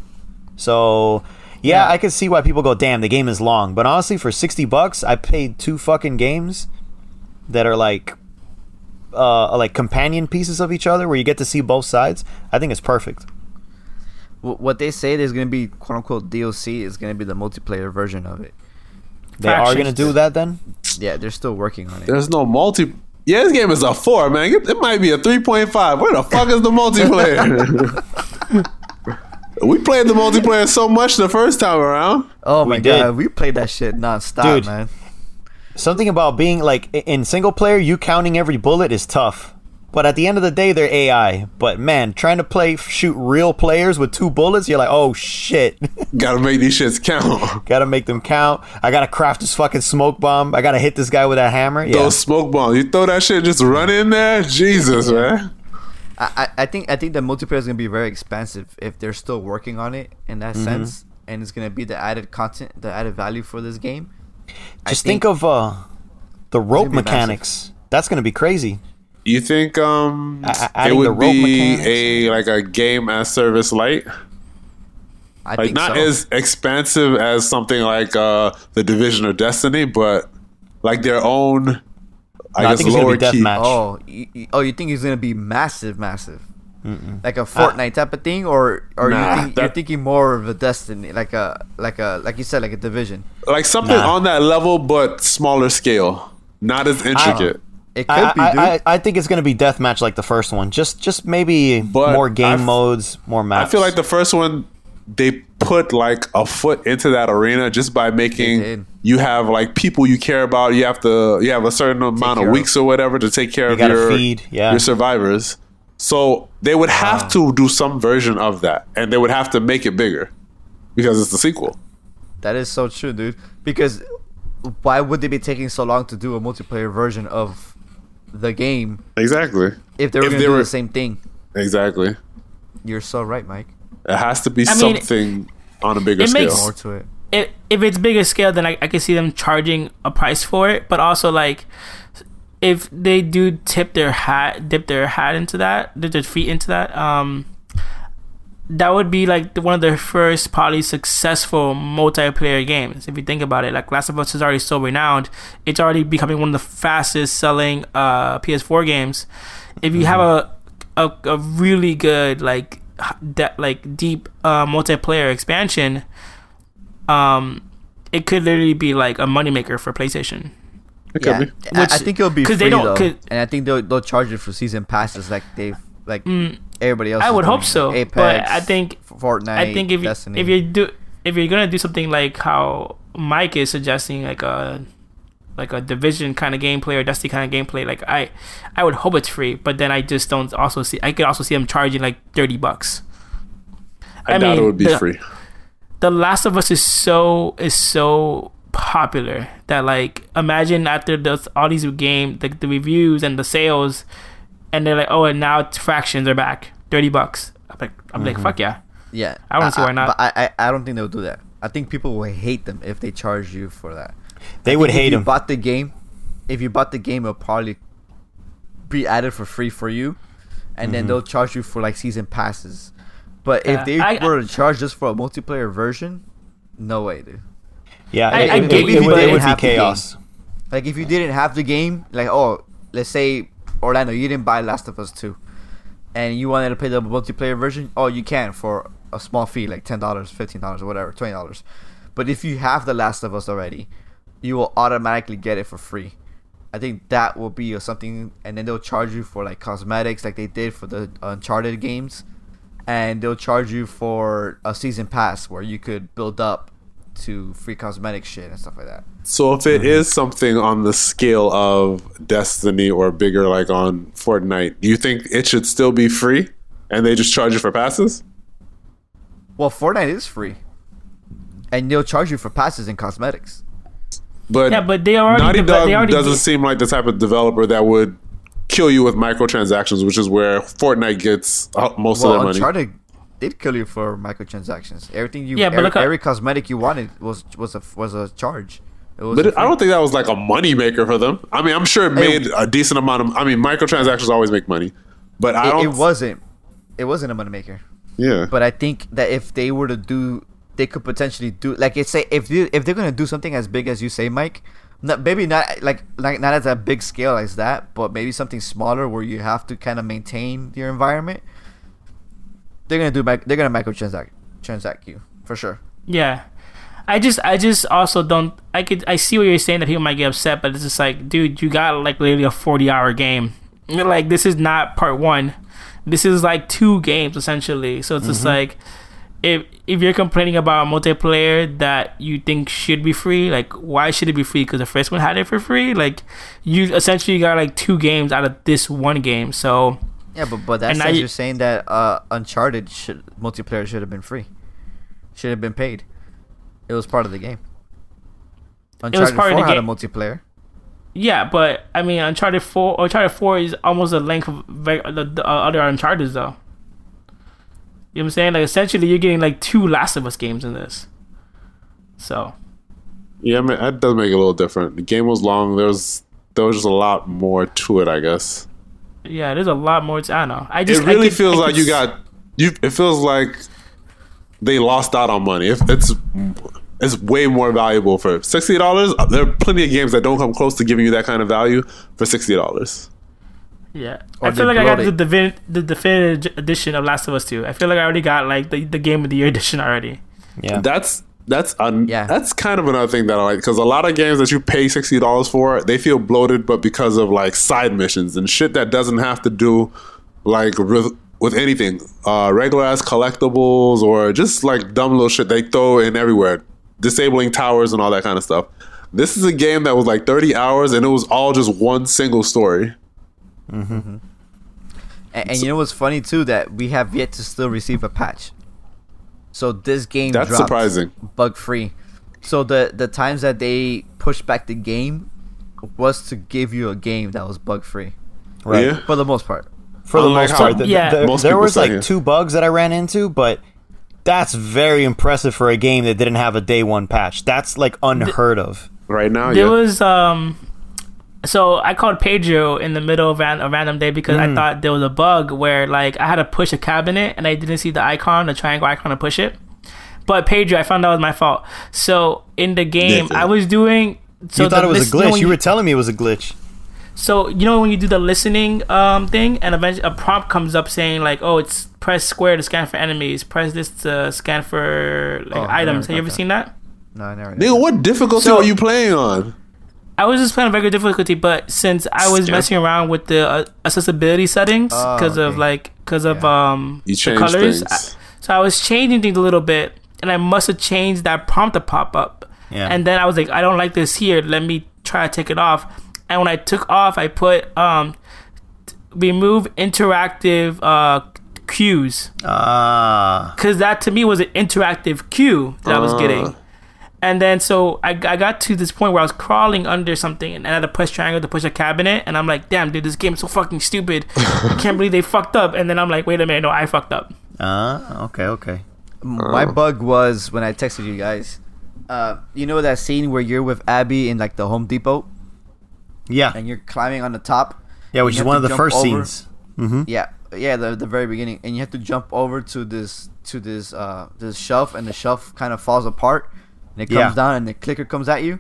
So yeah, Yeah. I can see why people go, "Damn, the game is long." But honestly, for sixty bucks, I paid two fucking games that are like uh, like companion pieces of each other, where you get to see both sides. I think it's perfect. What they say there's gonna be quote unquote DLC is gonna be the multiplayer version of it. They are gonna do that then. Yeah, they're still working on it. There's no multi. Yeah, this game is a four, man. It, it might be a three point five. Where the fuck is the multiplayer? we played the multiplayer so much the first time around. Oh We my did. god, we played that shit nonstop, Dude. man. Something about being like in single player, you counting every bullet is tough. But at the end of the day, they're AI. But man, trying to play shoot real players with two bullets, you're like, oh shit. Gotta make these shits count. gotta make them count. I gotta craft this fucking smoke bomb. I gotta hit this guy with a hammer. Yeah. Those smoke bombs. You throw that shit, just run in there. Jesus, man. I, I I think I think the multiplayer is gonna be very expensive if they're still working on it in Mm-hmm. that sense, and it's gonna be the added content, the added value for this game. Just think, of uh, the rope gonna massive. mechanics. That's gonna be crazy. You think um A- a- it would be mechanics. a like a game as service light? I Like think not so. as expansive as something like uh the Division or Destiny, but like their own I No, I guess think it's gonna lower be key. deathmatch. Oh, you, you- oh, you think it's gonna be massive, massive, like a uh, Fortnite type of thing, or or Nah, you think you're thinking more of a Destiny, like a like a like you said, like a Division. Like something Nah. on that level but smaller scale. Not as intricate. It could I, be, I, dude. I, I think it's gonna be deathmatch like the first one. Just just maybe But more game I f- modes, more maps. I feel like the first one they put like a foot into that arena just by making you have like people you care about. You have to you have a certain amount of of. weeks or whatever to take care You of your feed, yeah. your survivors. So they would ah. have to do some version of that, and they would have to make it bigger because it's the sequel. That is so true, dude. Because why would they be taking so long to do a multiplayer version of the game Exactly. if they were going to do were- the same thing? Exactly. You're so right, Mike. It has to be I mean, something on a bigger it scale. makes- More to it. if, if it's bigger scale, then I, I can see them charging a price for it. But also, like, if they do tip their hat, dip their hat into that, dip their feet into that, um, that would be like the, one of their first probably successful multiplayer games. If you think about it, like Last of Us is already so renowned, it's already becoming one of the fastest selling uh, PS4 games. If you have a, a a really good like de- like deep uh, multiplayer expansion, um, it could literally be like a moneymaker for PlayStation. It Yeah, be. I- I think it'll be 'cause free they don't- though, 'cause- and I think they'll they'll charge it for season passes like they've like everybody else. Mm, I would hope so, like but I think- Fortnite. I think if you, Destiny. if you do if you're gonna do something like how Mike is suggesting, like a like a division kind of gameplay or Destiny kind of gameplay, like I I would hope it's free, but then I just don't also see I could also see them charging like thirty bucks. I, I doubt mean, it would be the- free. The Last of Us is so is so popular that like imagine after the, all these game the, the reviews and the sales, and they're like, oh, and now Factions are back, thirty bucks. I'm like, I'm like, mm-hmm. fuck yeah. yeah, I wanna see why not. But I, I I don't think they'll do that. I think people will hate them if they charge you for that. They I would think if hate you him. Bought the game. If you bought the game, it'll probably be added for free for you, and Mm-hmm. then they'll charge you for like season passes. But Yeah, if they I- were to charge just for a multiplayer version, no way, dude. Yeah, I- it, I it- get it- you, it would, but it it would be have the game. chaos. Like if you didn't have the game, like oh, let's say Orlando, you didn't buy Last of Us two, and you wanted to play the multiplayer version. Oh, you can for a small fee like ten dollars, fifteen dollars, or whatever, twenty dollars. But if you have The Last of Us already, you will automatically get it for free. I think that will be something, and then they'll charge you for like cosmetics, like they did for the Uncharted games, and they'll charge you for a season pass where you could build up to free cosmetic shit and stuff like that. So if it mm-hmm. is something on the scale of Destiny or bigger, like on Fortnite, do you think it should still be free, and they just charge you for passes? Well, Fortnite is free, and they'll charge you for passes and cosmetics. But Yeah, but they already Naughty deve- Dog they already doesn't did- seem like the type of developer that would kill you with microtransactions, which is where Fortnite gets uh, most of Well, their money. Uncharted did kill you for microtransactions. Everything you, Yeah, but every, look at- every cosmetic you wanted was was a was a charge. But it, I don't think that was like a money maker for them. I mean, I'm sure it made a decent amount of. I mean, microtransactions always make money, but I it, don't. it wasn't. It wasn't a money maker. Yeah, But I think that if they were to do, they could potentially do like it's say if you if they're gonna do something as big as you say, Mike. Not, maybe not like like not at a big scale as that, but maybe something smaller where you have to kind of maintain your environment. They're gonna do they're gonna microtransact transact you for sure. Yeah. I just I just also don't I could I see what you're saying that people might get upset, but it's just like, dude, you got like literally a forty hour game. Like this is not part one. This is like two games essentially. So it's just mm-hmm. like if if you're complaining about a multiplayer that you think should be free, like why should it be free? Because the first one had it for free. Like you essentially got like two games out of this one game. So Yeah, but but that says you- you're saying that uh, Uncharted should multiplayer should have been free, should have been paid. It was part of the game. Uncharted part of 4 the had a multiplayer. yeah, but I mean, Uncharted Four, Uncharted Four is almost the length of the, the uh, other Uncharted though. You know what I'm saying? Like essentially, you're getting like two Last of Us games in this. So yeah, I mean, that does make it a little different. The game was long. There was there was just a lot more to it, I guess. yeah, there's a lot more. To, I don't know. I just it really I feels I like you got you. It feels like they lost out on money. If it's it's way more valuable for sixty dollars. There are plenty of games that don't come close to giving you that kind of value for sixty dollars. Yeah, Or I feel like I got the bloat divin- the definitive edition of Last of Us Two. I feel like I already got like the, the game of the year edition already. Yeah. That's that's un- Yeah. that's kind of another thing that I like because a lot of games that you pay sixty dollars for, they feel bloated, but because of like side missions and shit that doesn't have to do like with, with anything, uh, regular ass collectibles or just like dumb little shit they throw in everywhere, disabling towers and all that kind of stuff. This is a game that was like thirty hours and it was all just one single story. And, and you know what's funny too that we have yet to still receive a patch. So this game That's dropped surprising. bug free. So the the times that they pushed back the game was to give you a game that was bug free Right. Yeah. for the most part. For the most how part, the- Yeah. the- most there was like yeah. two bugs that I ran into, but that's very impressive for a game that didn't have a day one patch. That's like unheard of. Right now, There yeah. was um, so I called Pedro in the middle of ran- a random day because I thought there was a bug where like I had to push a cabinet and I didn't see the icon, the triangle icon to push it. But Pedro, I found out was my fault. So in the game, I was doing. So you thought it was list- a you know glitch. when You were telling me it was a glitch. So you know when you do the listening um thing, and eventually a prompt comes up saying like, "Oh, it's press square to scan for enemies. Press this to scan for like Oh, items." Have you ever got seen that? No, I never. did. Nigga, what difficulty So- are you playing on? I was just playing regular difficulty, but since I was Scan. messing around with the uh, accessibility settings Oh, because of like because of um You the colors. I- so I was changing things a little bit, and I must have changed that prompt to pop up. Yeah. And then I was like, I don't like this here. Let me try to take it off. And when I took off, I put um remove interactive uh cues Ah. because that to me was an interactive cue that I was Uh. getting. And then so I, I got to this point where I was crawling under something and I had to push triangle to push a cabinet and I'm like, damn dude, this game is so fucking stupid. I can't believe they fucked up. And then I'm like, wait a minute, no, I fucked up. Ah. okay. Okay. My bug was when I texted you guys. Uh, you know that scene where you're with Abby in like the Home Depot Yeah. and you're climbing on the top. Yeah. Which is one of the first over. scenes. Mm-hmm. Yeah, yeah, the the very beginning, and you have to jump over to this to this uh this shelf, and the shelf kind of falls apart, and it comes Yeah. down, and the clicker comes at you.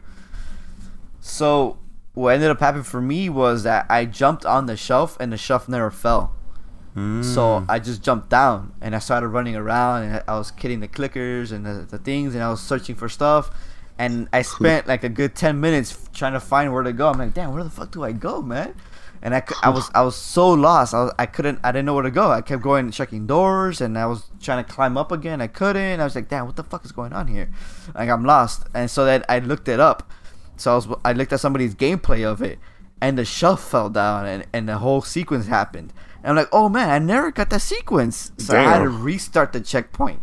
So what ended up happening for me was that I jumped on the shelf, and the shelf never fell. So hmm. I just jumped down and I started running around and I was hitting the clickers and the, the things and I was searching for stuff. And I spent like a good 10 minutes trying to find where to go. I'm like, damn, where the fuck do I go, man? And I, I was I was so lost. I, was, I couldn't I didn't know where to go. I kept going and checking doors and I was trying to climb up again. I couldn't. I was like, damn, what the fuck is going on here? Like I'm lost. And so then I looked it up. So I was I looked at somebody's gameplay of it, and the shelf fell down, and, and the whole sequence happened. And I'm like, oh man, I never got that sequence. So I had to restart the checkpoint,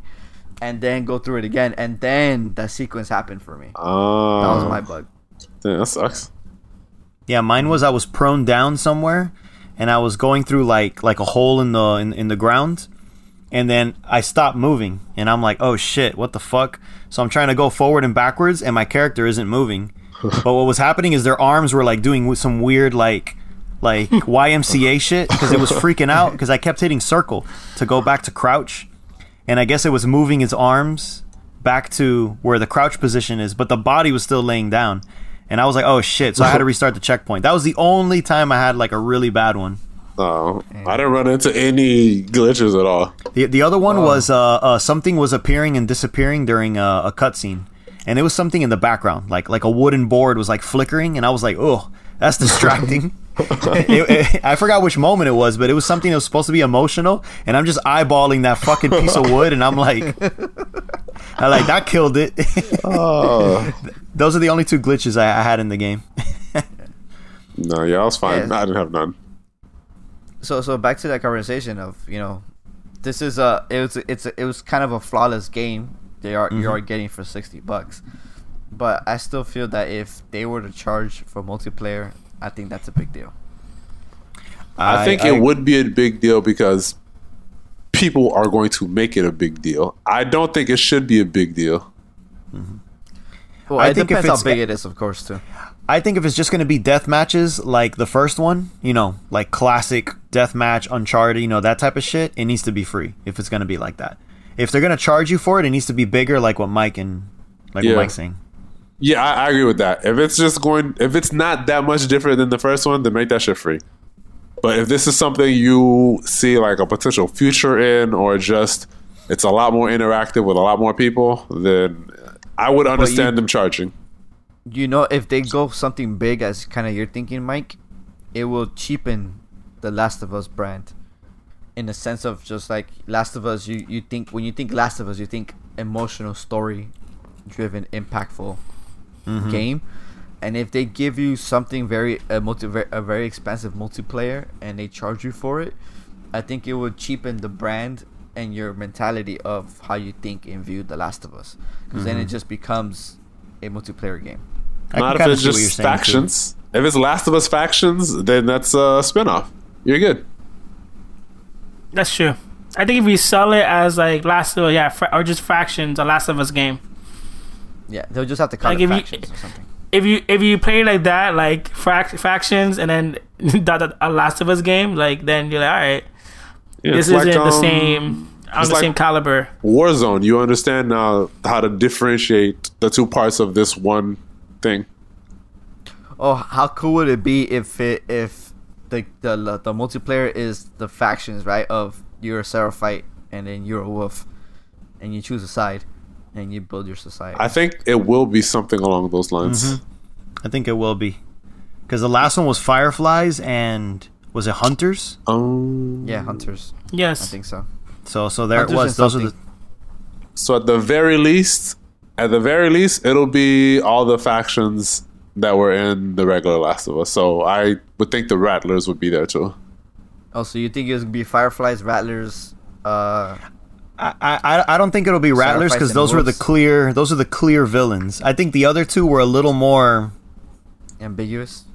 and then go through it again, and then that sequence happened for me. Oh, That was my ah. bug. damn, that sucks. Yeah, mine was I was prone down somewhere, and I was going through like like a hole in the in, in the ground, and then I stopped moving, and I'm like, oh shit, what the fuck? So I'm trying to go forward and backwards, and my character isn't moving. but what was happening is their arms were like doing some weird like like YMCA shit because it was freaking out because I kept hitting circle to go back to crouch, and I guess it was moving its arms back to where the crouch position is, but the body was still laying down. And I was like, oh shit. So I had to restart the checkpoint. That was the only time I had like a really bad one. Oh, I didn't run into any glitches at all. The, the other one was uh, uh, something was appearing and disappearing during uh, a cutscene. And it was something in the background, like like a wooden board was like flickering, and I was like, "Oh, that's distracting." It- it- I forgot which moment it was, but it was something that was supposed to be emotional, and I'm just eyeballing that fucking piece of wood, and I'm like, I like that killed it. Oh, Those are the only two glitches I, I had in the game. no, yeah, I was fine. Yeah. I didn't have none. So so back to that conversation of you know, this is a it was it's a, it was kind of a flawless game. They are you mm-hmm. are getting for sixty bucks, but I still feel that if they were to charge for multiplayer, I think that's a big deal. I, think it would be a big deal because people are going to make it a big deal. I don't think it should be a big deal. Mm-hmm. Well, I it think if depends how it's- big it is, of course, too. I think if it's just going to be death matches like the first one, you know, like classic death match, Uncharted, you know, that type of shit, it needs to be free if it's going to be like that. If they're going to charge you for it, it needs to be bigger, like what Mike and like Yeah. what Mike's saying. Yeah, I, I agree with that. If it's just going, if it's not that much different than the first one, then make that shit free. But if this is something you see like a potential future in, or just it's a lot more interactive with a lot more people, then I would understand them charging. You know, if they go something big as kind of you're thinking, Mike, it will cheapen the Last of Us brand. In the sense of just like Last of Us, you, you think when you think Last of Us, you think emotional story driven, impactful Mm-hmm. game. And if they give you something very a multi a very expensive multiplayer and they charge you for it, I think it would cheapen the brand and your mentality of how you think and view The Last of Us. Because then it mm-hmm. just becomes a multiplayer game. I Not if it's see just saying, too. factions. If it's Last of Us factions, then that's a spinoff. You're good. That's true. I think if we sell it as like Last of us yeah, fra- or just factions, a Last of Us game. Yeah, they'll just have to call Like it if you- factions or something. If you if you play like that, like fac- factions, and then that, that a Last of Us game, like then you're like, all right, Yeah, this isn't the um, same on the like- same caliber. Warzone. You understand now how to differentiate the two parts of this one thing. Oh, how cool would it be if it if the the the multiplayer is the factions right of you're a Seraphite and then you're a wolf, and you choose a side, and you build your society. I think it will be something along those lines. I think it will be. Because the last one was Fireflies and was it Hunters? Um, yeah, hunters. Yes, I think so. So so there Hunters it was. and Those are the so at the very least, at the very least, it'll be all the factions that were in the regular Last of Us. So I would think the Rattlers would be there too. Oh, so you think it's gonna be fireflies, rattlers? Uh, I, I I don't think it'll be Rattlers because and those were the clear those are the clear villains. I think the other two were a little more. ambiguous.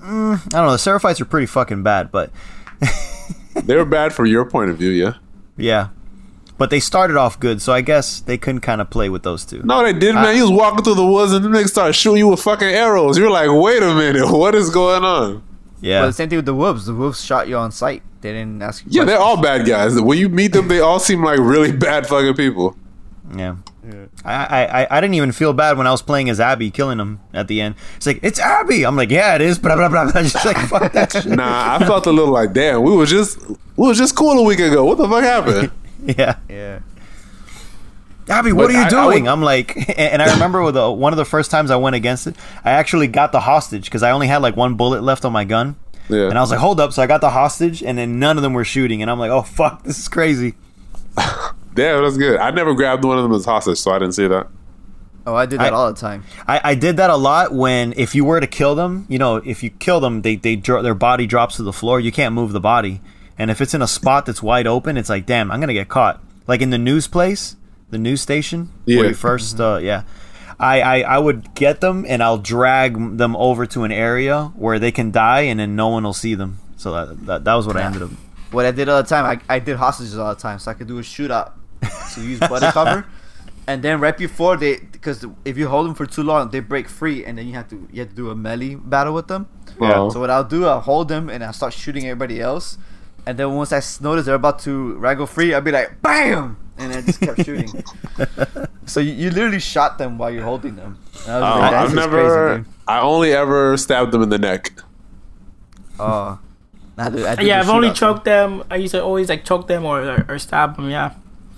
Mm, I don't know. The Seraphites are pretty fucking bad, but They were bad from your point of view, yeah. yeah. But they started off good, so I guess they couldn't kind of play with those two. No, they did, man. He was walking through the woods and them niggas started shooting you with fucking arrows. You're like, wait a minute, what is going on? Yeah, But the same thing with the wolves. The wolves shot you on sight. They didn't ask you. Yeah, they're all bad guys. When you meet them, they all seem like really bad fucking people. yeah. I, I I- I didn't even feel bad when I was playing as Abby, killing him at the end. It's like it's Abby. I'm like, yeah, it is. Blah blah blah. blah. Just like fuck that shit. Nah, I felt a little like, damn, we was just we was just cool a week ago. What the fuck happened? Yeah, Yeah. Abby, what But are you I- I doing? would- I'm like, and, and I remember with the, one of the first times I went against it, I actually got the hostage because I only had like one bullet left on my gun. Yeah. And I was like, hold up. So I got the hostage, and then none of them were shooting. And I'm like, oh, fuck, this is crazy. Damn, that's good. I never grabbed one of them as hostage, so I didn't see that. Oh, I did that I- all the time. I, I did that a lot when, if you were to kill them, you know, if you kill them, they, they dro- their body drops to the floor. You can't move the body. And if it's in a spot that's wide open, it's like, damn, I'm going to get caught. Like in the news place, the news station, Yeah. where you 1st uh, yeah. I, I, I would get them and I'll drag them over to an area where they can die and then no one will see them. So that, that, that was what I ended up. What I did all the time, I, I did hostages all the time, so I could do a shootout. So you use body cover, and then right before they, because if you hold them for too long, they break free, and then you have to you have to do a melee battle with them. Yeah. So what I'll do, I'll hold them and I'll start shooting everybody else, and then once I notice they're about to wrangle free, I'll be like, BAM! And I just kept shooting. so you, you literally shot them while you're holding them. I was Uh, like, "That's I've just never. Crazy. I only ever stabbed them in the neck. Oh. Nah, dude, Yeah, I've only choked them. I used to always like choke them or or, or stab them. Yeah.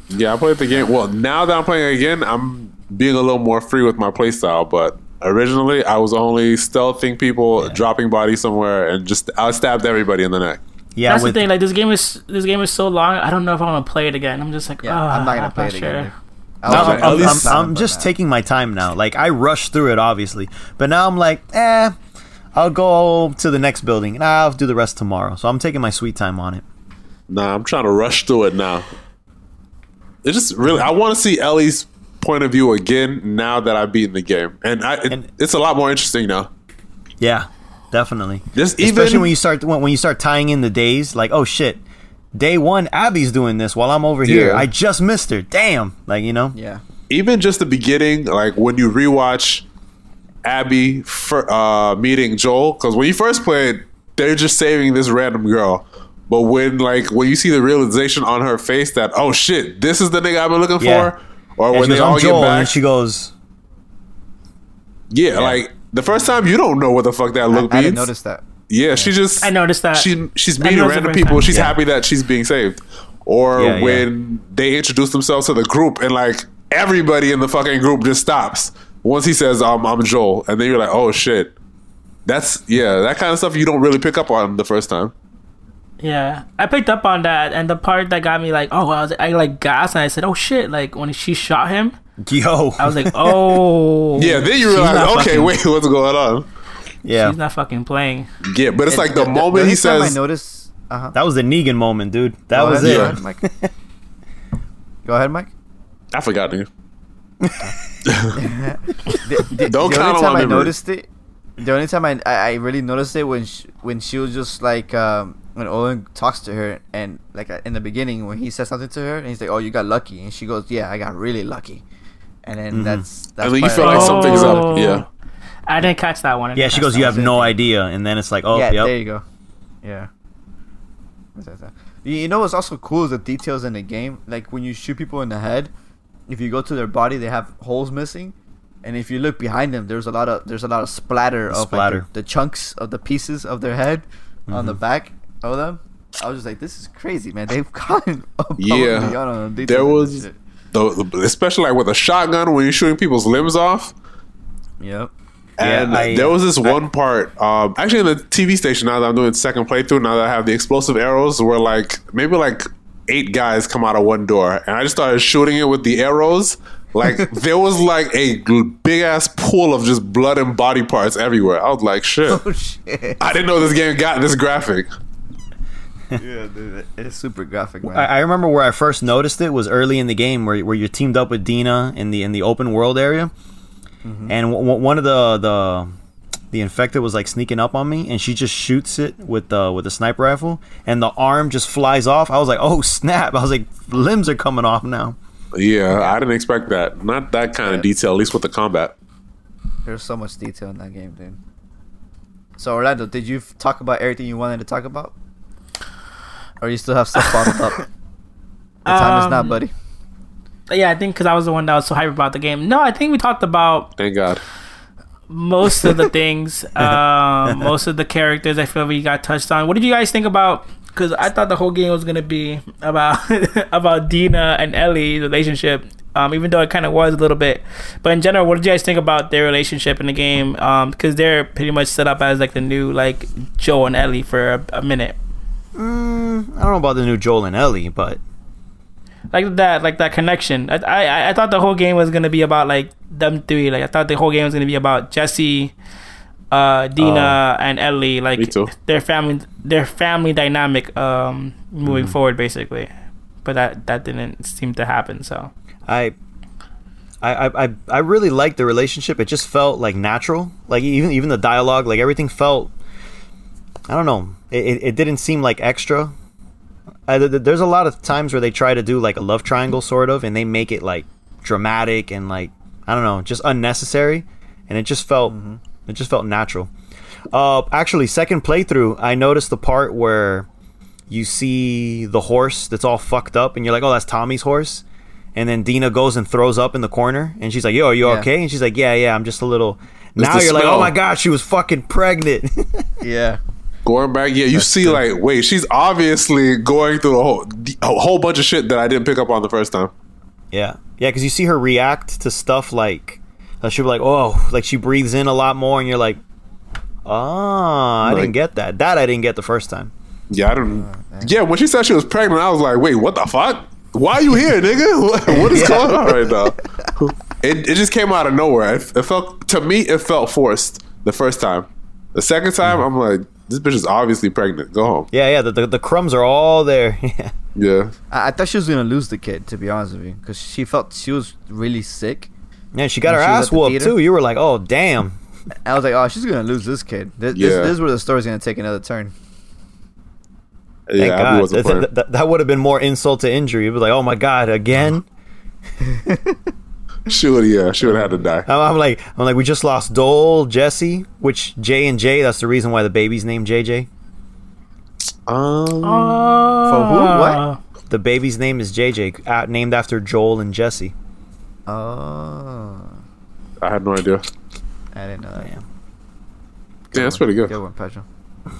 Yeah, I played the game. Well, now that I'm playing again, I'm being a little more free with my playstyle. But originally, I was only stealthing people, dropping bodies somewhere, and just I stabbed everybody in the neck. Yeah, That's with, the thing. Like this game is this game is so long. I don't know if I want to play it again. I'm just like, Yeah, "Ah, I'm not gonna play it sure." again. dude. I I'm, I'm- at I'm- least- I'm- I'm just nah. taking my time now. Like I rushed through it, obviously, but now I'm like, eh, I'll go to the next building and I'll do the rest tomorrow. So I'm taking my sweet time on it. Nah, I'm trying to rush through it now. It's just really. I want to see Ellie's point of view again now that I've beaten the game, and I. It, And- it's a lot more interesting now. Yeah, definitely. Just Especially even when you start when, when you start tying in the days, like, oh shit, day one, Abby's doing this while I'm over here. I just missed her. Damn, like you know. Yeah. even just the beginning, like when you rewatch Abby for, uh, meeting Joel, because when you first played, they're just saving this random girl. But when like when you see the realization on her face that oh shit, this is the nigga I've been looking Yeah. for, or And when they all I'm get back, and she goes, yeah, like the first time you don't know what the fuck that I, look I means. didn't notice that. Yeah, she just. I noticed that. She she's meeting random people. time. She's Yeah. happy that she's being saved. Or Yeah, yeah. when they introduce themselves to the group and like everybody in the fucking group just stops once he says um, I'm Joel, and then you're like, oh shit. That's yeah, that kind of stuff you don't really pick up on the first time. Yeah, I picked up on that, and the part that got me like, oh, I was I like gasped, and I said, oh shit, like when she shot him, yo, I was like, oh, Yeah, then you realize, okay, fucking- wait, what's going on? yeah, she's not fucking playing. Yeah, but it's like the, The- moment only he time I says, noticed. Uh huh. that was the Negan moment, dude. That Go was ahead, it. Go ahead, Mike. Go ahead, Mike. I forgot nigga. The, the, Don't the count only on time my I memory. noticed it, the only time I, I, I really noticed it when she, when she was just like um, when Owen talks to her and like in the beginning when he says something to her and he's like, "Oh, you got lucky," and she goes, "Yeah, I got really lucky," and then mm-hmm. that's that's. and then you part feel like it. something's Oh. up. Yeah. I didn't catch that one. Yeah, she goes, you have no idea, and then it's like, oh, yeah, yep. there you go. Yeah. What's that, that? You you know what's also cool is the details in the game. Like when you shoot people in the head, if you go to their body, they have holes missing, and if you look behind them, there's a lot of there's a lot of splatter of like, the, the chunks of the pieces of their head on the mm-hmm. back of them. I was just like, this is crazy, man. They've gotten above and Yeah. on the There details in this was shit. The, the especially like with a shotgun when you're shooting people's limbs off. Yep. Yeah, And I- there was this one part, um, actually in the TV station. Now that I'm doing second playthrough, now that I have the explosive arrows, where like maybe like eight guys come out of one door, and I just started shooting it with the arrows. Like there was like a big ass pool of just blood and body parts everywhere. I was like, shit. Oh shit. I didn't know this game got this graphic. Yeah, dude, it's super graphic, man. I, I remember where I first noticed it was early in the game, where where you're teamed up with Dina in the in the open world area, Mm-hmm. and w- w- one of the the the infected was like sneaking up on me, and she just shoots it with the with the sniper rifle, and the arm just flies off. I was like, oh snap! I was like, limbs are coming off now. Yeah, I didn't expect that. Not that kind of detail, at least with the combat. There's so much detail in that game, dude. So Orlando, did you f- talk about everything you wanted to talk about, or you still have stuff bottled up? The time is now, Um, buddy. yeah, I think because I was the one that was so hype about the game. No, I think we talked about Thank God. most of the things, um, most of the characters. I feel we got touched on. What did you guys think about? Because I thought the whole game was gonna be about about Dina and Ellie's relationship. Um, even though it kind of was a little bit, but in general, what did you guys think about their relationship in the game? Um, because they're pretty much set up as like the new like Joe and Ellie for a, a minute. Mm, I don't know about the new Joel and Ellie, but like that like that connection I, I i thought the whole game was gonna be about like them three like i thought the whole game was gonna be about jesse uh dina and ellie like their family their family dynamic um moving forward basically but that that didn't seem to happen so I, I, I, I- I really liked the relationship. It just felt like natural. Like even even the dialogue, like everything felt. I don't know. It, it, it didn't seem like extra. I, th- th- there's a lot of times where they try to do like a love triangle sort of, and they make it like dramatic and like I don't know, just unnecessary, and it just felt it just felt natural. Uh, actually, second playthrough, I noticed the part where you see the horse that's all fucked up, and you're like, oh, that's Tommy's horse. And then Dina goes and throws up in the corner, and she's like, "Yo, are you Yeah. okay?" And she's like, "Yeah, yeah, I'm just a little." now you're like, "Oh my god, she was fucking pregnant." Yeah. Going back, yeah, you see, like, wait, she's obviously going through a whole, a whole bunch of shit that I didn't pick up on the first time. yeah, yeah, because you see her react to stuff like, uh, she'll be like, "Oh," like she breathes in a lot more, and you're like, "Oh, I Like- didn't get that. That I didn't get the first time." Yeah, I don't. yeah, when she said she was pregnant, I was like, wait, what the fuck? Why are you here, nigga? What, what is Yeah. going on right now? It, it just came out of nowhere. It, it felt to me, it felt forced the first time. The second time, I'm like, this bitch is obviously pregnant. Go home. Yeah, yeah, the the, the crumbs are all there. yeah. Yeah, I, I thought she was gonna lose the kid, to be honest with you, because she felt she was really sick. Yeah, she got her she ass at the whooped theater? too. You were like, "Oh, damn." I was like, oh, she's gonna lose this kid. This, this, Yeah. this is where the story's gonna take another turn. Thank yeah. Abby God. wasn't That, that, that would have been more insult to injury. You'd be like, "Oh my God, again." She would, yeah, she would have had to die. I'm, I'm like, I'm like, we just lost Joel, Jesse, which J and J. That's the reason why the baby's named JJ. Um, For who? What? The baby's name is JJ, uh, named after Joel and Jesse. Oh, I had no idea. I didn't know that. Yeah. Yeah, that's pretty good. Good one, Pedro. I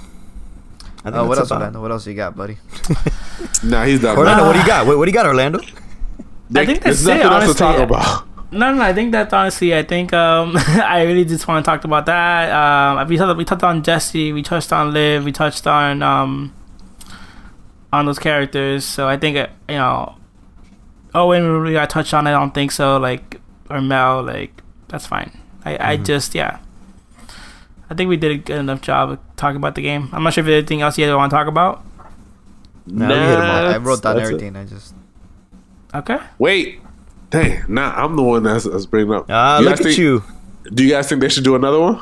think Oh, what else, about- Orlando? What else you got, buddy? Nah, he's done. Orlando, what do you got? What, what do you got, Orlando? I think There's that's it, nothing else to talk about. No, no, I think that's honestly. I think um, I really just want to talk about that. Um, we touched, we touched on Jesse, we touched on Lev, we touched on um, on those characters. So I think uh, you know, Owen we really got touched on. I don't think so. Like or Mel, like that's fine. I, I just yeah. I think we did a good enough job of talking about the game. I'm not sure if there's anything else you guys want to talk about. No, we hit 'em all. I wrote down That's it. everything. I just Okay. Wait, dang, nah, I'm the one that's, that's bringing up. Ah, You look guys at think- you. Do you guys think they should do another one?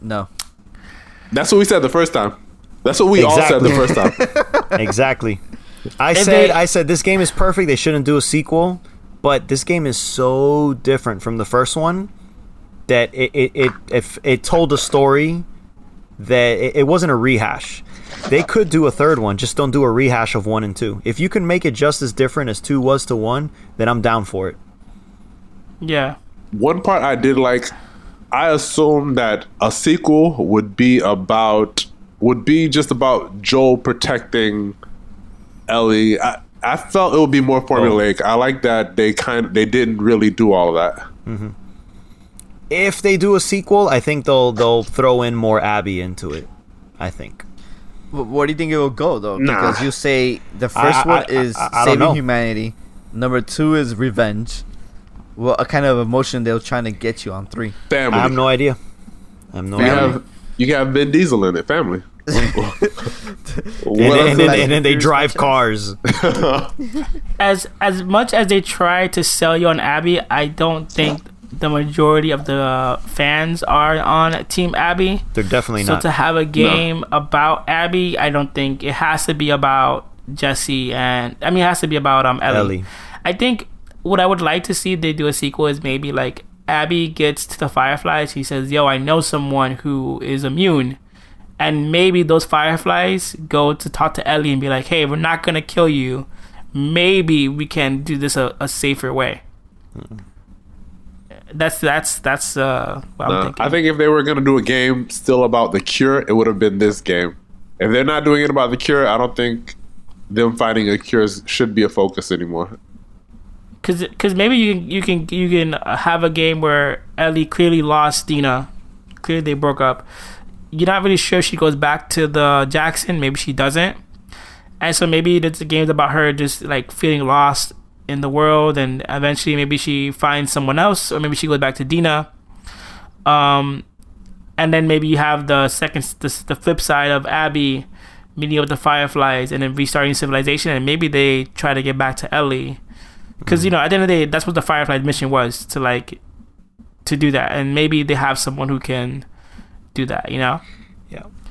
no. That's what we said the first time. That's what we all said the first time. exactly. I If said, they- I said this game is perfect. They shouldn't do a sequel, but this game is so different from the first one that it it it, it, it told a story that it, it wasn't a rehash. They could do a third one, just don't do a rehash of one and two. If you can make it just as different as two was to one, then I'm down for it. Yeah. One part I did like, I assumed that a sequel would be about would be just about Joel protecting Ellie. I, I felt it would be more formulaic. Oh. I like that they kind they didn't really do all of that. Mm-hmm. If they do a sequel, I think they'll they'll throw in more Abby into it. I think. Wh- Where do you think it will go though? Nah. Because you say the first I- one I- is I- I saving know. humanity. Number two is revenge. What a kind of emotion they're trying to get you on three. Family. I have no idea. I have no you idea. have you have Vin Diesel in it. Family. And, then, and, then, and then they drive cars. as as much as they try to sell you on Abby, I don't think the majority of the fans are on Team Abby. They're definitely So not. So to have a game about Abby, I don't think it has to be about Jesse and I mean it has to be about um Ellie. Ellie. I think what I would like to see if they do a sequel is maybe like Abby gets to the Fireflies. He says, "Yo, I know someone who is immune." And maybe those fireflies go to talk to Ellie and be like, "Hey, we're not gonna kill you. maybe we can do this a, a safer way. That's that's that's uh, what I'm thinking. I think if they were gonna do a game still about the cure, it would have been this game. If they're not doing it about the cure, I don't think them finding a cure should be a focus anymore. Cause, cause maybe you can you can you can have a game where Ellie clearly lost Dina, clearly they broke up. You're not really sure if she goes back to the Jackson. Maybe she doesn't, and so maybe it's a game about her just like feeling lost in the world, and eventually maybe she finds someone else, or maybe she goes back to Dina. Um, and then maybe you have the second the, the flip side of Abby meeting up with the Fireflies and then restarting civilization, and maybe they try to get back to Ellie. Because you know at the end of the day that's what the fireflies mission was to like to do that. And maybe they have someone who can do that you know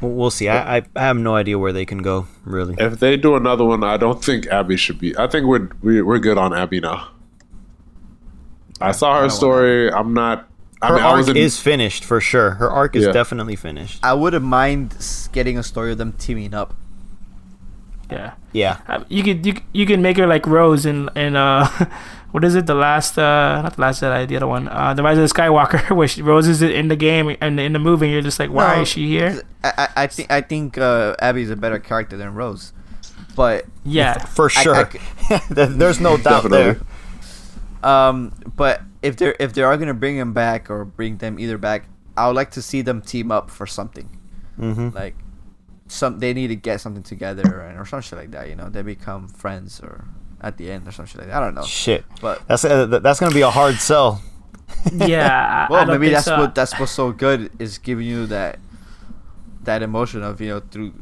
Well, we'll see. I, I I have no idea where they can go. Really, If they do another one, I don't think Abby should be. I think we're we're, we're good on Abby now. I saw her story. I'm not. I her mean, I arc was in, is finished for sure. Her arc is Yeah. definitely finished. I wouldn't mind getting a story of them teaming up. yeah Yeah, Uh, you could you, you can make her like rose and and uh what is it the last uh not the last Jedi the other one uh the rise of the skywalker where she, rose is in the game and in the movie and you're just like why No, is she here I, I, I think I think uh, Abby's a better character than Rose, but yeah for I- I sure. There's no doubt Definitely. there. um, but if they are if they are gonna bring him back or bring them either back, I would like to see them team up for something. hmm Like some they need to get something together and or some shit like that. You know, they become friends or at the end or some shit like that. I don't know, Shit, but that's uh, that's gonna be a hard sell. yeah I- I well, don't maybe that's so. what that's what's so good is giving you that that emotion of you know through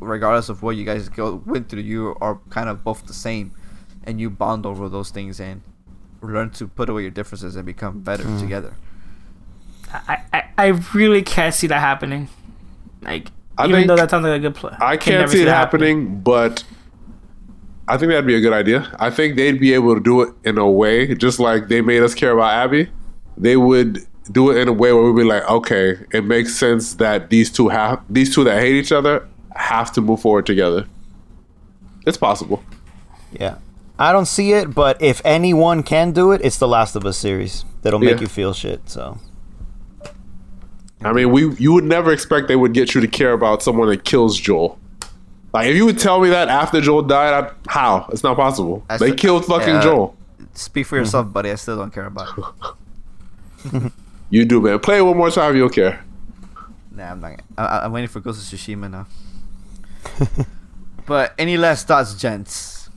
regardless of what you guys go went through, you are kind of both the same, and you bond over those things and learn to put away your differences and become better Hmm. together. I, I I really can't see that happening like I even think- though that sounds like a good play I can't see it happening, but I think that'd be a good idea. I think they'd be able to do it in a way, just like they made us care about Abby. They would do it in a way where we'd be like, okay, it makes sense that these two have these two that hate each other have to move forward together. It's possible. Yeah, I don't see it, but if anyone can do it, it's the Last of Us series. That'll make Yeah. you feel shit. So I mean, we you would never expect they would get you to care about someone that kills Joel. Like if you would tell me that after Joel died, I'd, how? It's not possible. I they st- killed fucking yeah. Joel. Speak for yourself, buddy. I still don't care about it. You do, man. Play it one more time, you'll care. Nah, I'm not. I, I- I'm waiting for Ghost of Tsushima now. but any last thoughts, gents,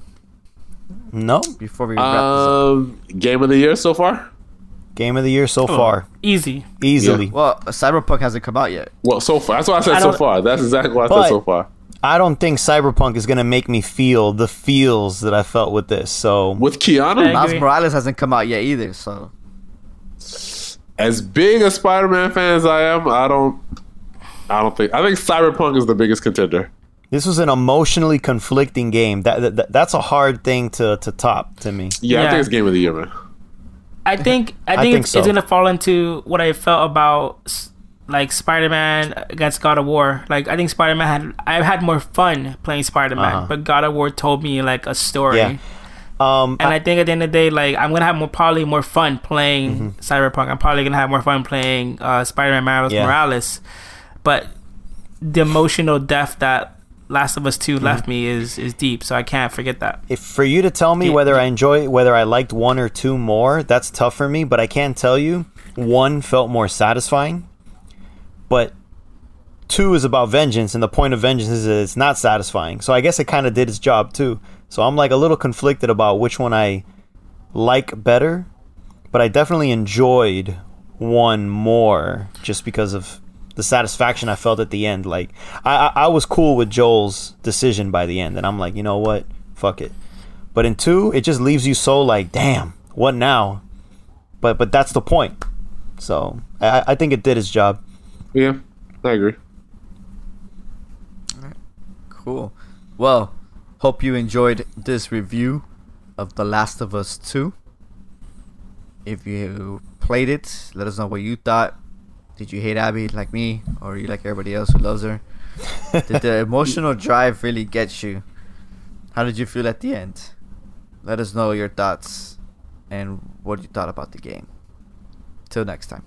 no before we wrap this up? Um, game of the year so far. game of the year so Oh, far, easy easily. Well, Cyberpunk hasn't come out yet. Well, so far. That's what I said I so far. That's exactly what I But- said so far. I don't think Cyberpunk is gonna make me feel the feels that I felt with this. So With Keanu, Miles. Morales hasn't come out yet either. So as big a Spider-Man fan as I am, I don't. I don't think. I think Cyberpunk is the biggest contender. this was an emotionally conflicting game. That, that that's a hard thing to to top to me. Yeah, I think it's game of the year, man. I think I I think, think it's, so. it's gonna fall into what I felt about like Spider-Man against God of War. Like I think Spider-Man had I had more fun playing Spider-Man, Uh-huh. but God of War told me like a story. Yeah. Um, And I, think at the end of the day, like I'm gonna have more probably more fun playing Mm-hmm. Cyberpunk. I'm probably gonna have more fun playing uh, Spider-Man Miles Yeah. Morales. But the emotional depth that Last of Us 2 Mm-hmm. left me is is deep, so I can't forget that. if for you to tell me Yeah. whether I enjoy whether I liked one or two more, that's tough for me. But I can tell you, one felt more satisfying, but two is about vengeance, and the point of vengeance is it's not satisfying. So I guess it kind of did its job too. So I'm like a little conflicted about which one I like better, but I definitely enjoyed one more just because of the satisfaction I felt at the end. Like I, I, I was cool with Joel's decision by the end, and I'm like, you know what, fuck it. But in two, it just leaves you so like, damn, what now? But but that's the point. So I, I think it did its job. Yeah, I agree. cool. Well, hope you enjoyed this review of The Last of Us Two. If you played it, let us know what you thought. Did you hate Abby like me, or you like everybody else who loves her? Did the emotional drive really get you? How did you feel at the end? Let us know your thoughts and what you thought about the game. Till next time.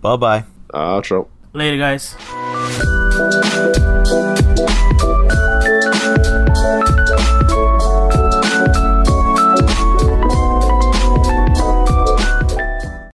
Bye bye. Outro. Later, guys.